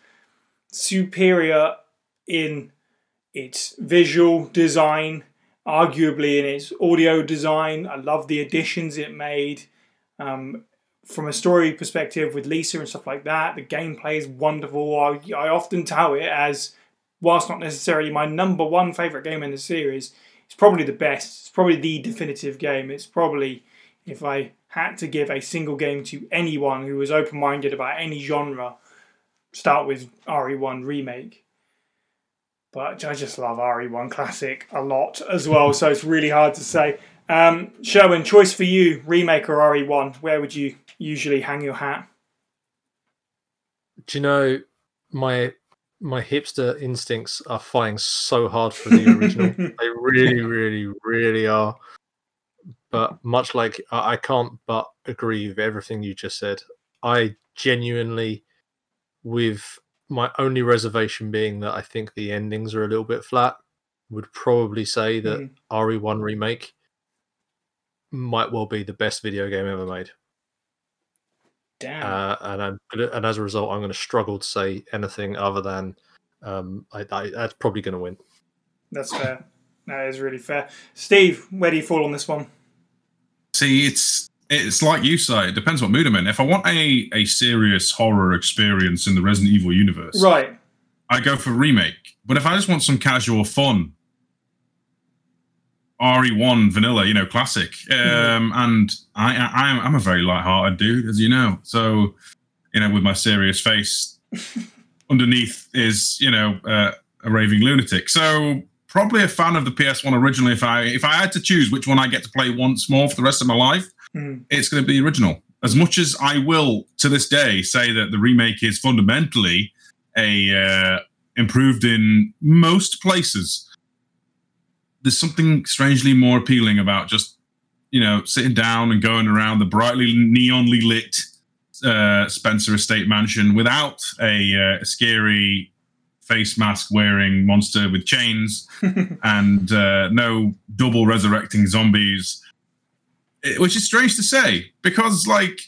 superior in its visual design, arguably in its audio design. I love the additions it made. Um, from a story perspective with Lisa and stuff like that, the gameplay is wonderful. I, I often tout it as, whilst not necessarily my number one favourite game in the series, it's probably the best. It's probably the definitive game. It's probably, if I had to give a single game to anyone who was open minded about any genre, start with RE1 Remake. But I just love RE1 Classic a lot as well, so it's really hard to say. Um, Sherwin, choice for you, Remake or RE1? Where would you usually hang your hat? do you know my my hipster instincts are fighting so hard for the original [laughs] they really really really are but much like I can't but agree with everything you just said. I genuinely, with my only reservation being that I think the endings are a little bit flat, would probably say that Mhm. RE1 remake might well be the best video game ever made. Damn. Uh, and I'm and as a result, I'm going to struggle to say anything other than um, I, I, that's probably going to win. That's fair. That is really fair. Steve, where do you fall on this one? See, it's it's like you say. It depends what mood I'm in. If I want a a serious horror experience in the Resident Evil universe, Right. I go for remake. But if I just want some casual fun, RE1 vanilla, you know, classic. Um, and I, I I'm I'm a very light-hearted dude, as you know. So, you know, with my serious face, [laughs] underneath is you know uh, a raving lunatic. So probably a fan of the PS1 originally. If I if I had to choose which one I get to play once more for the rest of my life, Mhm. it's going to be the original. As much as I will to this day say that the remake is fundamentally a uh, improved in most places, there's something strangely more appealing about just you know sitting down and going around the brightly neonly lit uh, Spencer Estate mansion without a uh, scary face mask wearing monster with chains [laughs] and uh, no double resurrecting zombies it- which is strange to say because like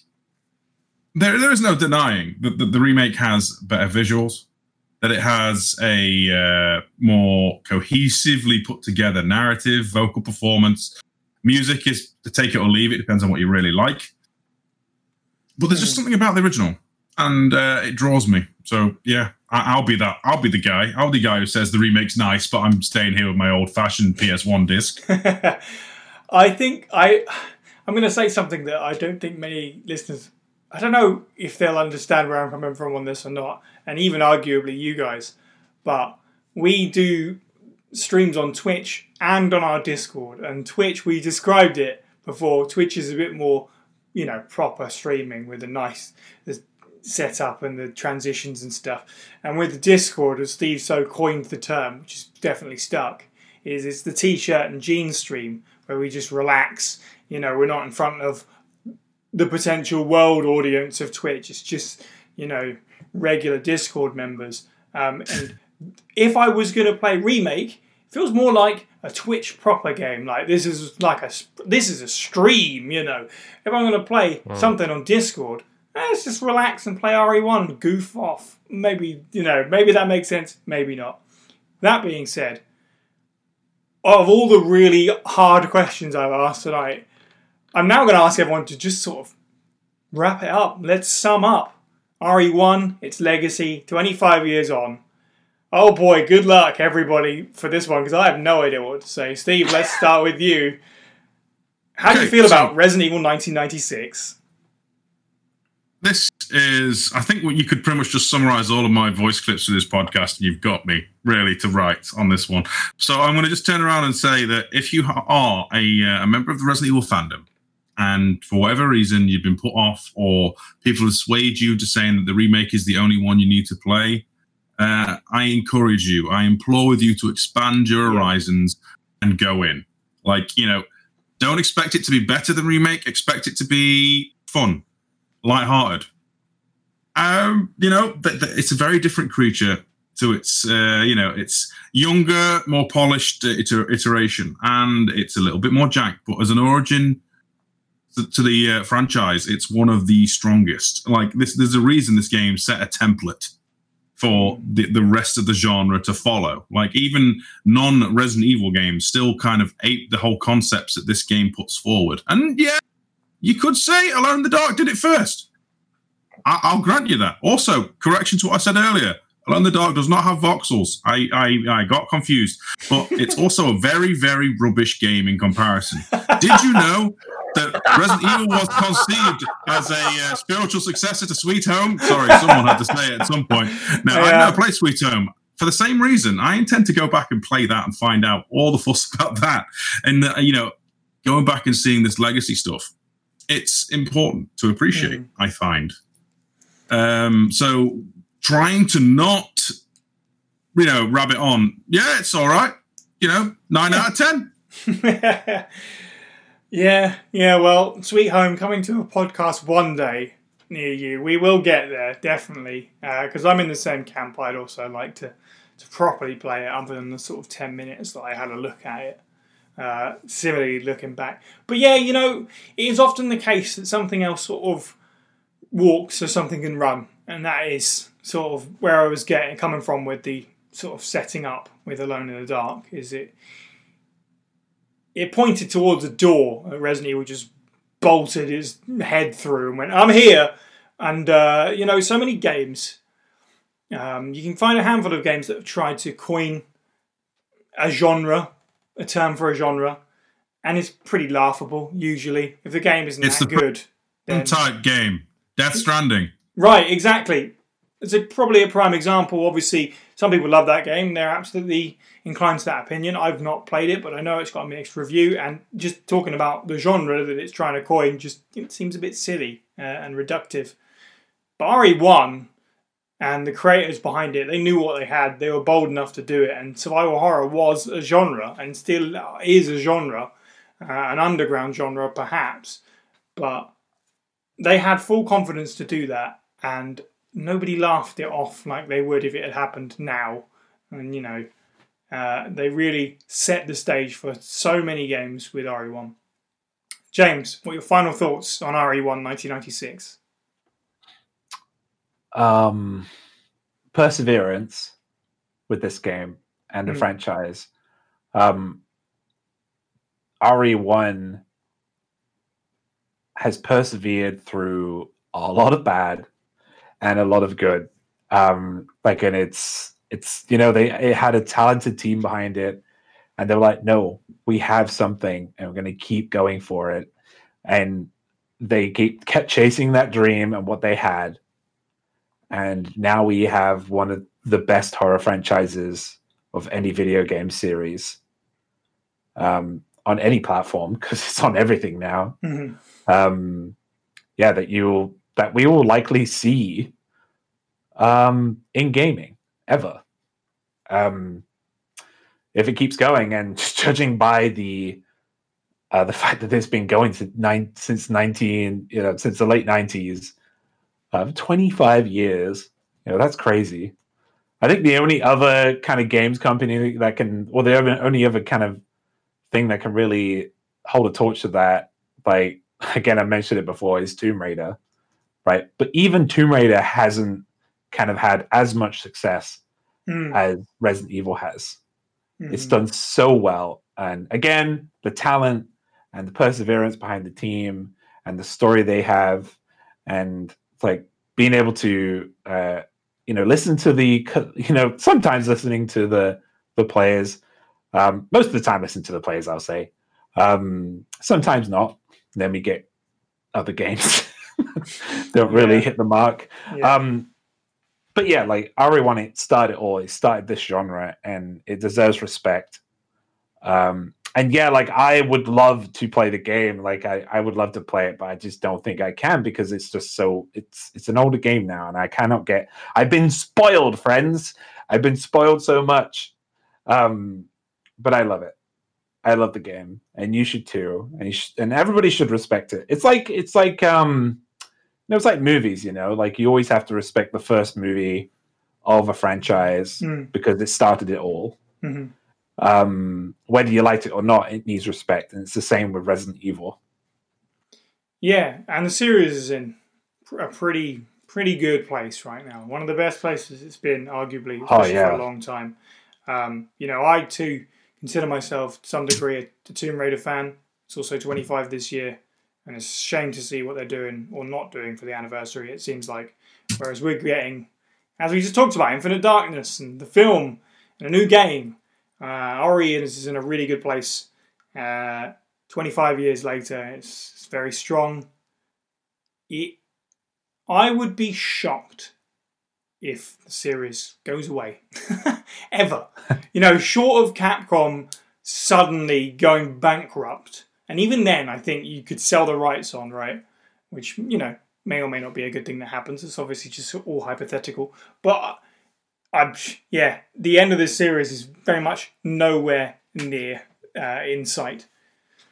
there, there is no denying that the, the remake has better visuals, that it has a uh, more cohesively put together narrative, vocal performance. Music is to take it or leave it, depends on what you really like. But there's just something about the original, and uh, it draws me. So yeah, I, will be that. I'll be the guy. I'll be the guy who says the remake's nice, but I'm staying here with my old-fashioned PS1 disc. [laughs] I think I, I'm going to say something that I don't think many listeners. I don't know if they'll understand where I'm coming from on this or not, and even arguably you guys. But we do streams on Twitch and on our Discord, and Twitch we described it before. Twitch is a bit more, you know, proper streaming with a nice setup and the transitions and stuff. And with the Discord, as Steve so coined the term, which is definitely stuck, is it's the t-shirt and jeans stream where we just relax. You know, we're not in front of the potential world audience of Twitch. It's just you know regular Discord members. Um, and if I was going to play remake, it feels more like a Twitch proper game. Like this is like a this is a stream. You know, if I'm going to play mm. something on Discord, Eh, let's just relax and play RE1 and goof off. Maybe, you know, maybe that makes sense, maybe not. That being said, of all the really hard questions I've asked tonight, I'm now going to ask everyone to just sort of wrap it up. Let's sum up. RE1, its legacy, 25 years on. Oh boy, good luck everybody for this one because I have no idea what to say. Steve, let's start with you. How do you feel about Resident Evil 1996? This is, I think, what you could pretty much just summarize all of my voice clips for this podcast, and you've got me really to write on this one. So I'm going to just turn around and say that if you are a, uh, a member of the Resident Evil fandom, and for whatever reason you've been put off, or people have swayed you to saying that the remake is the only one you need to play, uh, I encourage you, I implore with you to expand your horizons and go in. Like, you know, don't expect it to be better than remake, expect it to be fun light-hearted. Um, you know, th- th- it's a very different creature to its, uh, you know, it's younger, more polished uh, iter- iteration, and it's a little bit more jacked. But as an origin to, to the uh, franchise, it's one of the strongest. Like this, there's a reason this game set a template for the, the rest of the genre to follow. Like even non Resident Evil games still kind of ape the whole concepts that this game puts forward. And yeah, you could say Alone in the Dark did it first. I- will grant you that. Also, correction to what I said earlier. Alone in the Dark does not have voxels. I, I, I got confused. But it's also a very, very rubbish game in comparison. Did you know that Resident Evil was conceived as a uh, spiritual successor to Sweet Home? Sorry, someone had to say it at some point. Now, yeah. I've never played Sweet Home for the same reason, I intend to go back and play that and find out all the fuss [laughs] about that. And, uh, you know, going back and seeing this legacy stuff it's important to appreciate. Mm. I find. Um, so trying to not, you know, rub it on. Yeah, it's all right. You know, nine out of ten. [laughs] yeah, yeah. Well, Sweet Home coming to a podcast one day near you. We will get there definitely because uh, I'm in the same camp. I'd also like to to properly play it, other than the sort of ten minutes that I had a look at it. Uh, similarly, looking back, but yeah, you know, it is often the case that something else sort of walks or something can run, and that is sort of where I was getting coming from with the sort of setting up with Alone in the Dark. Is it? It pointed towards a door. That Resident Evil just bolted his head through and went, "I'm here." And uh, you know, so many games. Um, you can find a handful of games that have tried to coin a genre a term for a genre, and it's pretty laughable usually. If the game isn't it's that the good, then... type game, Death Stranding. Right, exactly. It's a, probably a prime example. Obviously, some people love that game; they're absolutely inclined to that opinion. I've not played it, but I know it's got a mixed review. And just talking about the genre that it's trying to coin, just it seems a bit silly uh, and reductive. But RE1 and the creators behind it they knew what they had they were bold enough to do it and survival horror was a genre and still is a genre uh, an underground genre perhaps but they had full confidence to do that and nobody laughed it off like they would if it had happened now and you know uh, they really set the stage for so many games with RE1 James what your final thoughts on RE1 1996 um, perseverance with this game and the Mm. franchise. Um, RE1 has persevered through a lot of bad and a lot of good. Um, like, and it's it's you know they it had a talented team behind it, and they're like, no, we have something, and we're going to keep going for it. And they keep, kept chasing that dream and what they had, and now we have one of the best horror franchises of any video game series um, on any platform [laughs] because it's on everything now Mhm. um, yeah, that you that we will likely see um, in gaming ever, um, if it keeps going. And [laughs] judging by the uh, the fact that it's been going since nine since nineteen, you know, since the late nineties, uh, twenty five years. You know, that's crazy. I think the only other kind of games company that can, or the only other kind of thing that can really hold a torch to that, like [laughs] again, I mentioned it before, is Tomb Raider, right? But even Tomb Raider hasn't kind of had as much success Mm. as Resident Evil has. It's Mhm. done so well. And again, the talent and the perseverance behind the team and the story they have, and like being able to, uh, you know, listen to the, you know, sometimes listening to the the players. Um, most of the time, listen to the players. I'll say. Um, sometimes not. Then we get other games [laughs] don't really Yeah. hit the mark. Yeah. Um, but yeah, like RE1, it started it all. It started this genre, and it deserves respect. Um, and yeah, like I would love to play the game. Like I, I would love to play it, but I just don't think I can because it's just so it's it's an older game now, and I cannot get. I've been spoiled, friends. I've been spoiled so much. Um, but I love it. I love the game, and you should too, and you sh- and everybody should respect it. It's like it's like um, you know, it's like movies. You know, like you always have to respect the first movie of a franchise Mm. because it started it all. Mhm. Um, whether you liked it or not, it needs respect, and it's the same with Resident Evil. Yeah, and the series is in a pretty pretty good place right now. One of the best places it's been, arguably, Oh, especially for a long time. Um, you know, I too consider myself to some degree a, a Tomb Raider fan. It's also 25 this year, and it's a shame to see what they're doing or not doing for the anniversary. It seems like, whereas we're getting, as we just talked about, Infinite Darkness and the film and a new game. Uh, RE is in a really good place. Uh, 25 years later, it's, it's very strong. It, I would be shocked if the series goes away. [laughs] Ever. [laughs] you know, short of Capcom suddenly going bankrupt. And even then, I think you could sell the rights on, right? Which, you know, may or may not be a good thing that happens. It's obviously just all hypothetical. But I'm, yeah, the end of this series is very much nowhere near uh, in sight.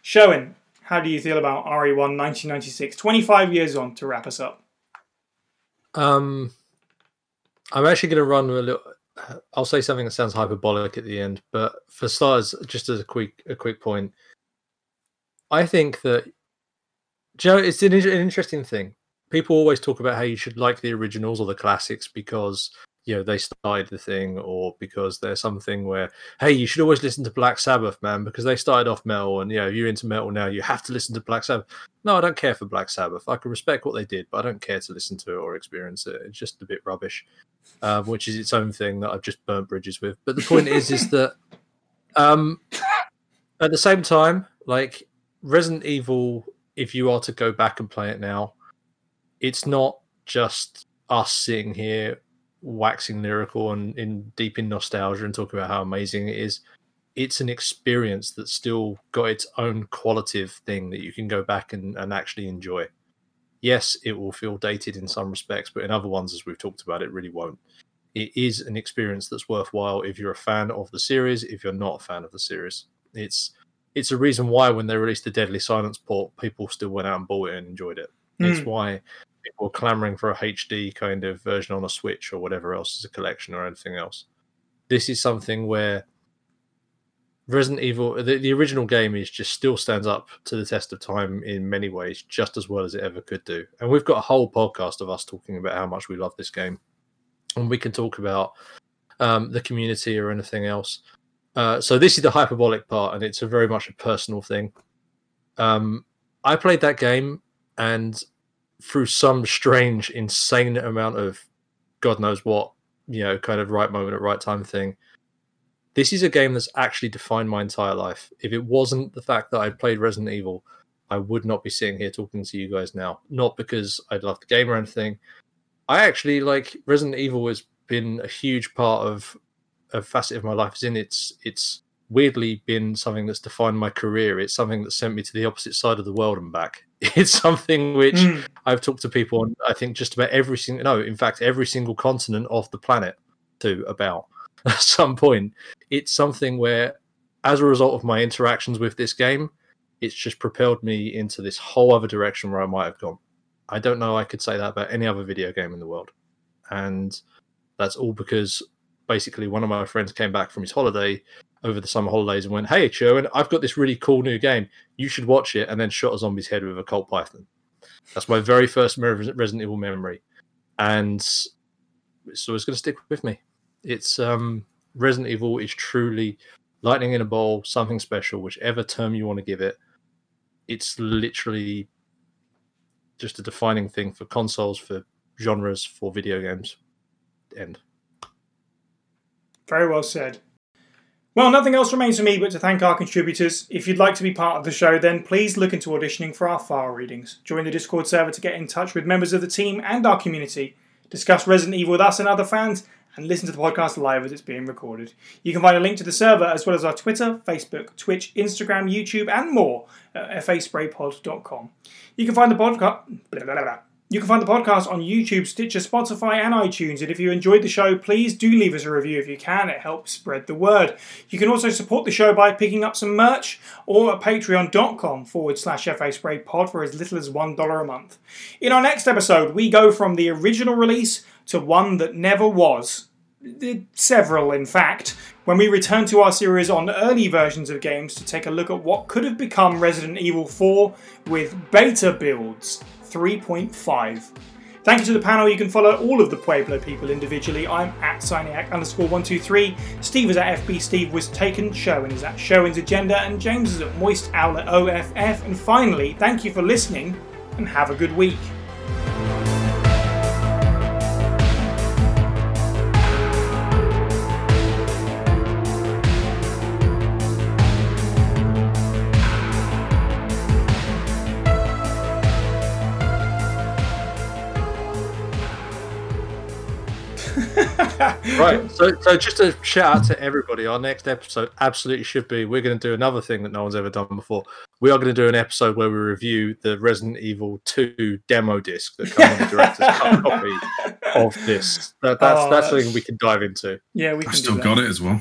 Sherwin, how do you feel about E RE1 1996? 25 years on to wrap us up. Um, I'm actually going to run a little. I'll say something that sounds hyperbolic at the end, but for starters, just as a quick a quick point, I think that Joe, it's an, an interesting thing. People always talk about how you should like the originals or the classics because you know they started the thing, or because there's something where hey, you should always listen to Black Sabbath, man, because they started off metal, and you know you're into metal now, you have to listen to Black Sabbath. No, I don't care for Black Sabbath. I can respect what they did, but I don't care to listen to it or experience it. It's just a bit rubbish, um, which is its own thing that I've just burnt bridges with. But the point is, is that um, at the same time, like Resident Evil, if you are to go back and play it now, it's not just us sitting here waxing lyrical and in deep in nostalgia and talking about how amazing it is it's an experience that's still got its own qualitative thing that you can go back and, and actually enjoy. Yes, it will feel dated in some respects, but in other ones, as we've talked about, it really won't. It is an experience that's worthwhile if you're a fan of the series, if you're not a fan of the series. It's it's a reason why when they released the Deadly Silence port, people still went out and bought it and enjoyed it. It's Mm. why people clamoring for a HD kind of version on a Switch or whatever else as a collection or anything else. This is something where Resident Evil, the, the original game is just still stands up to the test of time in many ways, just as well as it ever could do. And we've got a whole podcast of us talking about how much we love this game, and we can talk about um, the community or anything else. Uh, so this is the hyperbolic part, and it's a very much a personal thing. Um, I played that game, and through some strange, insane amount of God knows what, you know, kind of right moment at right time thing this is a game that's actually defined my entire life. If it wasn't the fact that I played Resident Evil, I would not be sitting here talking to you guys now. Not because I love the game or anything. I actually like Resident Evil has been a huge part of a facet of my life. Is in it's it's weirdly been something that's defined my career. It's something that sent me to the opposite side of the world and back. [laughs] It's something which mm. I've talked to people on. I think just about every single no, in fact, every single continent of the planet to about [laughs] at some point. It's something where, as a result of my interactions with this game, it's just propelled me into this whole other direction where I might have gone. I don't know I could say that about any other video game in the world. And that's all because basically one of my friends came back from his holiday over the summer holidays and went, Hey, Sherwin, I've got this really cool new game. You should watch it. And then shot a zombie's head with a Colt Python. That's my very first Resident Evil memory. And so it's going to stick with me it's um, Resident Evil is truly lightning in a bowl, something special, whichever term you want to give it. It's literally just a defining thing for consoles, for genres, for video games. End. Very well said. Well, nothing else remains for me but to thank our contributors. If you'd like to be part of the show, then please look into auditioning for our file readings. Join the Discord server to get in touch with members of the team and our community. Discuss Resident Evil with us and other fans, and listen to the podcast live as it's being recorded. You can find a link to the server as well as our Twitter, Facebook, Twitch, Instagram, YouTube, and more at faspraypod.com. You can find the podcast. [laughs] You can find the podcast on YouTube, Stitcher, Spotify, and iTunes. And if you enjoyed the show, please do leave us a review if you can. It helps spread the word. You can also support the show by picking up some merch or at patreon.com forward slash FA Spray Pod for as little as $1 a month. In our next episode, we go from the original release to one that never was. Several, in fact, when we return to our series on early versions of games to take a look at what could have become Resident Evil 4 with beta builds 3.5. Thank you to the panel. You can follow all of the Pueblo people individually. I'm at Signiac underscore 123. Steve is at FB Steve was taken. Sherwin is at Sherwin's Agenda. And James is at Moist Owl at OFF. And finally, thank you for listening and have a good week. Right. So, so just a shout out to everybody. Our next episode absolutely should be. We're going to do another thing that no one's ever done before. We are going to do an episode where we review the Resident Evil 2 demo disc that comes on the director's cut copy of this. That, that's oh, that's something we can dive into. Yeah, we. Can I still got it as well.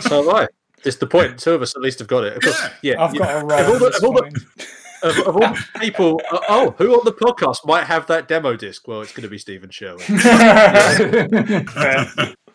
so have I. It's the point. [laughs] Two of us at least have got it. Of course, yeah. yeah I've got yeah. a right. Of all the, of all the, of, of, all people, uh, oh, who on the podcast might have that demo disc? Well, it's going to be Stephen Sherwin. [laughs] [laughs]